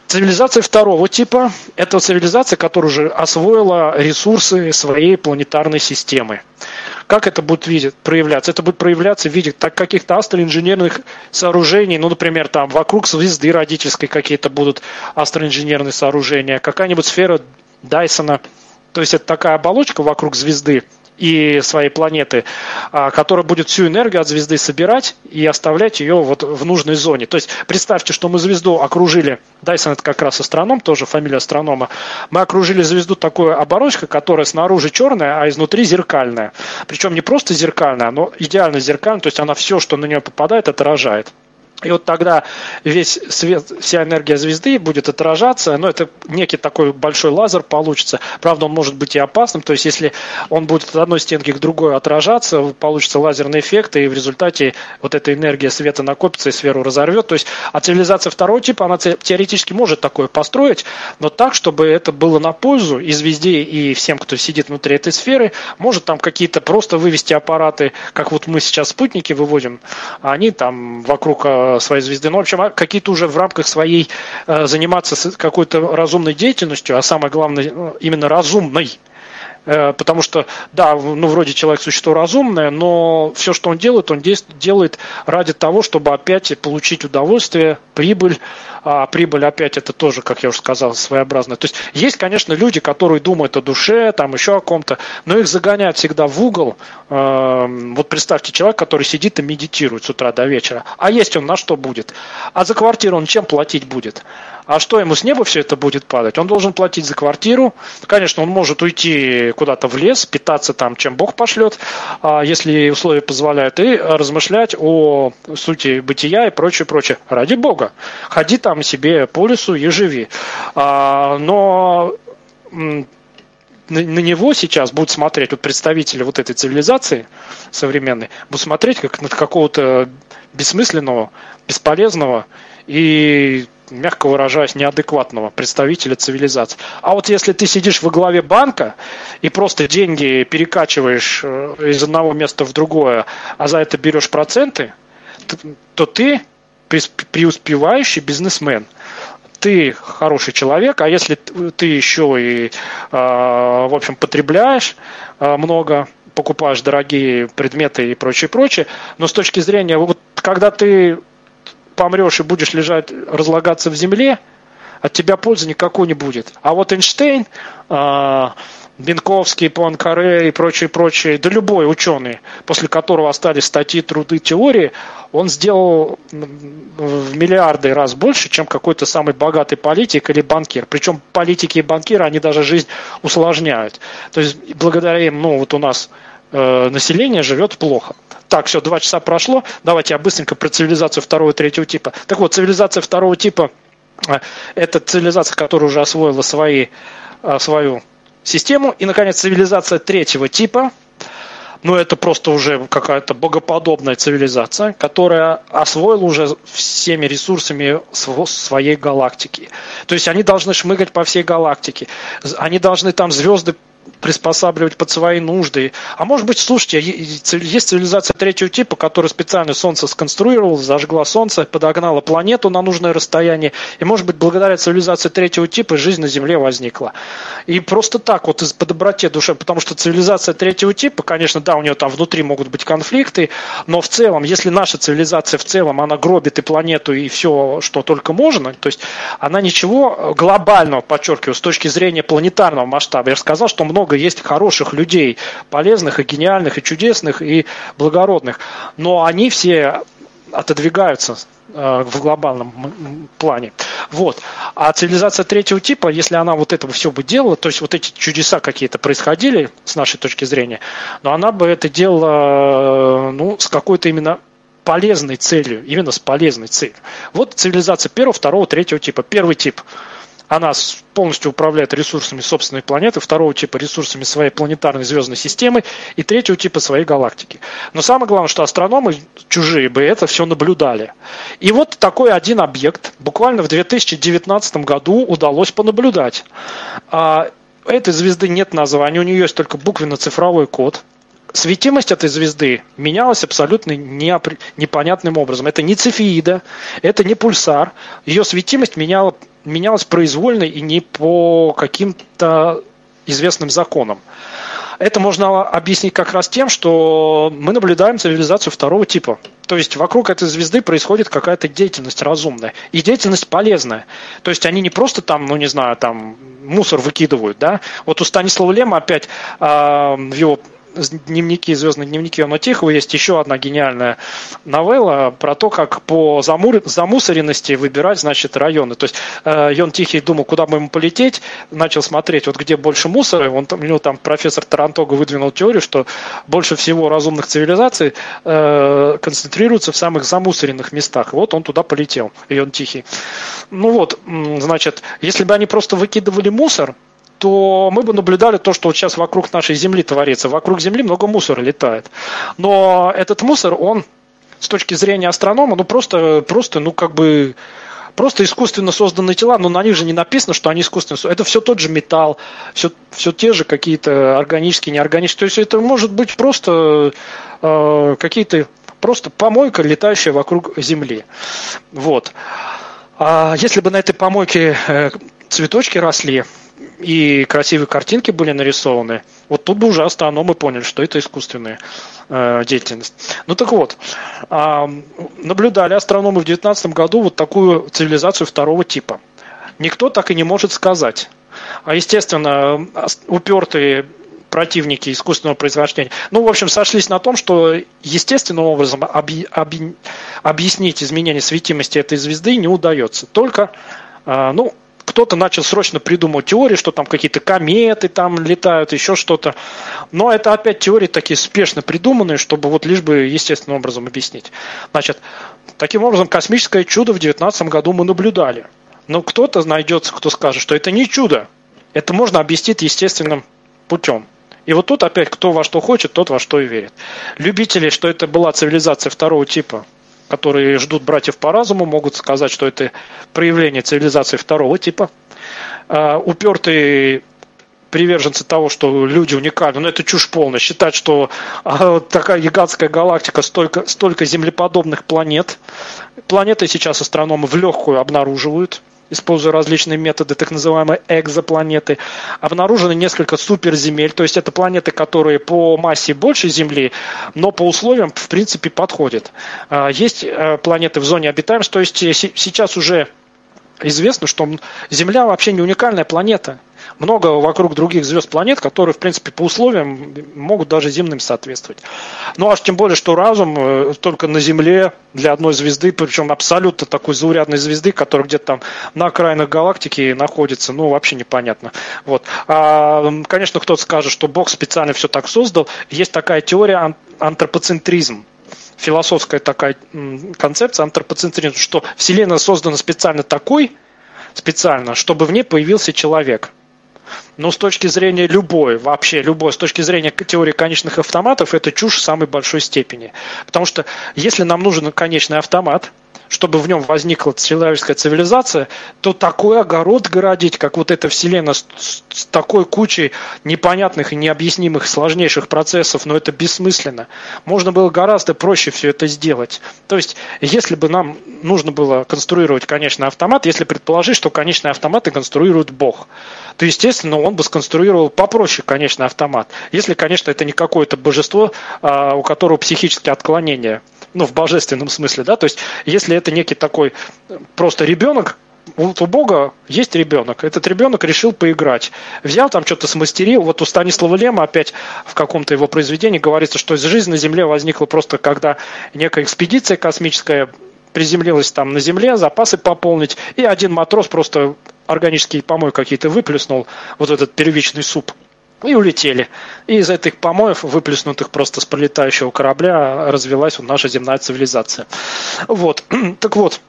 Цивилизация второго типа – это цивилизация, которая уже освоила ресурсы своей планетарной системы. Как это будет видеть, проявляться? Это будет проявляться в виде так, каких-то астроинженерных сооружений, ну, например, там вокруг звезды родительской какие-то будут астроинженерные сооружения, какая-нибудь сфера Дайсона, то есть это такая оболочка вокруг звезды, и своей планеты, а, которая будет всю энергию от звезды собирать и оставлять ее вот в нужной зоне. То есть представьте, что мы звезду окружили, Дайсон это как раз астроном, тоже фамилия астронома, мы окружили звезду такой оборочкой, которая снаружи черная, а изнутри зеркальная. Причем не просто зеркальная, но идеально зеркальная, то есть она все, что на нее попадает, отражает. И вот тогда весь свет, вся энергия звезды будет отражаться, но это некий такой большой лазер получится. Правда, он может быть и опасным, то есть если он будет от одной стенки к другой отражаться, получится лазерный эффект, и в результате вот эта энергия света накопится и сферу разорвет. То есть а цивилизация второго типа, она теоретически может такое построить, но так, чтобы это было на пользу и звезде, и всем, кто сидит внутри этой сферы, может там какие-то просто вывести аппараты, как вот мы сейчас спутники выводим, а они там вокруг а, своей звезды. Ну, в общем, а какие-то уже в рамках своей э, заниматься какой-то разумной деятельностью, а самое главное, ну, именно разумной, Э, потому что, да, ну, вроде человек существо разумное, но все, что он делает, он делает ради того, чтобы опять получить удовольствие, прибыль, а прибыль опять это тоже, как я уже сказал, своеобразная. То есть есть, конечно, люди, которые думают о душе, там еще о ком-то, но их загоняют всегда в угол. Э, вот представьте человек, который сидит и медитирует с утра до вечера. А есть он на что будет? А за квартиру он чем платить будет? А что ему с неба все это будет падать? Он должен платить за квартиру. Конечно, он может уйти куда-то в лес, питаться там, чем Бог пошлет, а, если условия позволяют, и размышлять о сути бытия и прочее, прочее. Ради Бога. Ходи там себе по лесу и живи. А, но на, него сейчас будут смотреть вот представители вот этой цивилизации современной, будут смотреть как на какого-то бессмысленного, бесполезного и мягко выражаясь, неадекватного представителя цивилизации. А вот если ты сидишь во главе банка и просто деньги перекачиваешь э, из одного места в другое, а за это берешь проценты, то ты преуспевающий бизнесмен. Ты хороший человек, а если ты еще и, э, в общем, потребляешь э, много, покупаешь дорогие предметы и прочее, прочее, но с точки зрения, вот когда ты помрешь и будешь лежать, разлагаться в земле, от тебя пользы никакой не будет. А вот Эйнштейн, э, Бенковский, Пуанкаре и прочие, прочие, да любой ученый, после которого остались статьи, труды, теории, он сделал в миллиарды раз больше, чем какой-то самый богатый политик или банкир. Причем политики и банкиры, они даже жизнь усложняют. То есть благодаря им, ну вот у нас э, население живет плохо. Так, все, два часа прошло. Давайте я быстренько про цивилизацию второго и третьего типа. Так вот, цивилизация второго типа э, – это цивилизация, которая уже освоила свои, э, свою систему. И, наконец, цивилизация третьего типа – ну, это просто уже какая-то богоподобная цивилизация, которая освоила уже всеми ресурсами своей галактики. То есть они должны шмыгать по всей галактике. Они должны там звезды приспосабливать под свои нужды. А может быть, слушайте, есть цивилизация третьего типа, которая специально Солнце сконструировала, зажгла Солнце, подогнала планету на нужное расстояние, и может быть, благодаря цивилизации третьего типа жизнь на Земле возникла. И просто так, вот из по доброте души, потому что цивилизация третьего типа, конечно, да, у нее там внутри могут быть конфликты, но в целом, если наша цивилизация в целом, она гробит и планету, и все, что только можно, то есть она ничего глобального, подчеркиваю, с точки зрения планетарного масштаба. Я же сказал, что много есть хороших людей, полезных и гениальных, и чудесных, и благородных. Но они все отодвигаются э, в глобальном плане. Вот. А цивилизация третьего типа, если она вот этого все бы делала, то есть вот эти чудеса какие-то происходили с нашей точки зрения, но она бы это делала ну, с какой-то именно полезной целью, именно с полезной целью. Вот цивилизация первого, второго, третьего типа. Первый тип – она полностью управляет ресурсами собственной планеты, второго типа ресурсами своей планетарной звездной системы и третьего типа своей галактики. Но самое главное, что астрономы чужие бы это все наблюдали. И вот такой один объект буквально в 2019 году удалось понаблюдать. А, этой звезды нет названия, у нее есть только буквенно-цифровой код – светимость этой звезды менялась абсолютно неопри... непонятным образом. Это не цефеида, это не пульсар. Ее светимость меняла, менялась произвольно и не по каким-то известным законам. Это можно объяснить как раз тем, что мы наблюдаем цивилизацию второго типа. То есть вокруг этой звезды происходит какая-то деятельность разумная и деятельность полезная. То есть они не просто там, ну не знаю, там мусор выкидывают, да. Вот у Станислава Лема опять э, в его дневники, звездные дневники Иона Тихого есть еще одна гениальная новелла про то, как по замур... замусоренности выбирать, значит, районы. То есть э, Йон Тихий думал, куда бы ему полететь, начал смотреть, вот где больше мусора. Он, у него там профессор Тарантога выдвинул теорию, что больше всего разумных цивилизаций э, концентрируются в самых замусоренных местах. Вот он туда полетел, Йон Тихий. Ну вот, значит, если бы они просто выкидывали мусор, то мы бы наблюдали то, что вот сейчас вокруг нашей Земли творится. Вокруг Земли много мусора летает. Но этот мусор, он с точки зрения астронома, ну просто, просто, ну как бы просто искусственно созданные тела, но на них же не написано, что они искусственно Это все тот же металл, все, все те же какие-то органические, неорганические. То есть это может быть просто э, какие-то просто помойка, летающая вокруг Земли. Вот. А если бы на этой помойке э, цветочки росли, и красивые картинки были нарисованы, вот тут бы уже астрономы поняли, что это искусственная э, деятельность. Ну так вот, э, наблюдали астрономы в 2019 году вот такую цивилизацию второго типа. Никто так и не может сказать. А естественно, упертые противники искусственного происхождения. Ну, в общем, сошлись на том, что естественным образом объ, объ, объяснить изменение светимости этой звезды не удается. Только, э, ну, кто-то начал срочно придумывать теории, что там какие-то кометы там летают, еще что-то. Но это опять теории такие спешно придуманные, чтобы вот лишь бы естественным образом объяснить. Значит, таким образом, космическое чудо в 2019 году мы наблюдали. Но кто-то найдется, кто скажет, что это не чудо. Это можно объяснить естественным путем. И вот тут опять кто во что хочет, тот во что и верит. Любители, что это была цивилизация второго типа, которые ждут братьев по разуму, могут сказать, что это проявление цивилизации второго типа. А, упертые приверженцы того, что люди уникальны, но это чушь полная. Считать, что а, такая гигантская галактика, столько, столько землеподобных планет. Планеты сейчас астрономы в легкую обнаруживают используя различные методы, так называемые экзопланеты. Обнаружено несколько суперземель, то есть это планеты, которые по массе больше Земли, но по условиям, в принципе, подходят. А, есть э, планеты в зоне обитаемости, то есть сейчас уже известно, что Земля вообще не уникальная планета много вокруг других звезд планет, которые, в принципе, по условиям могут даже земным соответствовать. Ну, аж тем более, что разум э, только на Земле для одной звезды, причем абсолютно такой заурядной звезды, которая где-то там на окраинах галактики находится, ну, вообще непонятно. Вот. А, конечно, кто-то скажет, что Бог специально все так создал. Есть такая теория антропоцентризм философская такая концепция антропоцентризм, что Вселенная создана специально такой, специально, чтобы в ней появился человек. Но с точки зрения любой, вообще любой, с точки зрения теории конечных автоматов, это чушь в самой большой степени. Потому что если нам нужен конечный автомат, чтобы в нем возникла человеческая цивилизация, то такой огород городить, как вот эта вселенная с, с такой кучей непонятных и необъяснимых сложнейших процессов, но это бессмысленно. Можно было гораздо проще все это сделать. То есть, если бы нам нужно было конструировать конечный автомат, если предположить, что конечные автоматы конструирует Бог, то, естественно, он бы сконструировал попроще конечный автомат. Если, конечно, это не какое-то божество, а, у которого психические отклонения – ну, в божественном смысле, да, то есть если это некий такой просто ребенок, вот у Бога есть ребенок. Этот ребенок решил поиграть. Взял там что-то смастерил. Вот у Станислава Лема опять в каком-то его произведении говорится, что жизнь на Земле возникла просто когда некая экспедиция космическая приземлилась там на Земле, запасы пополнить, и один матрос просто органические помой какие-то выплюснул, вот этот первичный суп – и улетели. И из этих помоев, выплеснутых просто с пролетающего корабля, развелась вот наша земная цивилизация. Вот. Так вот,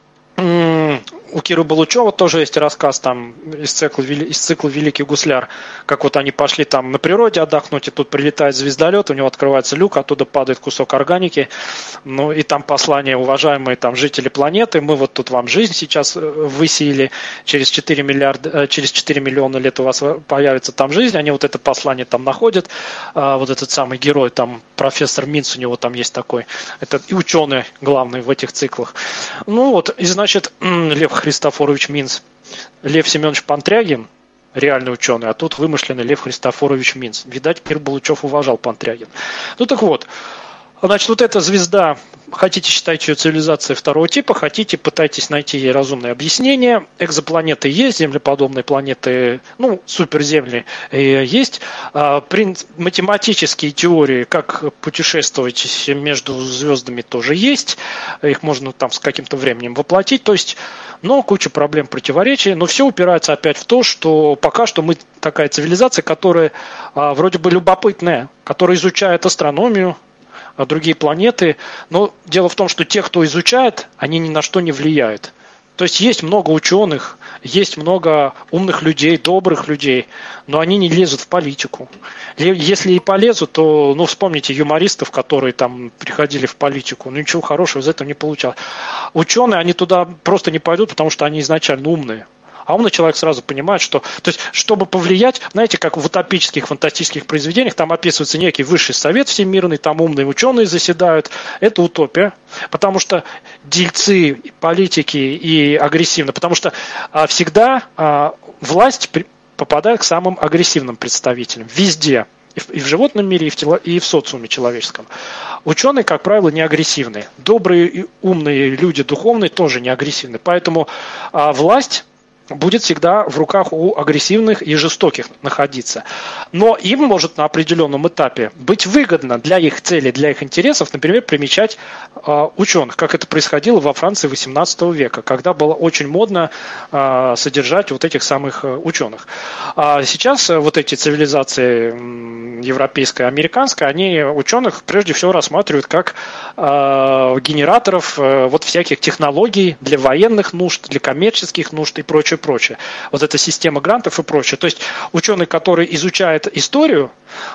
у Киры Балучева тоже есть рассказ там из цикла, из цикла «Великий гусляр», как вот они пошли там на природе отдохнуть, и тут прилетает звездолет, у него открывается люк, оттуда падает кусок органики, ну и там послание, уважаемые там жители планеты, мы вот тут вам жизнь сейчас э, высеяли, через 4, миллиарда, э, через 4 миллиона лет у вас появится там жизнь, они вот это послание там находят, а вот этот самый герой, там профессор Минц у него там есть такой, это и ученый главный в этих циклах. Ну вот, и значит, Лев Христофорович Минц, Лев Семенович Пантрягин, реальный ученый, а тут вымышленный Лев Христофорович Минц. Видать, Кир Балучев уважал Пантрягин. Ну так вот, значит, вот эта звезда хотите считать ее цивилизацией второго типа, хотите пытайтесь найти ей разумное объяснение. Экзопланеты есть, землеподобные планеты, ну, суперземли э, есть. А, математические теории, как путешествовать между звездами тоже есть. Их можно там с каким-то временем воплотить. То есть, но куча проблем, противоречий. Но все упирается опять в то, что пока что мы такая цивилизация, которая а, вроде бы любопытная, которая изучает астрономию, другие планеты. Но дело в том, что те, кто изучает, они ни на что не влияют. То есть есть много ученых, есть много умных людей, добрых людей, но они не лезут в политику. Если и полезут, то, ну, вспомните юмористов, которые там приходили в политику, ну, ничего хорошего из этого не получалось. Ученые, они туда просто не пойдут, потому что они изначально умные. А умный человек сразу понимает, что, то есть, чтобы повлиять, знаете, как в утопических, фантастических произведениях, там описывается некий высший совет всемирный, там умные ученые заседают. Это утопия, потому что дельцы, политики и агрессивно, потому что а, всегда а, власть при, попадает к самым агрессивным представителям везде и в животном мире, и в, тело, и в социуме человеческом. Ученые, как правило, не агрессивные. Добрые и умные люди, духовные, тоже не агрессивны. Поэтому а, власть будет всегда в руках у агрессивных и жестоких находиться. Но им может на определенном этапе быть выгодно для их целей, для их интересов, например, примечать э, ученых, как это происходило во Франции 18 века, когда было очень модно э, содержать вот этих самых э, ученых. А сейчас э, вот эти цивилизации европейская американская, они ученых прежде всего рассматривают как э, генераторов э, вот всяких технологий для военных нужд, для коммерческих нужд и прочее прочее. Вот эта система грантов и прочее. То есть ученый, который изучает историю,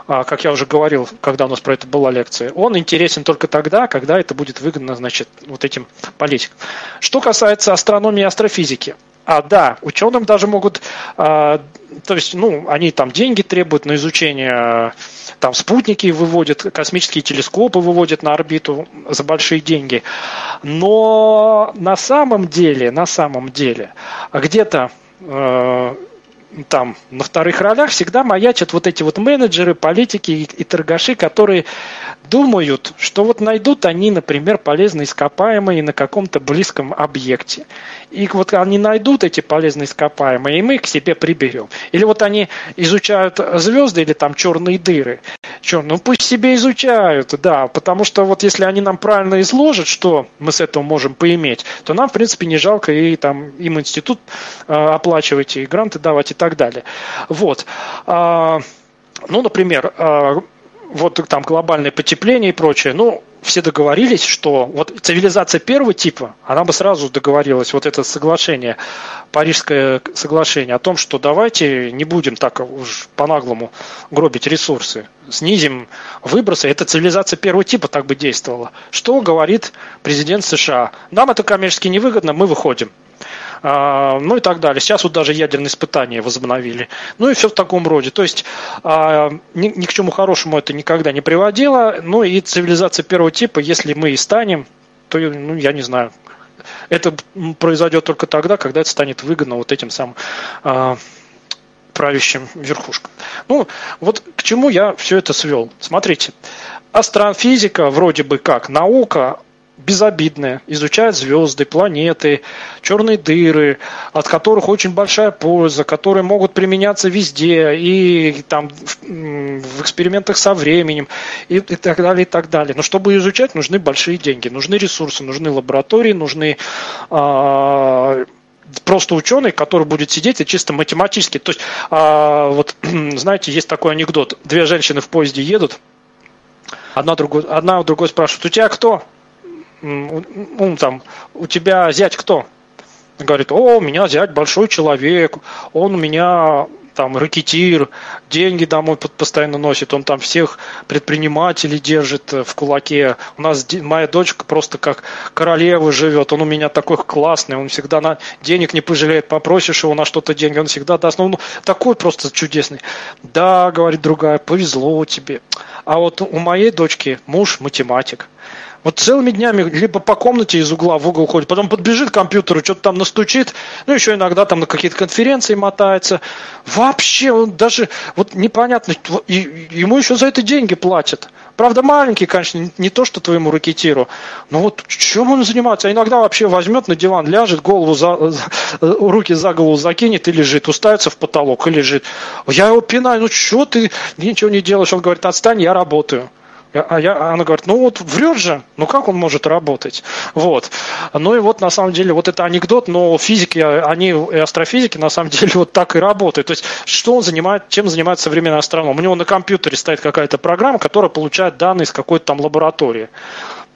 а, как я уже говорил, когда у нас про это была лекция, он интересен только тогда, когда это будет выгодно, значит, вот этим политикам. Что касается астрономии и астрофизики, а, да, ученым даже могут, а, то есть, ну, они там деньги требуют на изучение, там спутники выводят, космические телескопы выводят на орбиту за большие деньги. Но на самом деле, на самом деле, где-то э, там на вторых ролях всегда маячат вот эти вот менеджеры, политики и, и торгаши, которые думают, что вот найдут они, например, полезные ископаемые на каком-то близком объекте. И вот они найдут эти полезные ископаемые, и мы их к себе приберем. Или вот они изучают звезды или там черные дыры. Черт, ну пусть себе изучают, да, потому что вот если они нам правильно изложат, что мы с этого можем поиметь, то нам, в принципе, не жалко и там им институт э, оплачивать, и гранты давать и так далее. Вот. А, ну, например, а, вот там глобальное потепление и прочее, ну, все договорились, что вот цивилизация первого типа, она бы сразу договорилась, вот это соглашение, Парижское соглашение о том, что давайте не будем так уж по-наглому гробить ресурсы, снизим выбросы. Это цивилизация первого типа так бы действовала. Что говорит президент США? Нам это коммерчески невыгодно, мы выходим. А, ну и так далее. Сейчас вот даже ядерные испытания возобновили. Ну и все в таком роде. То есть а, ни, ни к чему хорошему это никогда не приводило. Ну и цивилизация первого типа, если мы и станем, то, ну, я не знаю, это произойдет только тогда, когда это станет выгодно вот этим самым э, правящим верхушкам. Ну, вот к чему я все это свел. Смотрите, астрофизика вроде бы как наука, безобидная, изучает звезды, планеты, черные дыры, от которых очень большая польза, которые могут применяться везде, и там в, в экспериментах со временем, и, и так далее, и так далее. Но чтобы изучать, нужны большие деньги, нужны ресурсы, нужны лаборатории, нужны а, просто ученый, который будет сидеть и чисто математически. То есть, а, вот, знаете, есть такой анекдот. Две женщины в поезде едут, одна, другой, одна у другой спрашивает, у тебя кто? Ну, там, у тебя зять кто? Говорит, о, у меня зять большой человек, он у меня там ракетир, деньги домой постоянно носит, он там всех предпринимателей держит э, в кулаке. У нас моя дочка просто как королева живет, он у меня такой классный, он всегда на денег не пожалеет, попросишь его на что-то деньги, он всегда даст. Ну, такой просто чудесный. Да, говорит другая, повезло тебе. А вот у моей дочки муж математик. Вот целыми днями либо по комнате из угла в угол ходит, потом подбежит к компьютеру, что-то там настучит, ну еще иногда там на какие-то конференции мотается. Вообще, он даже вот непонятно, и ему еще за это деньги платят. Правда, маленький, конечно, не то, что твоему ракетиру. Но вот чем он занимается? А иногда вообще возьмет на диван, ляжет, голову за, за, руки за голову закинет и лежит, уставится в потолок и лежит. Я его пинаю, ну что ты ничего не делаешь? Он говорит, отстань, я работаю. А, я, а она говорит, ну вот врет же, ну как он может работать? Вот. Ну и вот на самом деле вот это анекдот, но физики, они и астрофизики на самом деле вот так и работают. То есть что он занимает, чем занимается современный астроном? У него на компьютере стоит какая-то программа, которая получает данные из какой-то там лаборатории.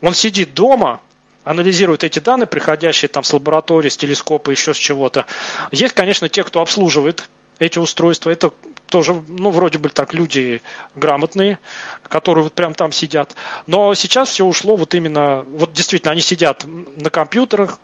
Он сидит дома, анализирует эти данные, приходящие там с лаборатории, с телескопа, еще с чего-то. Есть, конечно, те, кто обслуживает эти устройства. Это тоже, ну, вроде бы так, люди грамотные, которые вот прям там сидят. Но сейчас все ушло вот именно, вот действительно, они сидят на компьютерах,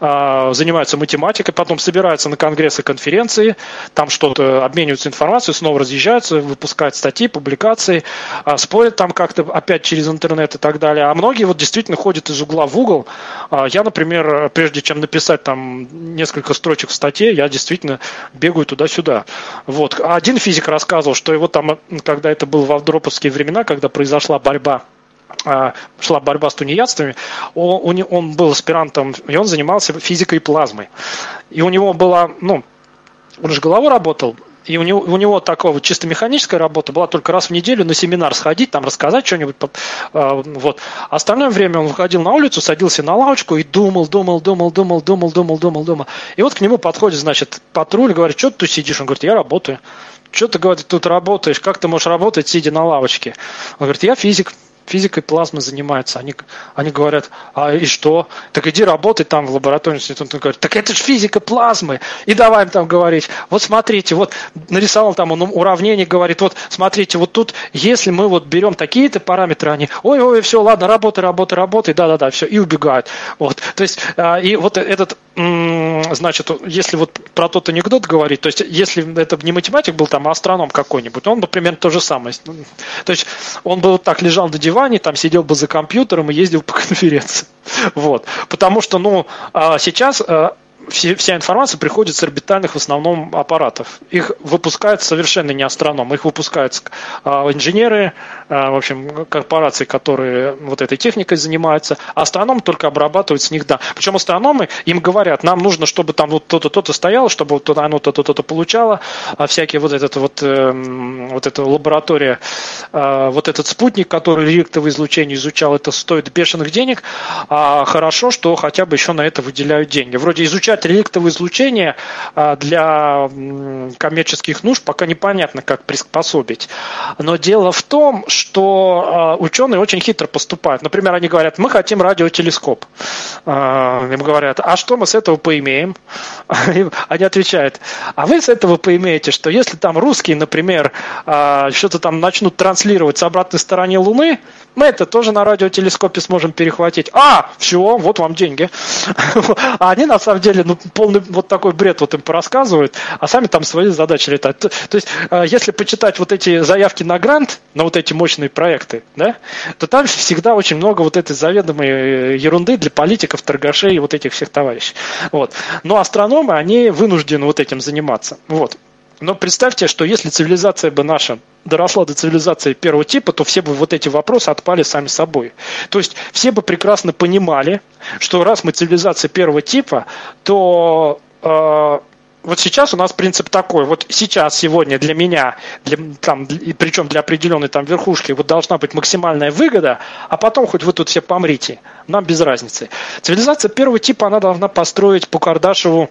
занимаются математикой, потом собираются на конгрессы, конференции, там что-то обмениваются информацией, снова разъезжаются, выпускают статьи, публикации, а, спорят там как-то опять через интернет и так далее. А многие вот действительно ходят из угла в угол. А, я, например, прежде чем написать там несколько строчек в статье, я действительно бегаю туда-сюда. Вот. Один физик рассказывал, что его там, когда это было в Авдроповские времена, когда произошла борьба а, шла борьба с тунеядствами, он, он был аспирантом, и он занимался физикой плазмы. И у него была, ну, он же головой работал, и у него, у него такого чисто механическая работа была только раз в неделю на семинар сходить, там рассказать что-нибудь. А, вот. Остальное время он выходил на улицу, садился на лавочку и думал, думал, думал, думал, думал, думал, думал, думал. И вот к нему подходит, значит, патруль, говорит, что ты сидишь? Он говорит, я работаю. Что ты, говорит, тут работаешь? Как ты можешь работать, сидя на лавочке? Он говорит, я физик физикой плазмы занимаются. Они, они говорят, а и что? Так иди работай там в лаборатории. Он говорит, так это же физика плазмы. И давай им там говорить, вот смотрите, вот нарисовал там он уравнение, говорит, вот смотрите, вот тут, если мы вот берем такие-то параметры, они, ой-ой, все, ладно, работай, работай, работай, да-да-да, все, и убегают. Вот, то есть, а, и вот этот, значит, если вот про тот анекдот говорить, то есть, если это не математик был, там, а астроном какой-нибудь, он бы примерно то же самое. То есть, он бы вот так лежал на диване, диване, там сидел бы за компьютером и ездил по конференции. Вот. Потому что, ну, а сейчас а, все, вся информация приходит с орбитальных в основном аппаратов. Их выпускают совершенно не астроном, их выпускают а, инженеры, а, в общем, корпорации, которые вот этой техникой занимаются, а астроном только обрабатывает с них да. Причем астрономы им говорят, нам нужно, чтобы там вот то-то, то-то стояло, чтобы вот оно то-то, то-то получало, а всякие вот этот вот, э, вот эта лаборатория, э, вот этот спутник, который реликтовое излучение изучал, это стоит бешеных денег, а хорошо, что хотя бы еще на это выделяют деньги. Вроде изучать изучать реликтовое излучение а, для коммерческих нужд пока непонятно, как приспособить. Но дело в том, что а, ученые очень хитро поступают. Например, они говорят, мы хотим радиотелескоп. А, им говорят, а что мы с этого поимеем? Они отвечают, а вы с этого поимеете, что если там русские, например, что-то там начнут транслировать с обратной стороны Луны, мы это тоже на радиотелескопе сможем перехватить. А, все, вот вам деньги. А они на самом деле ну, полный вот такой бред вот им порассказывают, а сами там свои задачи летают. То, то есть, э, если почитать вот эти заявки на грант, на вот эти мощные проекты, да, то там всегда очень много вот этой заведомой э, ерунды для политиков, торгашей и вот этих всех товарищей. Вот. Но астрономы, они вынуждены вот этим заниматься. Вот. Но представьте, что если цивилизация бы наша доросла до цивилизации первого типа, то все бы вот эти вопросы отпали сами собой. То есть все бы прекрасно понимали, что раз мы цивилизация первого типа, то э, вот сейчас у нас принцип такой, вот сейчас, сегодня для меня, для, там, причем для определенной там верхушки, вот должна быть максимальная выгода, а потом хоть вы тут все помрите, нам без разницы. Цивилизация первого типа, она должна построить по Кардашеву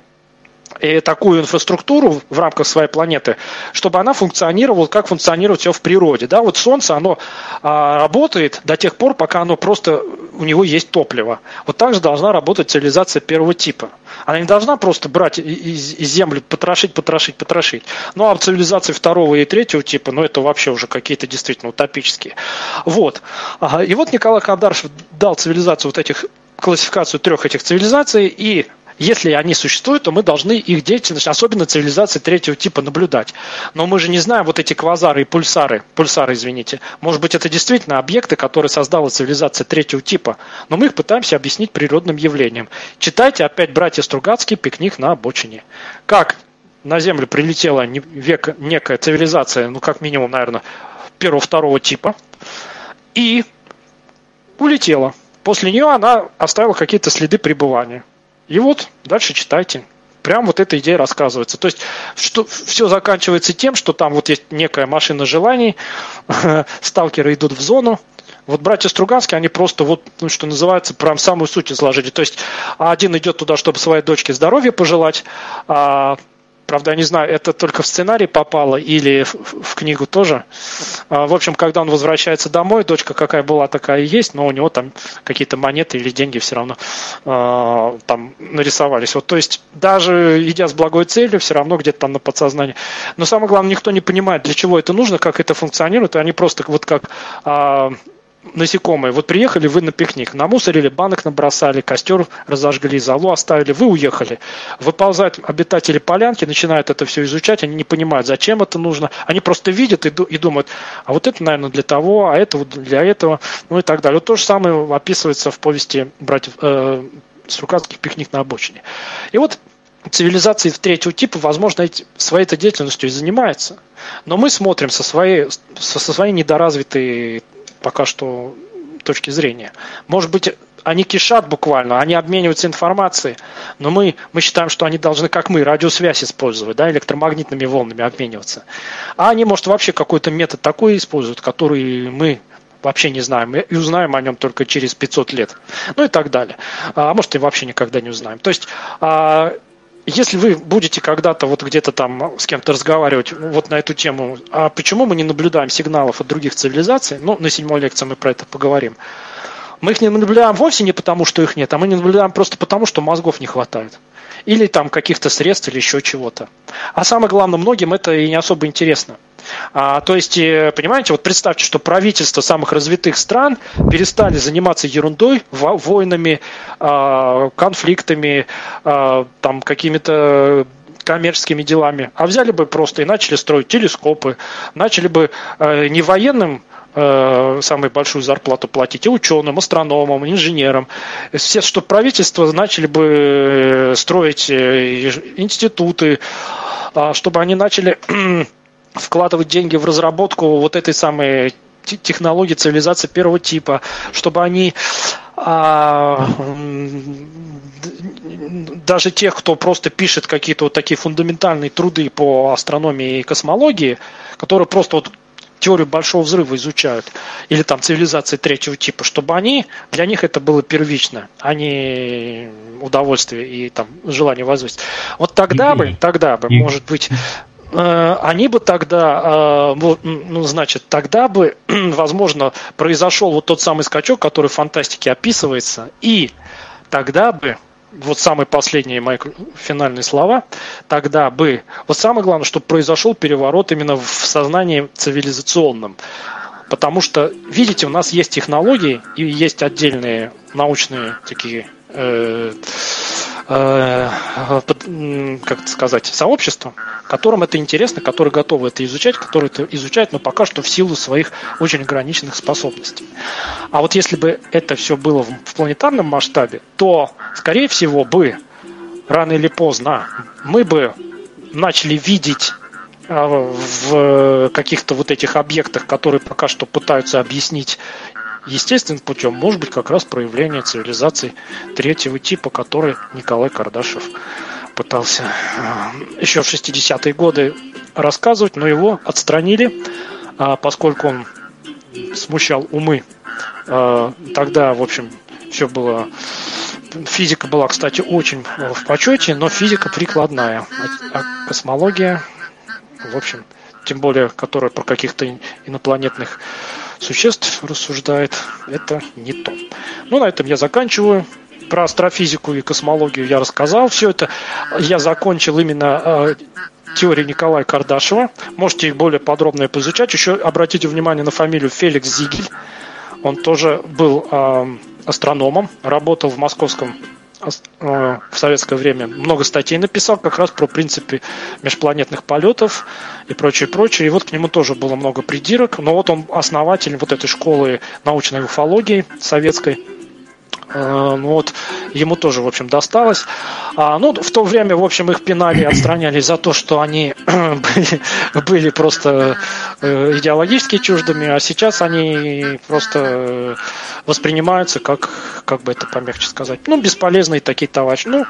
и такую инфраструктуру в рамках своей планеты, чтобы она функционировала, как функционирует все в природе. Да, вот Солнце, оно а, работает до тех пор, пока оно просто, у него есть топливо. Вот так же должна работать цивилизация первого типа. Она не должна просто брать из, из земли, потрошить, потрошить, потрошить. Ну, а цивилизации второго и третьего типа, ну, это вообще уже какие-то действительно утопические. Вот. И вот Николай Кадаршев дал цивилизацию вот этих классификацию трех этих цивилизаций и если они существуют, то мы должны их деятельность, особенно цивилизации третьего типа, наблюдать. Но мы же не знаем вот эти квазары и пульсары, пульсары, извините. Может быть, это действительно объекты, которые создала цивилизация третьего типа, но мы их пытаемся объяснить природным явлением. Читайте опять «Братья Стругацкий. Пикник на обочине». Как на Землю прилетела век, некая цивилизация, ну, как минимум, наверное, первого-второго типа, и улетела. После нее она оставила какие-то следы пребывания. И вот дальше читайте. Прям вот эта идея рассказывается. То есть что, все заканчивается тем, что там вот есть некая машина желаний, сталкеры идут в зону, вот братья Стругацкие, они просто вот, ну, что называется, прям самую суть изложили. То есть один идет туда, чтобы своей дочке здоровья пожелать, а Правда, я не знаю, это только в сценарий попало или в, в книгу тоже. А, в общем, когда он возвращается домой, дочка какая была, такая и есть, но у него там какие-то монеты или деньги все равно э, там нарисовались. Вот, то есть даже идя с благой целью, все равно где-то там на подсознании. Но самое главное, никто не понимает, для чего это нужно, как это функционирует, и они просто вот как э, насекомые. Вот приехали вы на пикник, намусорили, банок набросали, костер разожгли, залу оставили, вы уехали. Выползают обитатели полянки, начинают это все изучать, они не понимают, зачем это нужно. Они просто видят и, и думают, а вот это, наверное, для того, а это вот для этого, ну и так далее. Вот то же самое описывается в повести братьев э, Срукатских «Пикник на обочине». И вот цивилизации третьего типа, возможно, своей-то деятельностью и занимается. Но мы смотрим со своей, со своей недоразвитой пока что точки зрения. Может быть, они кишат буквально, они обмениваются информацией, но мы, мы считаем, что они должны, как мы, радиосвязь использовать, да, электромагнитными волнами обмениваться. А они, может, вообще какой-то метод такой используют, который мы вообще не знаем, и узнаем о нем только через 500 лет, ну и так далее. А может, и вообще никогда не узнаем. То есть а, если вы будете когда-то вот где-то там с кем-то разговаривать вот на эту тему, а почему мы не наблюдаем сигналов от других цивилизаций, ну, на седьмой лекции мы про это поговорим, мы их не наблюдаем вовсе не потому, что их нет, а мы не наблюдаем просто потому, что мозгов не хватает. Или там каких-то средств, или еще чего-то. А самое главное, многим это и не особо интересно. А, то есть, э, понимаете, вот представьте, что правительства самых развитых стран перестали заниматься ерундой, войнами, а, конфликтами, а, там какими-то коммерческими делами, а взяли бы просто и начали строить телескопы, начали бы э, не военным э, самую большую зарплату платить и ученым, астрономам, инженерам. Все, что правительство начали бы строить институты, а, чтобы они начали вкладывать деньги в разработку вот этой самой технологии цивилизации первого типа, чтобы они а, даже тех, кто просто пишет какие-то вот такие фундаментальные труды по астрономии и космологии, которые просто вот теорию большого взрыва изучают, или там цивилизации третьего типа, чтобы они, для них это было первично, а не удовольствие и там желание возвысить. Вот тогда бы, тогда бы, может быть, Э, они бы тогда, э, ну, значит, тогда бы, возможно, произошел вот тот самый скачок, который в фантастике описывается, и тогда бы, вот самые последние мои финальные слова, тогда бы, вот самое главное, чтобы произошел переворот именно в сознании цивилизационном. Потому что, видите, у нас есть технологии и есть отдельные научные такие э, Э, как сказать, сообщество, которым это интересно, которые готовы это изучать, которые это изучают, но пока что в силу своих очень ограниченных способностей. А вот если бы это все было в планетарном масштабе, то, скорее всего, бы рано или поздно мы бы начали видеть э, в каких-то вот этих объектах, которые пока что пытаются объяснить естественным путем может быть как раз проявление цивилизации третьего типа, который Николай Кардашев пытался э, еще в 60-е годы рассказывать, но его отстранили, а поскольку он смущал умы. Э, тогда, в общем, все было... Физика была, кстати, очень в почете, но физика прикладная. А, а космология, в общем, тем более, которая про каких-то инопланетных существ рассуждает, это не то. Ну, на этом я заканчиваю. Про астрофизику и космологию я рассказал. Все это я закончил именно э, теории Николая Кардашева. Можете их более подробно поизучать. Еще обратите внимание на фамилию Феликс Зигель. Он тоже был э, астрономом, работал в московском в советское время много статей написал как раз про принципы межпланетных полетов и прочее, прочее. И вот к нему тоже было много придирок. Но вот он основатель вот этой школы научной уфологии советской. Э, ну вот, ему тоже, в общем, досталось. А, ну, в то время, в общем, их пинали и отстраняли за то, что они были, были просто э, идеологически чуждыми, а сейчас они просто воспринимаются как, как бы это помягче сказать, ну, бесполезные такие товарищи. Ну,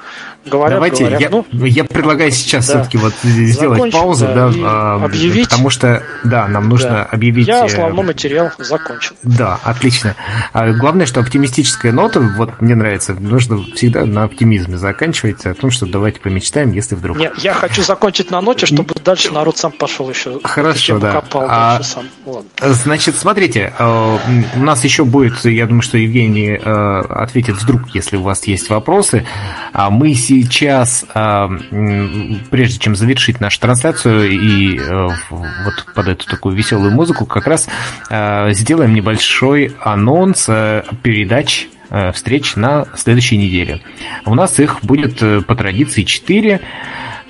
говорят, Давайте, говорят. Я, ну, я предлагаю сейчас да. все-таки вот сделать Закончим, паузу, да, да объявить. Потому что, да, нам нужно да. объявить... Я основной материал закончил. Да, отлично. А главное, что оптимистическая нота, вот мне нравится, нужно всегда на оптимизме заканчивать, о том, что давайте помечтаем, если вдруг... Нет, я хочу закончить на ноте, чтобы дальше народ сам пошел еще. Хорошо, да. А, сам. Значит, смотрите, э, у нас еще будет, я думаю, что Евгений э, ответит вдруг, если у вас есть вопросы. А мы сейчас, э, прежде чем завершить нашу трансляцию и вот под эту такую веселую музыку, как раз сделаем небольшой анонс передач встреч на следующей неделе. У нас их будет по традиции 4.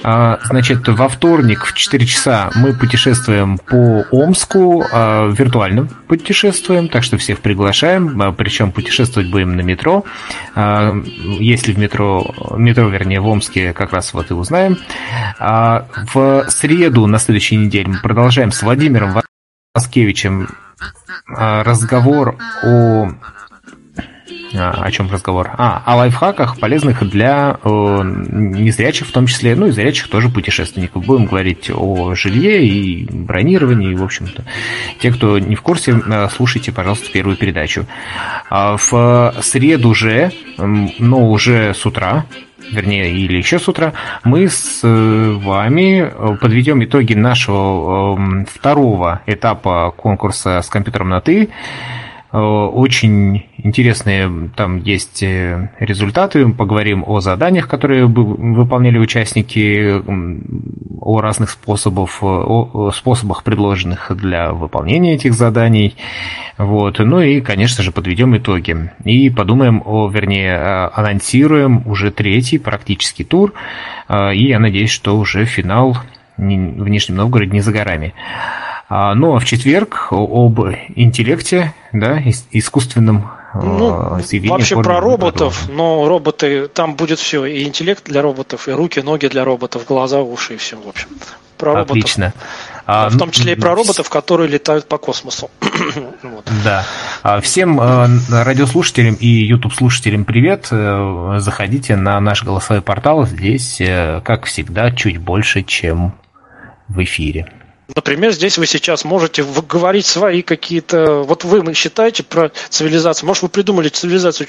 А, значит, во вторник в 4 часа мы путешествуем по Омску, а, виртуально путешествуем, так что всех приглашаем, а, причем путешествовать будем на метро. Если в метро, метро, вернее, в Омске как раз вот и узнаем. В среду на следующей неделе мы продолжаем с Владимиром Васкевичем разговор о а, о чем разговор? А, о лайфхаках, полезных для э, незрячих, в том числе, ну и зрячих тоже путешественников. Будем говорить о жилье и бронировании, в общем-то. Те, кто не в курсе, э, слушайте, пожалуйста, первую передачу. А в среду же, но уже с утра, вернее, или еще с утра, мы с э, вами подведем итоги нашего второго этапа конкурса с компьютером на «ты». Э, очень интересные там есть э, результаты. Поговорим о заданиях, которые выполняли участники, о разных способах, о способах, предложенных для выполнения этих заданий. Вот. Ну и, конечно же, подведем итоги. И подумаем о, вернее, анонсируем уже третий практический тур. Э, и я надеюсь, что уже финал в Нижнем Новгороде не за горами. А, ну а в четверг об интеллекте, да, искусственном а, ну, вообще про роботов, но роботы, там будет все, и интеллект для роботов, и руки, ноги для роботов, глаза, уши, и все, в общем. Про Отлично. роботов. А, в том числе и про роботов, которые летают по космосу. вот. Да. Всем радиослушателям и YouTube-слушателям привет. Э, заходите на наш голосовой портал. Здесь, э, как всегда, чуть больше, чем в эфире. Например, здесь вы сейчас можете говорить свои какие-то... Вот вы считаете про цивилизацию. Может, вы придумали цивилизацию